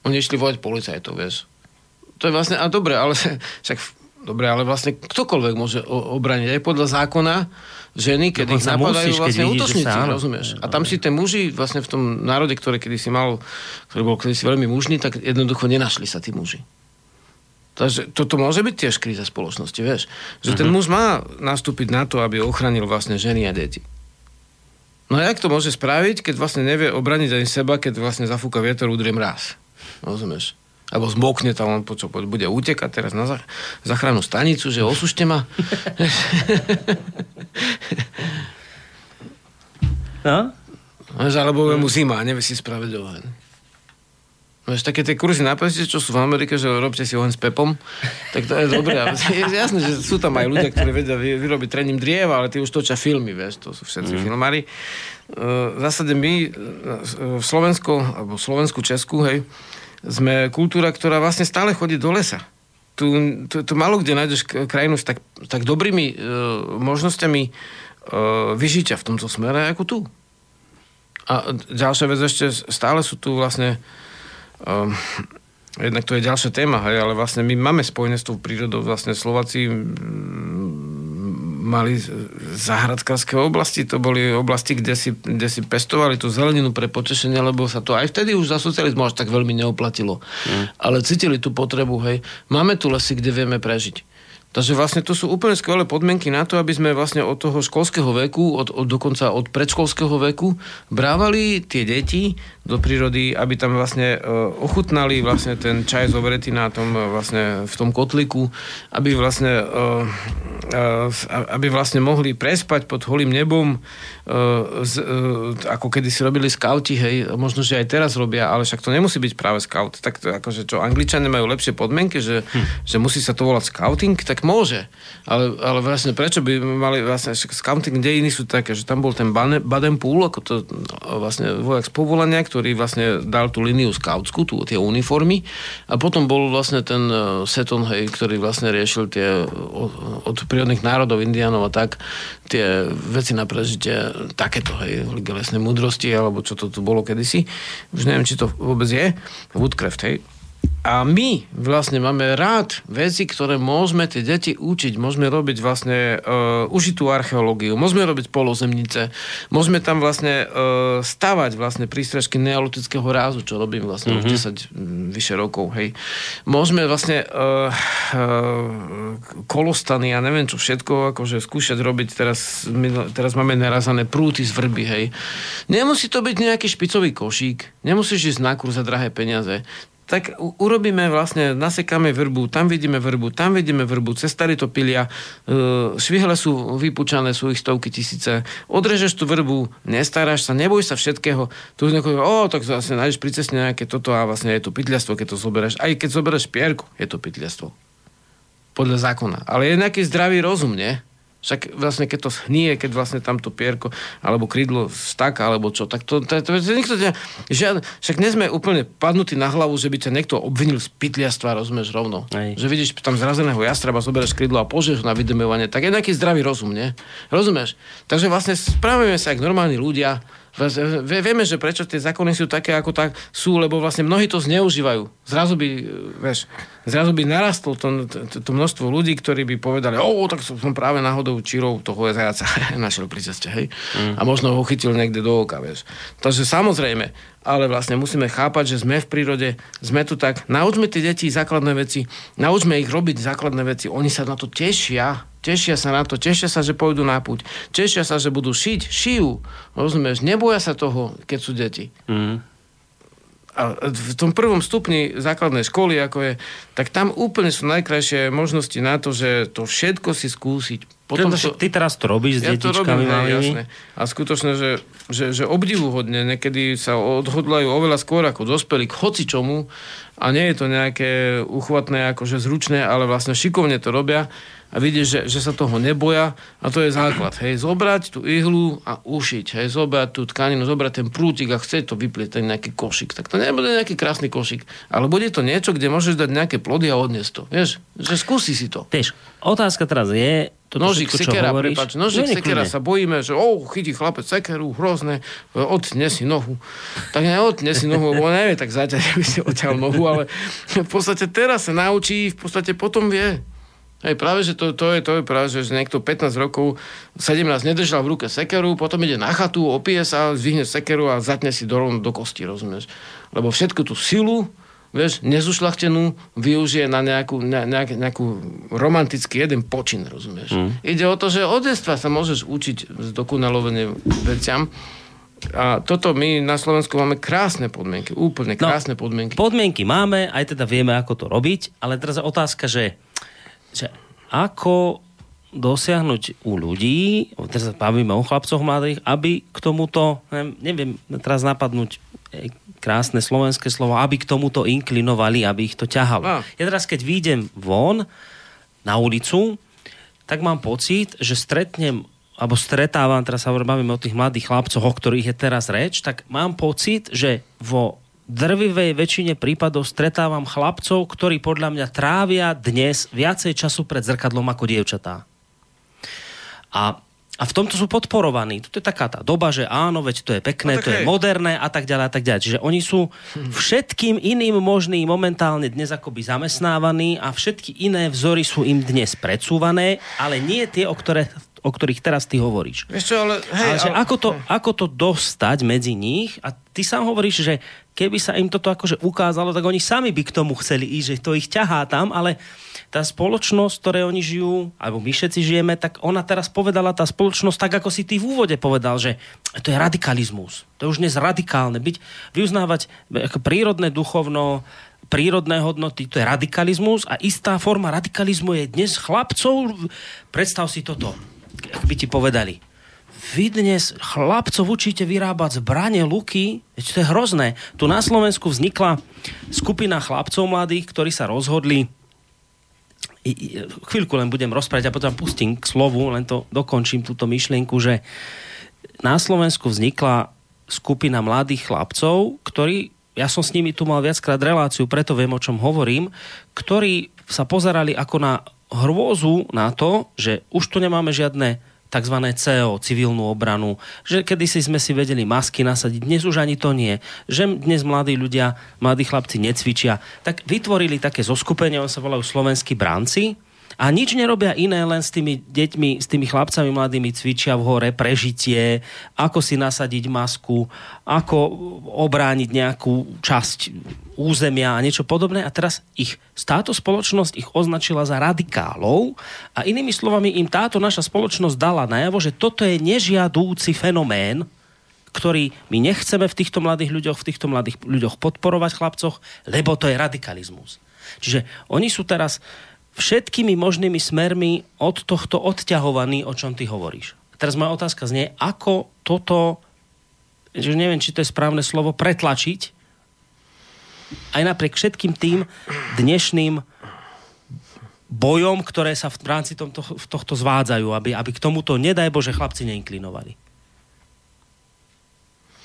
Oni išli vojať policajtov, vieš. To je vlastne, a dobre, ale *laughs* však, dobre, ale vlastne ktokoľvek môže obraniť. Aj podľa zákona ženy, keď ich Dokonca napadajú musíš, vlastne útočníci, rozumieš? A tam si tie muži vlastne v tom národe, ktoré kedysi mal, ktorý bol kedysi veľmi mužný, tak jednoducho nenašli sa tí muži. Takže toto môže byť tiež kríza spoločnosti, vieš. Že ten muž má nastúpiť na to, aby ochránil vlastne ženy a deti. No a jak to môže spraviť, keď vlastne nevie obraniť ani seba, keď vlastne zafúka vietor, udrie mraz. Rozumieš? Alebo zmokne tam, on počo, bude utekať teraz na zach- zachrannú stanicu, že osušte ma. No? Alebo mu zima nevie si spraviť Vieš, také tie kurzy na peste, čo sú v Amerike, že robte si oheň s pepom, tak to je dobré. Je jasné, že sú tam aj ľudia, ktorí vedia vy- vyrobiť trením drieva, ale tí už točia filmy, vieš, to sú všetci mm. filmári. Uh, v zásade my uh, v Slovensku, alebo Slovensku, Česku, hej, sme kultúra, ktorá vlastne stále chodí do lesa. Tu, tu, tu malo kde nájdeš krajinu s tak, tak dobrými uh, možnosťami uh, vyžitia v tomto smere, ako tu. A ďalšia vec ešte, stále sú tu vlastne um, jednak to je ďalšia téma, hej, ale vlastne my máme spojené s tou prírodou, vlastne Slováci mali záhradkárske oblasti, to boli oblasti, kde si, kde si pestovali tú zeleninu pre potešenie, lebo sa to aj vtedy už za socializmu až tak veľmi neoplatilo. Mm. Ale cítili tú potrebu, hej. Máme tu lesy, kde vieme prežiť. Takže vlastne to sú úplne skvelé podmienky na to, aby sme vlastne od toho školského veku, od, od, dokonca od predškolského veku, brávali tie deti do prírody, aby tam vlastne uh, ochutnali vlastne ten čaj zovretý na tom uh, vlastne v tom kotliku, aby vlastne uh, uh, aby vlastne mohli prespať pod holým nebom, uh, z, uh, ako kedy si robili skauti, hej, možno, že aj teraz robia, ale však to nemusí byť práve scout. Tak to, akože čo, Angličania majú lepšie podmienky, že, hm. že musí sa to volať scouting, tak tak môže. Ale, ale vlastne prečo by mali vlastne scouting dejiny sú také, že tam bol ten Baden Pool, ako to no, vlastne vojak z povolania, ktorý vlastne dal tú líniu scoutskú, tú, tie uniformy a potom bol vlastne ten uh, Seton, hej, ktorý vlastne riešil tie od, od prírodných národov, indianov a tak, tie veci na prežitie, takéto, hej, lesnej múdrosti, alebo čo to tu bolo kedysi. Už neviem, či to vôbec je. Woodcraft, hej. A my vlastne máme rád veci, ktoré môžeme tie deti učiť. Môžeme robiť vlastne uh, užitú archeológiu, môžeme robiť polozemnice, môžeme tam vlastne uh, stavať vlastne prístrežky neolitického rázu, čo robím vlastne mm-hmm. už 10 mm, vyše rokov, hej. Môžeme vlastne uh, uh, kolostany a neviem čo všetko, akože skúšať robiť teraz, my, teraz máme narazané prúty z vrby, hej. Nemusí to byť nejaký špicový košík, nemusíš ísť na kurz za drahé peniaze tak urobíme vlastne, nasekáme vrbu, tam vidíme vrbu, tam vidíme vrbu, cez to pilia, e, švihle sú vypučané, sú ich stovky tisíce, odrežeš tú vrbu, nestaráš sa, neboj sa všetkého, tu už niekoho, o, tak zase nájdeš pri nejaké toto a vlastne je to pytliastvo, keď to zoberieš. Aj keď zoberieš pierku, je to pytliastvo. Podľa zákona. Ale je nejaký zdravý rozum, nie? Však vlastne keď to hnie, keď vlastne tamto pierko alebo krídlo staká, alebo čo, tak to, to, to, to nikto ťa, žiad, však nie sme úplne padnutí na hlavu, že by ťa niekto obvinil z pytliastva, rozumieš, rovno. Aj. Že vidíš tam zrazeného jastraba, zoberieš krídlo a požieš na vydemovanie, tak je nejaký zdravý rozum, nie? Rozumieš? Takže vlastne správame sa ako normálni ľudia, Vieme, že prečo tie zákony sú také, ako tak sú, lebo vlastne mnohí to zneužívajú. Zrazu by, vieš, zrazu by narastlo to, to, to množstvo ľudí, ktorí by povedali, o, tak som práve náhodou čírov toho zajaca *laughs* našiel pri ceste, hej. Mm. A možno ho chytil niekde do oka, vieš. Takže samozrejme, ale vlastne musíme chápať, že sme v prírode, sme tu tak, naučme tie deti základné veci, naučme ich robiť základné veci, oni sa na to tešia, Tešia sa na to, tešia sa, že pôjdu na púť. Tešia sa, že budú šiť, šijú. Rozumieš? Neboja sa toho, keď sú deti. Mm. A v tom prvom stupni základnej školy, ako je, tak tam úplne sú najkrajšie možnosti na to, že to všetko si skúsiť. Potom to, ty teraz to robíš s ja detičkami to robím, jasné. A skutočne, že, že, že obdivuhodne, niekedy sa odhodlajú oveľa skôr ako dospelí k hoci čomu a nie je to nejaké uchvatné, akože zručné, ale vlastne šikovne to robia a vidíš, že, že sa toho neboja a to je základ. Hej, zobrať tú ihlu a ušiť. Hej, zobrať tú tkaninu, zobrať ten prútik a chce to vyplieť ten nejaký košik. Tak to nebude nejaký krásny košik, ale bude to niečo, kde môžeš dať nejaké plody a odniesť to. Vieš, že skúsi si to. Vieš, otázka teraz je, toto nožík, všetko, sekera, prepáč, nožík, sekera sa bojíme, že oh, chytí chlapec sekeru, hrozné, odne si nohu. Tak neodne si nohu, lebo nevie tak zaťať, *laughs* aby si odťal nohu, ale v podstate teraz sa naučí, v podstate potom vie. Hej, práve, že to, to, je, to je práve, že niekto 15 rokov, 17 nedržal v ruke sekeru, potom ide na chatu, opije sa, zvihne sekeru a zatne si do, do kosti, rozumieš? Lebo všetku tú silu, vieš, nezušlachtenú využije na nejakú, ne, nejak, nejakú romantický jeden počin, rozumieš? Mm. Ide o to, že od detstva sa môžeš učiť zdokonalovanie veciam, a toto my na Slovensku máme krásne podmienky, úplne no, krásne no, podmienky. Podmienky máme, aj teda vieme, ako to robiť, ale teraz je otázka, že že ako dosiahnuť u ľudí, teraz sa bavíme o chlapcoch mladých, aby k tomuto, neviem, teraz napadnúť e, krásne slovenské slovo, aby k tomuto inklinovali, aby ich to ťahalo. No. Ja teraz, keď výjdem von na ulicu, tak mám pocit, že stretnem alebo stretávam, teraz sa bavíme o tých mladých chlapcoch, o ktorých je teraz reč, tak mám pocit, že vo drvivej väčšine prípadov stretávam chlapcov, ktorí podľa mňa trávia dnes viacej času pred zrkadlom ako dievčatá. A A v tomto sú podporovaní. To je taká tá doba, že áno, veď to je pekné, No to je hej. moderné a tak ďalej a tak ďalej. Čiže oni sú všetkým iným možným momentálne dnes akoby zamestnávaní a všetky iné vzory sú im dnes predsúvané, ale nie tie, o, ktoré, o ktorých teraz ty hovoríš. Čo, ale... Hej, Ale že ale- ako, to, ako to dostať medzi nich a ty sám hovoríš, že keby sa im toto akože ukázalo, tak oni sami by k tomu chceli ísť, že to ich ťahá tam, ale tá spoločnosť, v ktorej oni žijú, alebo my všetci žijeme, tak ona teraz povedala, tá spoločnosť, tak ako si ty v úvode povedal, že to je radikalizmus. To je už dnes radikálne. Byť, vyuznávať ako prírodné duchovno, prírodné hodnoty, to je radikalizmus a istá forma radikalizmu je dnes chlapcov, predstav si toto, ak by ti povedali, vy dnes chlapcov učíte vyrábať zbranie, luky, veď to je hrozné. Tu na Slovensku vznikla skupina chlapcov mladých, ktorí sa rozhodli chvíľku len budem rozprávať a potom pustím k slovu, len to dokončím túto myšlienku, že na Slovensku vznikla skupina mladých chlapcov, ktorí, ja som s nimi tu mal viackrát reláciu, preto viem, o čom hovorím, ktorí sa pozerali ako na hrôzu na to, že už tu nemáme žiadne tzv. CO, civilnú obranu, že kedysi sme si vedeli masky nasadiť, dnes už ani to nie, že dnes mladí ľudia, mladí chlapci necvičia, tak vytvorili také zoskupenie, on sa volajú slovenskí bránci, a nič nerobia iné, len s tými deťmi, s tými chlapcami mladými cvičia v hore prežitie, ako si nasadiť masku, ako obrániť nejakú časť územia a niečo podobné. A teraz ich táto spoločnosť ich označila za radikálov a inými slovami im táto naša spoločnosť dala najavo, že toto je nežiadúci fenomén, ktorý my nechceme v týchto mladých ľuďoch, v týchto mladých ľuďoch podporovať chlapcoch, lebo to je radikalizmus. Čiže oni sú teraz všetkými možnými smermi od tohto odťahovaní, o čom ty hovoríš. Teraz moja otázka znie, ako toto, že neviem, či to je správne slovo, pretlačiť aj napriek všetkým tým dnešným bojom, ktoré sa v rámci tomto, v tohto zvádzajú, aby, aby k tomuto, nedaj Bože, chlapci neinklinovali.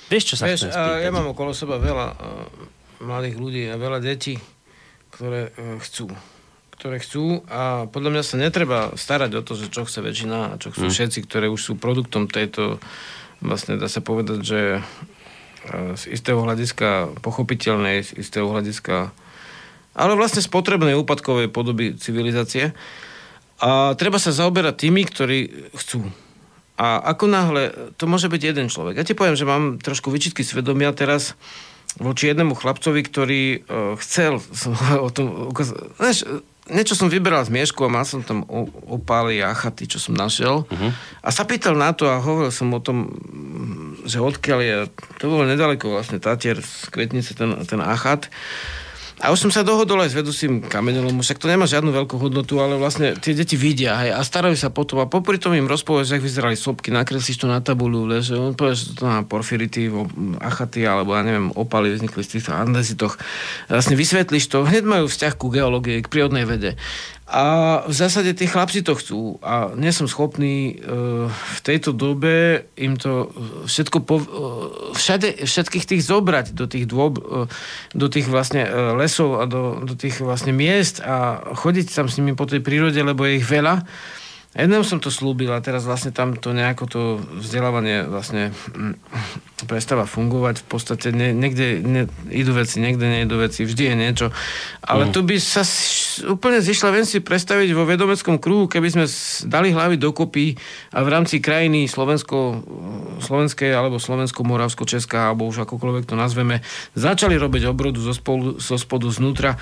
Vieš, čo sa Vieš, chcem spýtať? ja mám okolo seba veľa uh, mladých ľudí a veľa detí, ktoré uh, chcú. Ktoré chcú a podľa mňa sa netreba starať o to, že čo chce väčšina a čo chcú všetci, ktoré už sú produktom tejto, vlastne dá sa povedať, že uh, z istého hľadiska pochopiteľnej, z istého hľadiska ale vlastne spotrebnej úpadkovej podoby civilizácie. A treba sa zaoberať tými, ktorí chcú. A ako náhle, to môže byť jeden človek. Ja ti poviem, že mám trošku vyčitky svedomia teraz voči jednému chlapcovi, ktorý uh, chcel som *laughs* o tom ukázať. Niečo som vyberal z miešku a mal som tam opály a chaty, čo som našiel. Uh-huh. A sa pýtal na to a hovoril som o tom, že odkiaľ je. To bolo nedaleko vlastne Tatier z Kvetnice, ten, ten achat. A už som sa dohodol aj s vedúcim kamenelom, však to nemá žiadnu veľkú hodnotu, ale vlastne tie deti vidia hej, a starajú sa potom a popri tom im rozpovieš, že vyzerali sopky, nakreslíš to na tabulu, že on povie, že to na porfirity, achaty, alebo ja neviem, opaly vznikli z týchto andezitoch. Vlastne vysvetlíš to, hneď majú vzťah ku geológii, k prírodnej vede. A v zásade tí chlapci to chcú a nie som schopný e, v tejto dobe im to všetko po, e, všade, všetkých tých zobrať do tých dôb, e, do tých vlastne e, lesov a do, do tých vlastne miest a chodiť tam s nimi po tej prírode, lebo je ich veľa. Jednému som to slúbil a teraz vlastne tam to nejako to vzdelávanie vlastne mm, prestáva fungovať. V podstate ne, niekde ne, idú veci, niekde neidú veci, vždy je niečo. Ale tu by sa úplne zišla, viem si predstaviť vo vedomeckom kruhu, keby sme dali hlavy dokopy a v rámci krajiny Slovensko, slovenskej alebo Slovensko-Moravsko-Česká alebo už akokoľvek to nazveme, začali robiť obrodu zo, spolu, zo spodu znútra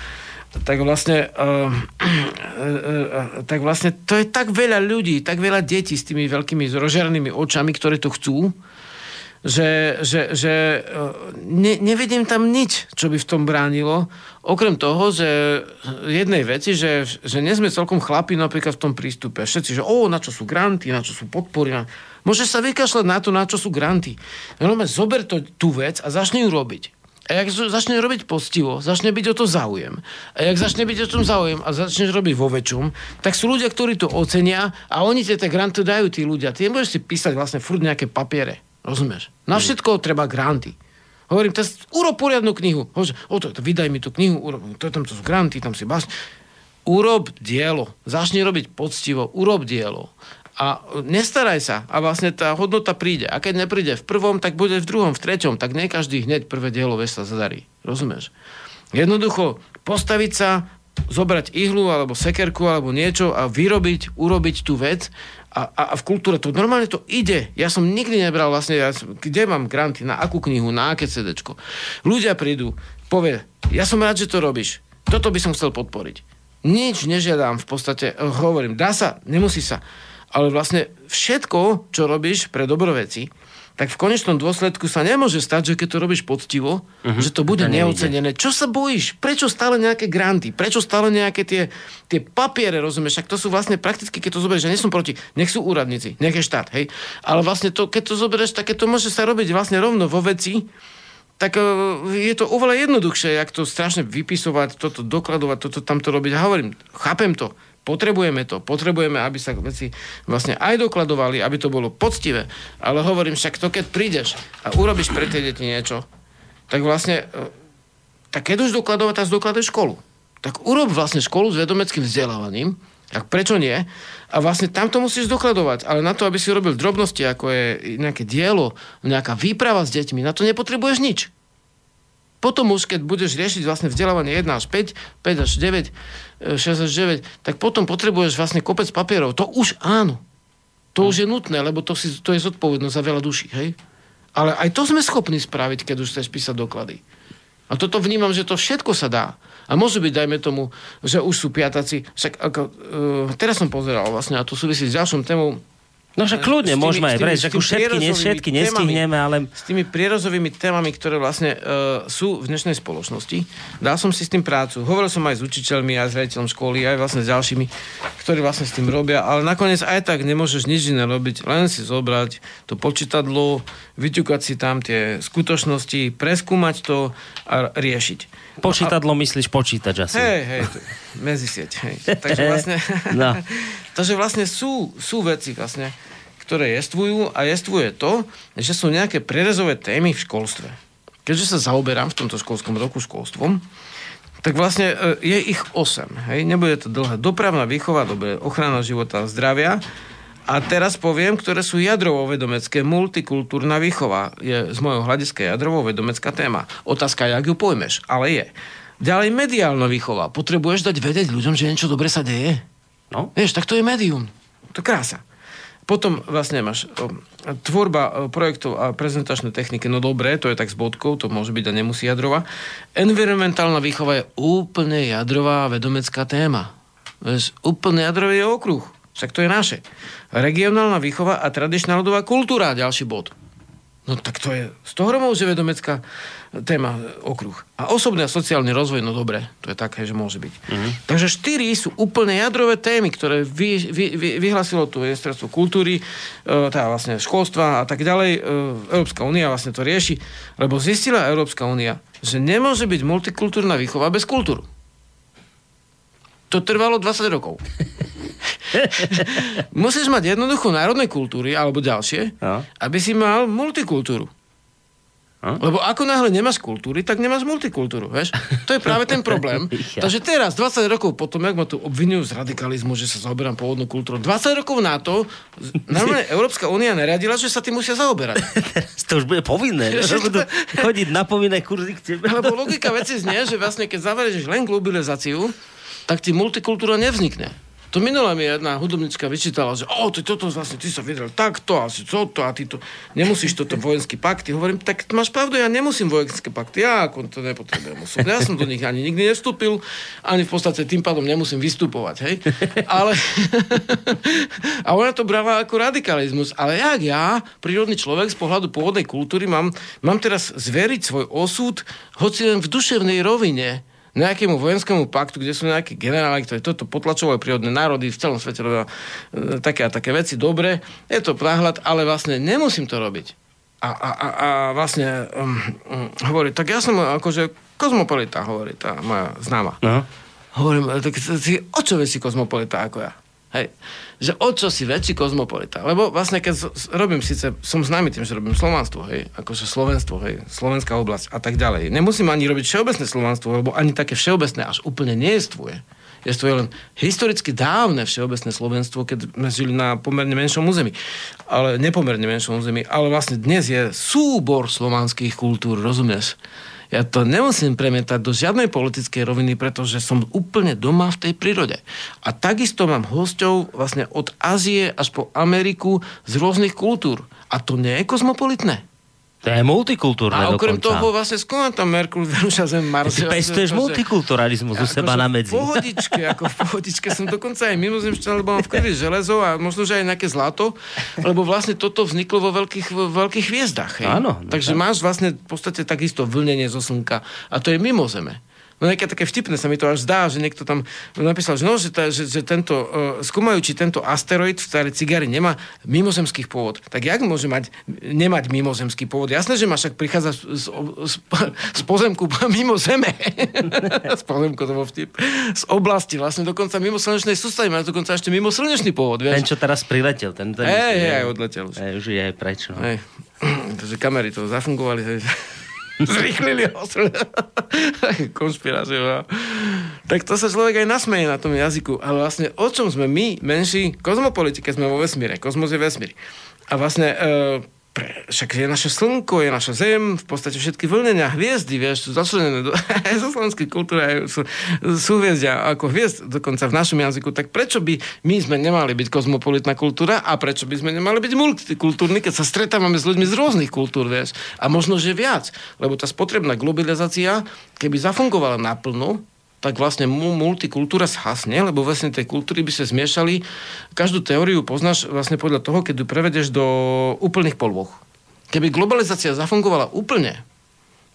tak vlastne, uh, uh, uh, tak vlastne to je tak veľa ľudí, tak veľa detí s tými veľkými zrožernými očami, ktoré to chcú, že, že, že ne, nevidím tam nič, čo by v tom bránilo. Okrem toho, že jednej veci, že, že nie sme celkom chlapi napríklad v tom prístupe. Všetci, že o, na čo sú granty, na čo sú podpory. Na... Môžeš sa vykašľať na to, na čo sú granty. No, zober to, tú vec a začni ju robiť. A jak začne robiť postivo, začne byť o to záujem. A jak začne byť o tom záujem a začneš robiť vo väčšom, tak sú ľudia, ktorí to ocenia a oni tie tie granty dajú tí ľudia. Ty nebudeš si písať vlastne furt nejaké papiere. Rozumieš? Na všetko treba granty. Hovorím, teraz urob poriadnu knihu. Hovorím, o to, to, vydaj mi tú knihu, urob, to, tam to sú granty, tam si bas. Urob dielo. Začni robiť poctivo. Urob dielo. A nestaraj sa a vlastne tá hodnota príde. A keď nepríde v prvom, tak bude v druhom, v treťom. Tak nie každý hneď prvé dielo sa zadarí. Rozumieš? Jednoducho postaviť sa, zobrať ihlu alebo sekerku alebo niečo a vyrobiť, urobiť tú vec a, a, a v kultúre to normálne to ide. Ja som nikdy nebral vlastne, ja, kde mám granty, na akú knihu, na aké CDčko. Ľudia prídu, povie, ja som rád, že to robíš. Toto by som chcel podporiť. Nič nežiadam v podstate, hovorím, dá sa, nemusí sa. Ale vlastne všetko, čo robíš pre dobro veci, tak v konečnom dôsledku sa nemôže stať, že keď to robíš poctivo, uh-huh. že to bude to neocenené. Čo sa bojíš? Prečo stále nejaké granty? Prečo stále nejaké tie, tie papiere, rozumieš? Však to sú vlastne prakticky, keď to zoberieš, ja nie som proti, nech sú úradníci, nech je štát, hej. Ale vlastne to, keď to zoberieš, tak keď to môže sa robiť vlastne rovno vo veci, tak eh, je to oveľa jednoduchšie, jak to strašne vypisovať, toto dokladovať, toto tamto robiť. A hovorím, chápem to, potrebujeme to, potrebujeme, aby sa veci vlastne aj dokladovali, aby to bolo poctivé. Ale hovorím však to, keď prídeš a urobíš pre tie deti niečo, tak vlastne, eh, tak keď už dokladovať, tak dokladaj školu. Tak urob vlastne školu s vedomeckým vzdelávaním, tak prečo nie? A vlastne tam to musíš dokladovať. Ale na to, aby si robil drobnosti, ako je nejaké dielo, nejaká výprava s deťmi, na to nepotrebuješ nič. Potom už, keď budeš riešiť vlastne vzdelávanie 1 až 5, 5 až 9, e, 6 až 9, tak potom potrebuješ vlastne kopec papierov. To už áno. To už je nutné, lebo to, si, to je zodpovednosť za veľa duší, hej? Ale aj to sme schopní spraviť, keď už chceš písať doklady. A toto vnímam, že to všetko sa dá. A môže byť, dajme tomu, že už sú piataci. Však ako, uh, teraz som pozeral vlastne, a to súvisí s ďalšou témou, No však kľudne, tými- môžeme aj prejsť, však už všetky, ne, všetky témami. nestihneme, ale s tými prierozovými témami, ktoré vlastne uh, sú v dnešnej spoločnosti. Dal som si s tým prácu. Hovoril som aj s učiteľmi, aj s riaditeľom školy, aj vlastne s ďalšími, ktorí vlastne s tým robia, ale nakoniec aj tak nemôžeš nič iné robiť, len si zobrať to počítadlo, vyťukať si tam tie skutočnosti, preskúmať to a riešiť. počítadlo myslíš počítač asi. Hej, hej, medzisieť, hej. Takže *laughs* vlastne, No. *laughs* takže vlastne sú, sú veci vlastne, ktoré jestvujú a jestvuje to, že sú nejaké prerezové témy v školstve. Keďže sa zaoberám v tomto školskom roku školstvom, tak vlastne e, je ich 8. Hej? Nebude to dlhé. Dopravná výchova, dobre, ochrana života a zdravia. A teraz poviem, ktoré sú jadrovo-vedomecké. Multikultúrna výchova je z môjho hľadiska jadrovo-vedomecká téma. Otázka, jak ju pojmeš, ale je. Ďalej mediálna výchova. Potrebuješ dať vedieť ľuďom, že niečo dobre sa deje? No. Vieš, tak to je médium. To je krása. Potom vlastne máš tvorba projektov a prezentačné techniky. No dobre, to je tak s bodkou, to môže byť a nemusí jadrová. Environmentálna výchova je úplne jadrová vedomecká téma. Vieš, úplne jadrový je okruh. Však to je naše. Regionálna výchova a tradičná ľudová kultúra, ďalší bod. No tak to je z toho hromov, že vedomecká téma, okruh. A osobný a sociálny rozvoj, no dobre, to je také, že môže byť. Mm-hmm. Takže štyri sú úplne jadrové témy, ktoré vy, vy, vy, vyhlasilo tu ministerstvo kultúry, e, teda vlastne školstva a tak ďalej. E, Európska únia vlastne to rieši, lebo zistila Európska únia, že nemôže byť multikultúrna výchova bez kultúru. To trvalo 20 rokov. *laughs* *laughs* Musíš mať jednoducho národné kultúry alebo ďalšie, No. aby si mal multikultúru. No. Lebo ako náhle nemáš kultúry, tak nemáš multikultúru, vieš? To je práve ten problém. *laughs* Takže teraz, 20 rokov potom, jak ma tu obvinujú z radikalizmu, že sa zaoberám pôvodnou kultúrou, 20 rokov na to, normálne *laughs* Európska únia naradila, že sa tým musia zaoberať. To už bude povinné. Že Budú chodiť na povinné kurzy k tebe. Lebo logika veci znie, že vlastne keď zaverieš len globalizáciu, tak ti multikultúra nevznikne. To minule mi jedna hudobnička vyčítala, že o, ty toto vlastne, ty sa vydral takto, asi toto a ty to, nemusíš toto vojenský pakt. Hovorím, tak máš pravdu, ja nemusím vojenské pakty, ja ako to nepotrebujem. Osobne. Ja som do nich ani nikdy nevstúpil, ani v podstate tým pádom nemusím vystupovať, hej. Ale, *laughs* a ona to brala ako radikalizmus. Ale jak ja, prírodný človek z pohľadu pôvodnej kultúry, mám, mám teraz zveriť svoj osud, hoci len v duševnej rovine, nejakému vojenskému paktu, kde sú nejakí generáli, ktorí toto potlačovajú prírodné národy v celom svete robia e, také a také veci. Dobre, je to náhľad, ale vlastne nemusím to robiť. A, a, a, a vlastne um, um, hovorí, tak ja som akože kozmopolita, hovorí tá moja známa. No. Hovorím, e, tak si o čo si kozmopolita ako ja? Hej. Že o čo si väčší kozmopolita. Lebo vlastne, keď robím síce, som známy tým, že robím slovanstvo, hej, akože Slovenstvo, hej, Slovenská oblasť a tak ďalej. Nemusím ani robiť všeobecné slovanstvo, lebo ani také všeobecné až úplne nejestvuje. Jestvuje len historicky dávne všeobecné Slovenstvo, keď sme žili na pomerne menšom území. Ale nepomerne menšom území. Ale vlastne dnes je súbor slovanských kultúr, rozumieš? Ja to nemusím premietať do žiadnej politickej roviny, pretože som úplne doma v tej prírode. A takisto mám hosťov vlastne od Ázie až po Ameriku z rôznych kultúr. A to nie je kozmopolitné. To je multikultúrne A okrem dokonca. toho vlastne skúmam tam Merkur, Venuša, Zem, Mars. Ty pestuješ multikulturalizmus u seba Akože na medzi. V pohodičke, ako v pohodičke som dokonca aj mimozemšťan, lebo mám v krvi železo a možno, že aj nejaké zlato, lebo vlastne toto vzniklo vo veľkých, vo veľkých hviezdach. Hej. Áno, no Takže tak. máš vlastne v podstate takisto vlnenie zo slnka a to je mimo Zeme. No nejaké také vtipné sa mi to až zdá, že niekto tam napísal, že, no, že, ta, že, že tento, uh, skúmajú, či tento asteroid v starej cigári nemá mimozemských pôvod. Tak jak môže mať, nemať mimozemský pôvod? Jasné, že má však prichádza z, z, z, z pozemku *laughs* mimo Zeme. *laughs* z pozemku to bol vtip. Z oblasti, vlastne dokonca mimo slnečnej sústavy, má dokonca ešte mimo slnečný pôvod. Ten, Vieš? čo teraz priletel, ten, ten hej, že- aj odletel už. Hej, už je aj preč. No. *clears throat* Takže kamery to zafungovali. Hej. Zrýchlili ho. *laughs* Konšpirácia. Tak to sa človek aj nasmeje na tom jazyku. Ale vlastne o čom sme my, menší kozmopoliti, keď sme vo vesmíre. Kozmos je vesmír. A vlastne e, pre, však je naše slnko, je naša zem, v podstate všetky vlnenia, hviezdy, vieš, sú začlenené do, *laughs* zo slovenskej kultúry, aj sú, sú hviezdia ako hviezd, dokonca v našom jazyku, tak prečo by my sme nemali byť kozmopolitná kultúra a prečo by sme nemali byť multikultúrni, keď sa stretávame s ľuďmi z rôznych kultúr, vieš, a možno, že viac, lebo tá spotrebná globalizácia, keby zafungovala naplno, tak vlastne mu- multikultúra zhasne, lebo vlastne tie kultúry by sa zmiešali. Každú teóriu poznáš vlastne podľa toho, keď ju prevedeš do úplných polôch. Keby globalizácia zafungovala úplne,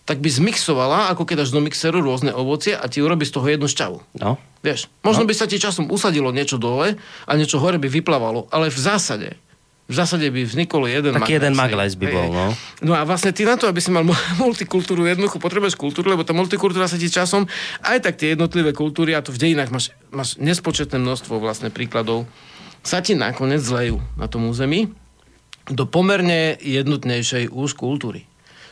tak by zmixovala, ako keď dáš do mixeru rôzne ovocie a ti urobí z toho jednu šťavu. No. Vieš, možno by sa ti časom usadilo niečo dole a niečo hore by vyplávalo, ale v zásade, v zásade by vznikol jeden Taký jeden maglajs, by bol, no. No a vlastne ty na to, aby si mal mu- *laughs* multikultúru jednoducho, potrebuješ kultúru, lebo tá multikultúra sa ti časom, aj tak tie jednotlivé kultúry, a to v dejinách máš, máš nespočetné množstvo vlastne príkladov, sa ti nakoniec zlejú na tom území do pomerne jednotnejšej už kultúry.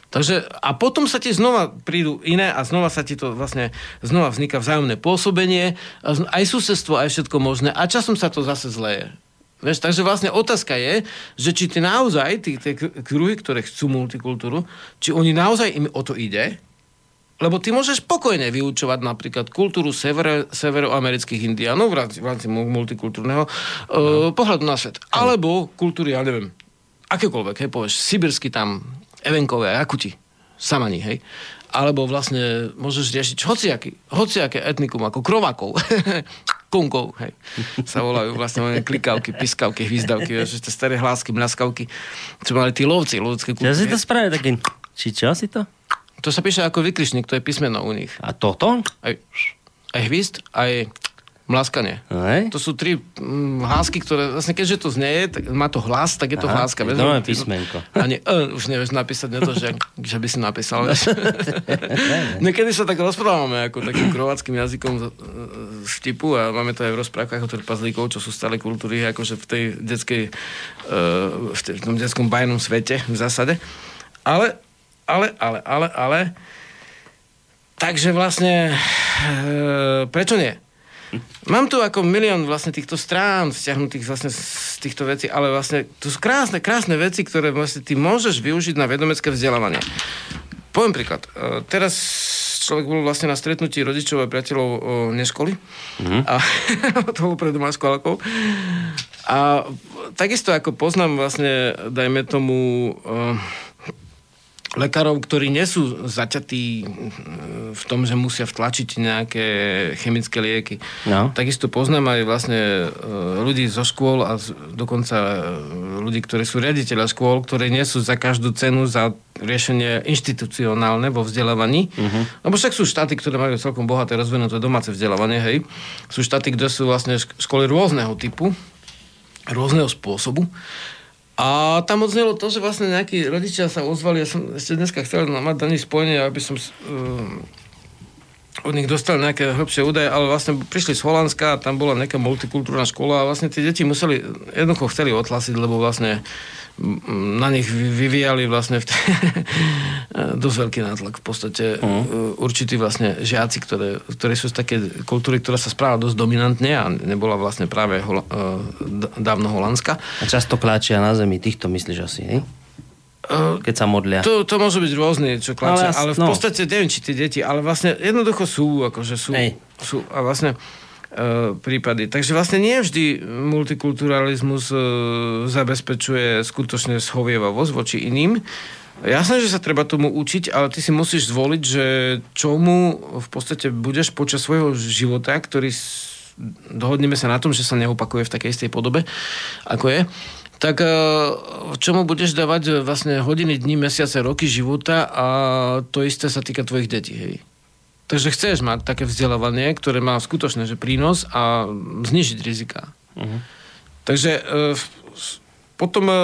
Takže, a potom sa ti znova prídu iné a znova sa ti to vlastne, znova vzniká vzájomné pôsobenie, aj susedstvo, aj všetko možné a časom sa to zase zleje. Vieš, takže vlastne otázka je, že či ty naozaj, tí, tie kruhy, ktoré chcú multikultúru, či oni naozaj im o to ide, lebo ty môžeš pokojne vyučovať napríklad kultúru severo, severoamerických indiánov v rámci, v rámci mu- multikultúrneho uh, pohľadu na svet. Alebo kultúry, ja neviem, akékoľvek, hej, povieš, sibirsky tam, evenkové, akuti, samani, hej. Alebo vlastne môžeš riešiť hociaký, hociaké etnikum, ako krovákov, *laughs* kunkov, hej. Sa volajú vlastne len klikavky, piskavky, hvízdavky, vieš, tie staré hlásky, mľaskavky, čo mali tí lovci, lovecké Ja si kultúry. to spravil taký... Či čo si to? To sa píše ako vykrišník, to je písmeno u nich. A toto? Aj, aj hvist, aj mlaskanie. Hej? To sú tri mm, hlásky, ktoré, vlastne keďže to znieje, tak má to hlas, tak je to Aha, hláska. to Vieš, ty- písmenko. Ani e, už nevieš napísať, ne to, že, že by si napísal. Vieš. *laughs* Niekedy sa tak rozprávame ako takým krováckým jazykom z, z vtipu a máme to aj v rozprávkach o trpazlíkov, čo sú stále kultúry, akože v tej detskej, uh, v, tej, v tom detskom bajnom svete v zásade. Ale, ale, ale, ale, ale, takže vlastne, uh, prečo nie? Mám tu ako milión vlastne týchto strán stiahnutých vlastne z týchto vecí, ale vlastne to sú krásne, krásne veci, ktoré vlastne ty môžeš využiť na vedomecké vzdelávanie. Poviem príklad. E, Teraz človek bol vlastne na stretnutí rodičov a priateľov o, neškoly. Mm-hmm. A *laughs* to bolo pred školkou. A takisto ako poznám vlastne, dajme tomu, e, lekárov, ktorí nie sú zaťatí mm, v tom, že musia vtlačiť nejaké chemické lieky. No. Takisto poznám aj vlastne e, ľudí zo škôl a dokonca e, ľudí, ktorí sú riaditeľa škôl, ktorí nie sú za každú cenu za riešenie inštitucionálne vo vzdelávaní. Uh-huh. Lebo však sú štáty, ktoré majú celkom bohaté rozvinuté domáce vzdelávanie, hej. Sú štáty, kde sú vlastne šk- školy rôzneho typu, rôzneho spôsobu. A tam odznelo to, že vlastne nejakí rodičia sa ozvali, ja som ešte dneska chcel mať nich spojenie, aby som um, od nich dostali nejaké hlbšie údaje, ale vlastne prišli z Holandska a tam bola nejaká multikultúrna škola a vlastne tie deti museli, jednoducho chceli odhlasiť, lebo vlastne na nich vy- vyvíjali vlastne v t- *laughs* dosť veľký nátlak v podstate uh určití vlastne žiaci, ktoré, ktorí sú z také kultúry, ktorá sa správa dosť dominantne a nebola vlastne práve hola, d- dávno holandská. A často kláčia na zemi, týchto myslíš asi, hej? Uh, Keď sa modlia. To, to môže byť rôzne, čo kláča, Ale ale, v no. podstate neviem, či tie deti, ale vlastne jednoducho sú, akože sú, sú a vlastne prípady. Takže vlastne nie vždy multikulturalizmus uh, zabezpečuje skutočne schovievavosť voči iným. Jasné, že sa treba tomu učiť, ale ty si musíš zvoliť, že čomu v podstate budeš počas svojho života, ktorý dohodneme sa na tom, že sa neopakuje v takej istej podobe, ako je, tak eh, čomu budeš dávať vlastne hodiny, dní, mesiace, roky života a to isté sa týka tvojich detí, hej. Takže chceš mať také vzdelávanie, ktoré má skutočne že prínos a znižiť rizika. Mhm. Takže e, potom e,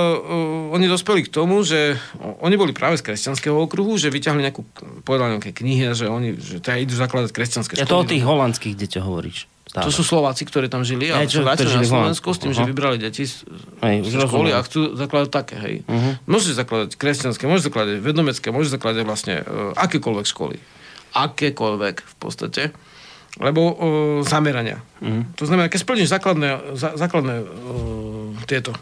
oni dospeli k tomu, že oni boli práve z kresťanského okruhu, že vyťahli nejakú, povedali nejaké knihy, že oni že teda idú zakladať kresťanské Ja to o školy. tých holandských deťoch hovoríš. Stále. To sú Slováci, ktorí tam žili a Hej, čo- vrátili na. Slovensku s tým, že Aha. vybrali deti z, Hej, z školy rozumiem. a chcú zakladať také, hej. Mhm. Môžeš zakladať kresťanské, môžeš zakladať vedomecké, môžeš zakladať vlastne uh, akékoľvek školy. Akékoľvek v podstate. Lebo uh, zamerania. Mhm. To znamená, keď splníš základné, za, základné uh, tieto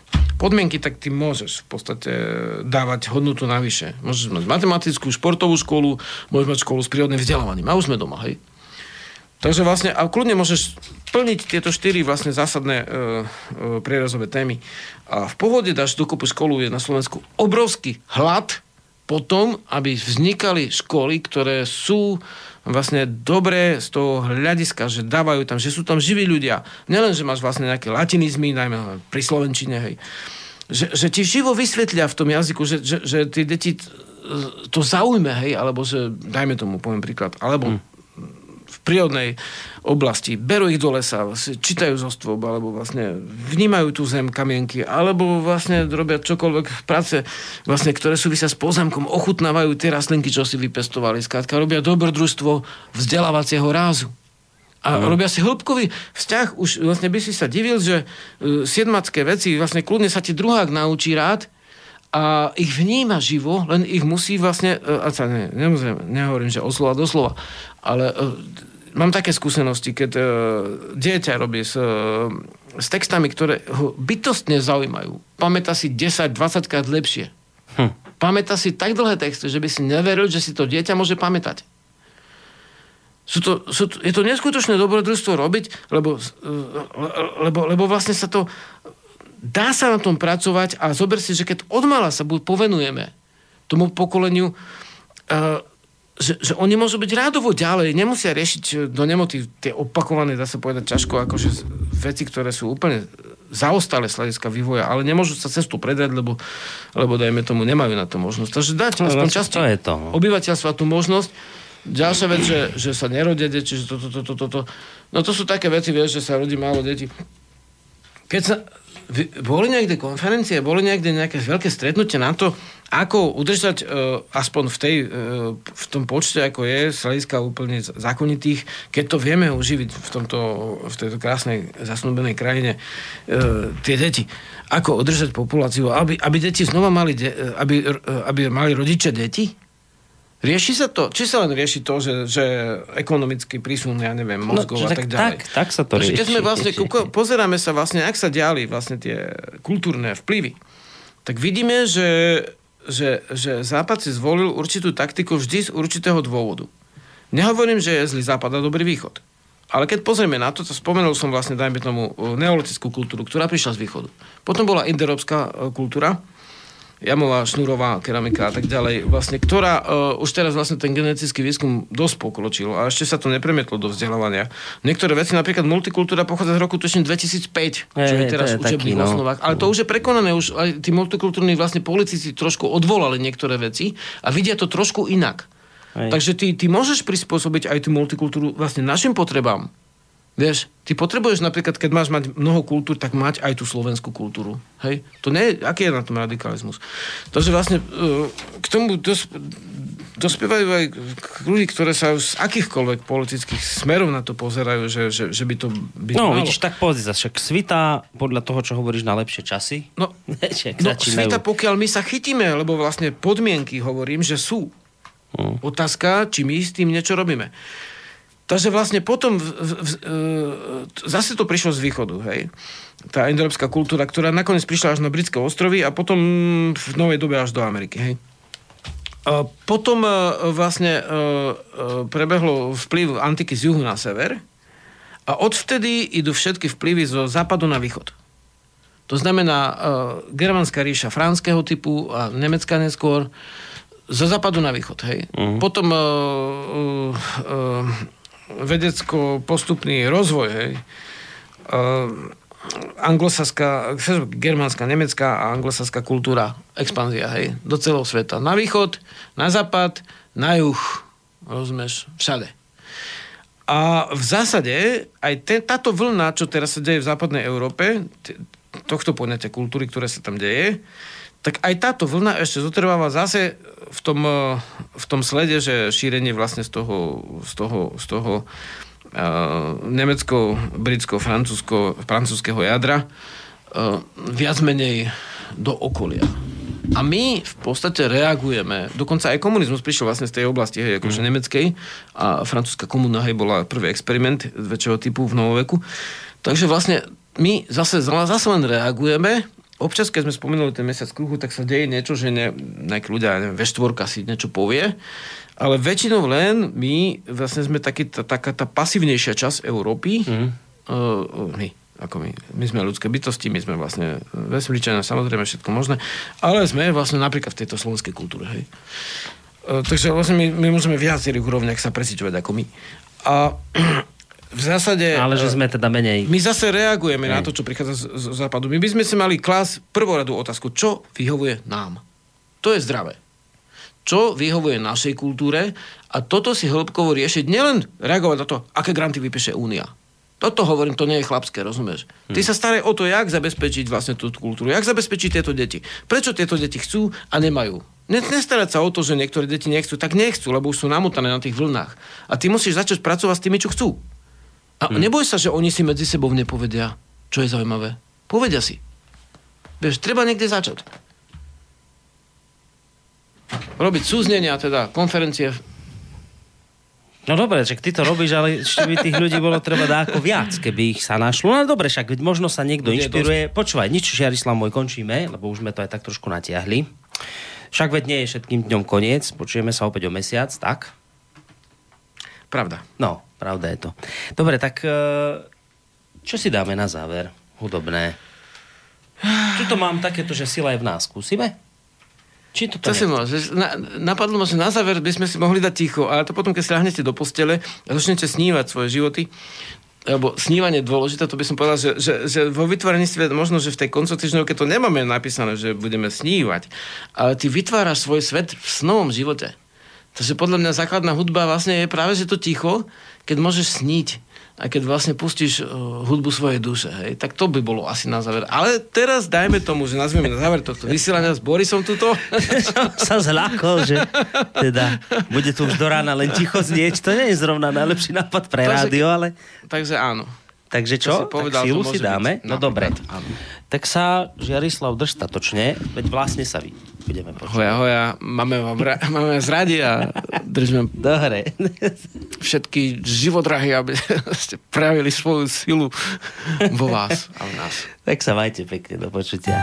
podmienky, tak ty môžeš v podstate dávať hodnotu navyše. Môžeš mať matematickú, športovú školu, môžeš mať školu s prírodným vzdelávaním. A už sme doma, hej. Takže vlastne, a kľudne môžeš plniť tieto štyri vlastne zásadné e, e, prierazové témy. A v pohode dáš dokopy školu, je na Slovensku obrovský hlad po tom, aby vznikali školy, ktoré sú vlastne dobré z toho hľadiska, že dávajú tam, že sú tam živí ľudia. Nielen, že máš vlastne nejaké latinizmy, najmä pri Slovenčine, hej. Že, že ti živo vysvetlia v tom jazyku, že, že, že tie deti to zaujme, hej, alebo že, dajme tomu, poviem príklad, alebo v prírodnej oblasti, berú ich do lesa, vlastne čítajú zo stôb, alebo vlastne vnímajú tú zem, kamienky, alebo vlastne robia čokoľvek práce, vlastne, ktoré súvisia s pozemkom, ochutnávajú tie rastlinky, čo si vypestovali. Skrátka, robia dobrodružstvo vzdelávacieho rázu. A mm. robia si hĺbkový vzťah. Už vlastne by si sa divil, že uh, siedmacké veci, vlastne kľudne sa ti druhák naučí rád a ich vníma živo, len ich musí vlastne, uh, a sa ne, nemusím, nehovorím, že oslova doslova, ale uh, mám také skúsenosti, keď uh, dieťa robí s, uh, s textami, ktoré ho bytostne zaujímajú. Pamätá si 10-20 krát lepšie. Hm. Pamätá si tak dlhé texty, že by si neveril, že si to dieťa môže pamätať. Sú to, sú to, je to neskutočné dobrodružstvo robiť, lebo, eh, lebo, lebo vlastne sa to... Dá sa na tom pracovať a zober si, že keď odmala sa povenujeme tomu pokoleniu, uh, že, že oni môžu byť rádovo ďalej, nemusia riešiť eh, do nemoty tie opakované, dá sa povedať ťažko, akože veci, ktoré sú úplne zaostalé z hľadiska vývoja, ale nemôžu sa cestu predať, lebo, lebo dajme tomu, nemajú na to možnosť. Takže dať No, aspoň časti to je to, no. obyvateľstva tú možnosť. Ďalšia vec, že, že sa nerodia deti, že toto, toto, toto. To. No to sú také veci, vieš, že sa rodí málo detí. Keď sa... vy- Boli niekde konferencie, boli niekde nejaké veľké stretnutie na to, ako udržať uh, aspoň v, tej, uh, v tom počte, ako je, z hľadiska úplne zákonitých, keď to vieme uživiť v, tomto, v tejto krásnej zasnúbenej krajine, uh, tie deti. Ako udržať populáciu, aby, aby deti znova mali, de, aby, uh, aby mali rodičia deti? Rieši sa to? Či sa len rieši to, že, že ekonomický prísun, ja neviem, mozgov No, a tak- tak ďalej? tak- tak sa to Takže Keď rieši. sme vlastne, kúko- pozeráme sa vlastne, ak sa diali vlastne tie kultúrne vplyvy, tak vidíme, že, že, že Západ si zvolil určitú taktiku vždy z určitého dôvodu. Nehovorím, že je zlý Západ a dobrý Východ. Ale keď pozrieme na to, to spomenul som vlastne, dajme tomu, e, neolitickú kultúru, ktorá prišla z východu. Potom bola indoeurópska e, kultúra, jamová, šnurová keramika a tak ďalej, vlastne, ktorá uh, už teraz vlastne ten genetický výskum dosť pokročil a ešte sa to nepremietlo do vzdelávania. Niektoré veci, napríklad multikultúra pochádza z roku tuším 2005, čo Hej, je teraz je v učebných no. osnovách. Ale to už je prekonané, už aj tí multikultúrni vlastne politici trošku odvolali niektoré veci a vidia to trošku inak. Hej. Takže ty, ty môžeš prispôsobiť aj tú multikultúru vlastne našim potrebám. Vieš, ty potrebuješ napríklad, keď máš mať mnoho kultúr, tak mať aj tú slovenskú kultúru. Hej? To nie, aký je na tom radikalizmus? Takže vlastne e, k tomu dos, dospievajú aj kruhy, ktoré sa z akýchkoľvek politických smerov na to pozerajú, že, že, že by to byť No, malo. vidíš, tak pozri sa, však svita podľa toho, čo hovoríš na lepšie časy. No, *laughs* no svita, pokiaľ my sa chytíme, lebo vlastne podmienky, hovorím, že sú. Hm. Otázka, či my s tým niečo robíme. Takže vlastne potom v, v, v, e, zase to prišlo z východu, hej. Tá indoeurópska kultúra, ktorá nakoniec prišla až na britské ostrovy a potom v novej dobe až do Ameriky, hej. A potom e, vlastne e, prebehlo vplyv antiky z juhu na sever a odvtedy idú všetky vplyvy zo západu na východ. To znamená uh, germánska ríša franského typu a nemecká neskôr zo západu na východ. Hej. Uh-huh. Potom uh, uh, uh, vedecko-postupný rozvoj. Hej. Uh, anglosaská, germánska, nemecká a anglosaská kultúra, expanzia, hej, do celého sveta. Na východ, na západ, na juh, rozumieš, všade. A v zásade aj te, táto vlna, čo teraz sa deje v západnej Európe, t- tohto poňatia kultúry, ktoré sa tam deje, tak aj táto vlna ešte zotrváva zase v tom, eh, v tom slede, že šírenie vlastne z toho, z toho, z toho uh, nemecko, britsko, francúzsko, francúzského jadra uh, viac menej do okolia. A my v podstate reagujeme, dokonca aj komunizmus prišiel vlastne z tej oblasti, hej, akože mm. nemeckej a francúzska komuna, hej, bola prvý experiment väčšieho typu v novoveku. Takže vlastne my zase, zase len reagujeme, občas, keď sme spomenuli ten mesiac kruhu, tak sa deje niečo, že ne, nejakí ľudia, neviem, V4 si niečo povie, ale väčšinou len my vlastne sme taký, tá, taká tá pasívnejšia časť Európy, mm. uh, my, ako my, my sme ľudské bytosti, my sme vlastne vesmíčania, samozrejme všetko možné, ale sme vlastne napríklad v tejto slovenskej kultúre, hej. Uh, takže vlastne my, my môžeme viacerých úrovniach sa presíťovať ako my. A v zásade... Ale že sme teda menej... My zase reagujeme na to, čo prichádza z, z západu. My by sme si mali klas prvoradú otázku, čo vyhovuje nám. To je zdravé. Čo vyhovuje našej kultúre a toto si hĺbkovo riešiť, nielen reagovať na to, aké granty vypíše Únia. Toto hovorím, to nie je chlapské, rozumieš? Ty sa staraj o to, jak zabezpečiť vlastne tú kultúru, jak zabezpečiť tieto deti. Prečo tieto deti chcú a nemajú? Nestarať sa o to, že niektoré deti nechcú, tak nechcú, lebo už sú namotané na tých vlnách. A ty musíš začať pracovať s tými, čo chcú. A hmm. neboj sa, že oni si medzi sebou nepovedia, čo je zaujímavé. Povedia si. Vieš, treba niekde začať. Robiť súznenia, teda konferencie. No dobre, však ty to robíš, ale ešte by tých ľudí bolo treba dáko viac, keby ich sa našlo. No dobre, však možno sa niekto Bude inšpiruje. Počúvaj, nič, Žiarislav môj, končíme, lebo už sme to aj tak trošku natiahli. Však veď nie je všetkým dňom koniec, počujeme sa opäť o mesiac, tak? Pravda. No, pravda je to. Dobre, tak eh, čo si dáme na záver? Hudobné. Čo to mám takéto, že sila je v nás? Skúsime? Či to To si môžeš. Na, napadlo ma, že na záver by sme si mohli dať ticho, ale to potom, keď sa do postele a začnete snívať svoje životy, lebo snívanie je dôležité, to by som povedal, že, že, že vo vytváraní možno, že v tej koncotýždňovke to nemáme napísané, že budeme snívať, ale ty vytváraš svoj svet v snovom živote. Takže podľa mňa základná hudba vlastne je práve, že to ticho, keď môžeš sníť a keď vlastne pustíš uh, hudbu svojej duše, hej, tak to by bolo asi na záver. Ale teraz dajme tomu, že nazveme na záver tohto vysielania s Borisom tuto. *laughs* sa zľakol, že teda bude tu už do rána len ticho znieť. To nie je zrovna najlepší nápad pre Takže- rádio, ale... Takže áno. Takže čo? si povedal, tak silu si dáme? byť. No dobre. áno. Tak sa, Žiarislav, drž statočne, veď vlastne sa vy budeme počuť. Hoja, hoja, máme, vám ra- *laughs* máme vás radi a držíme Dobre. všetky živodrahy, aby *laughs* ste prejavili svoju silu vo vás a v nás. tak sa majte pekne, do počutia.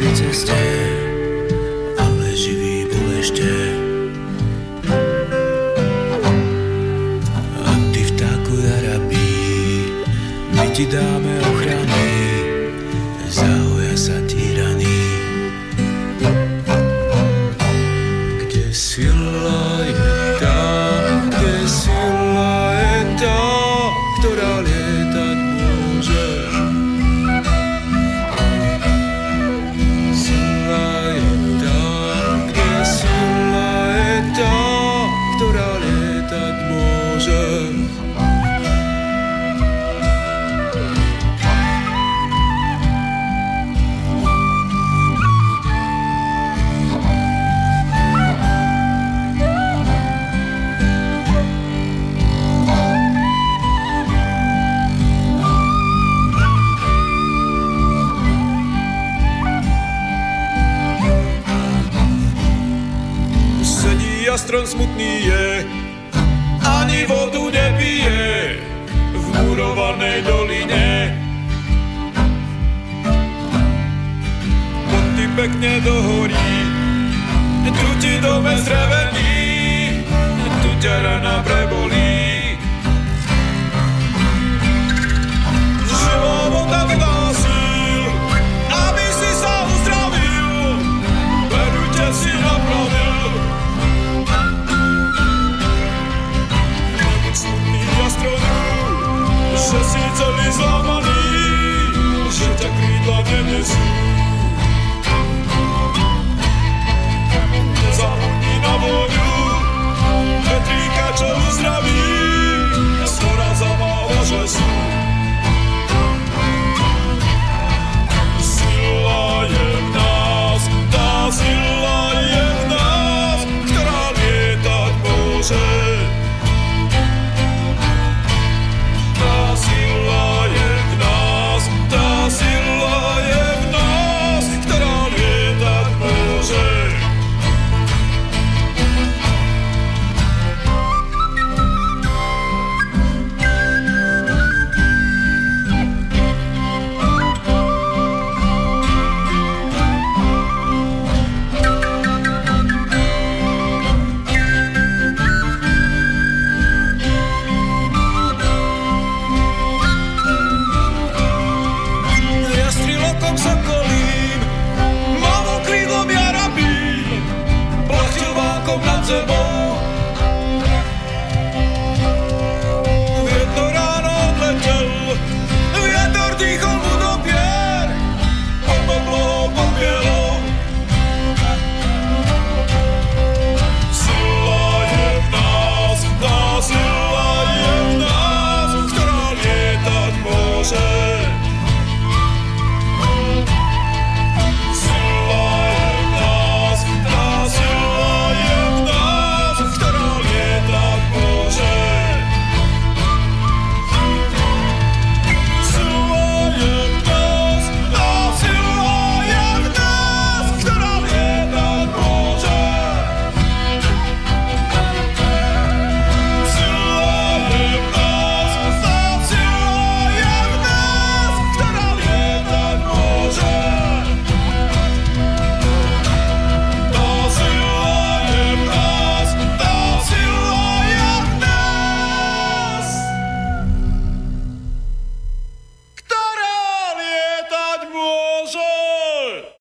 Pri ceste, ale živý bol ešte. A ty vtáku zarabí, my ti dáme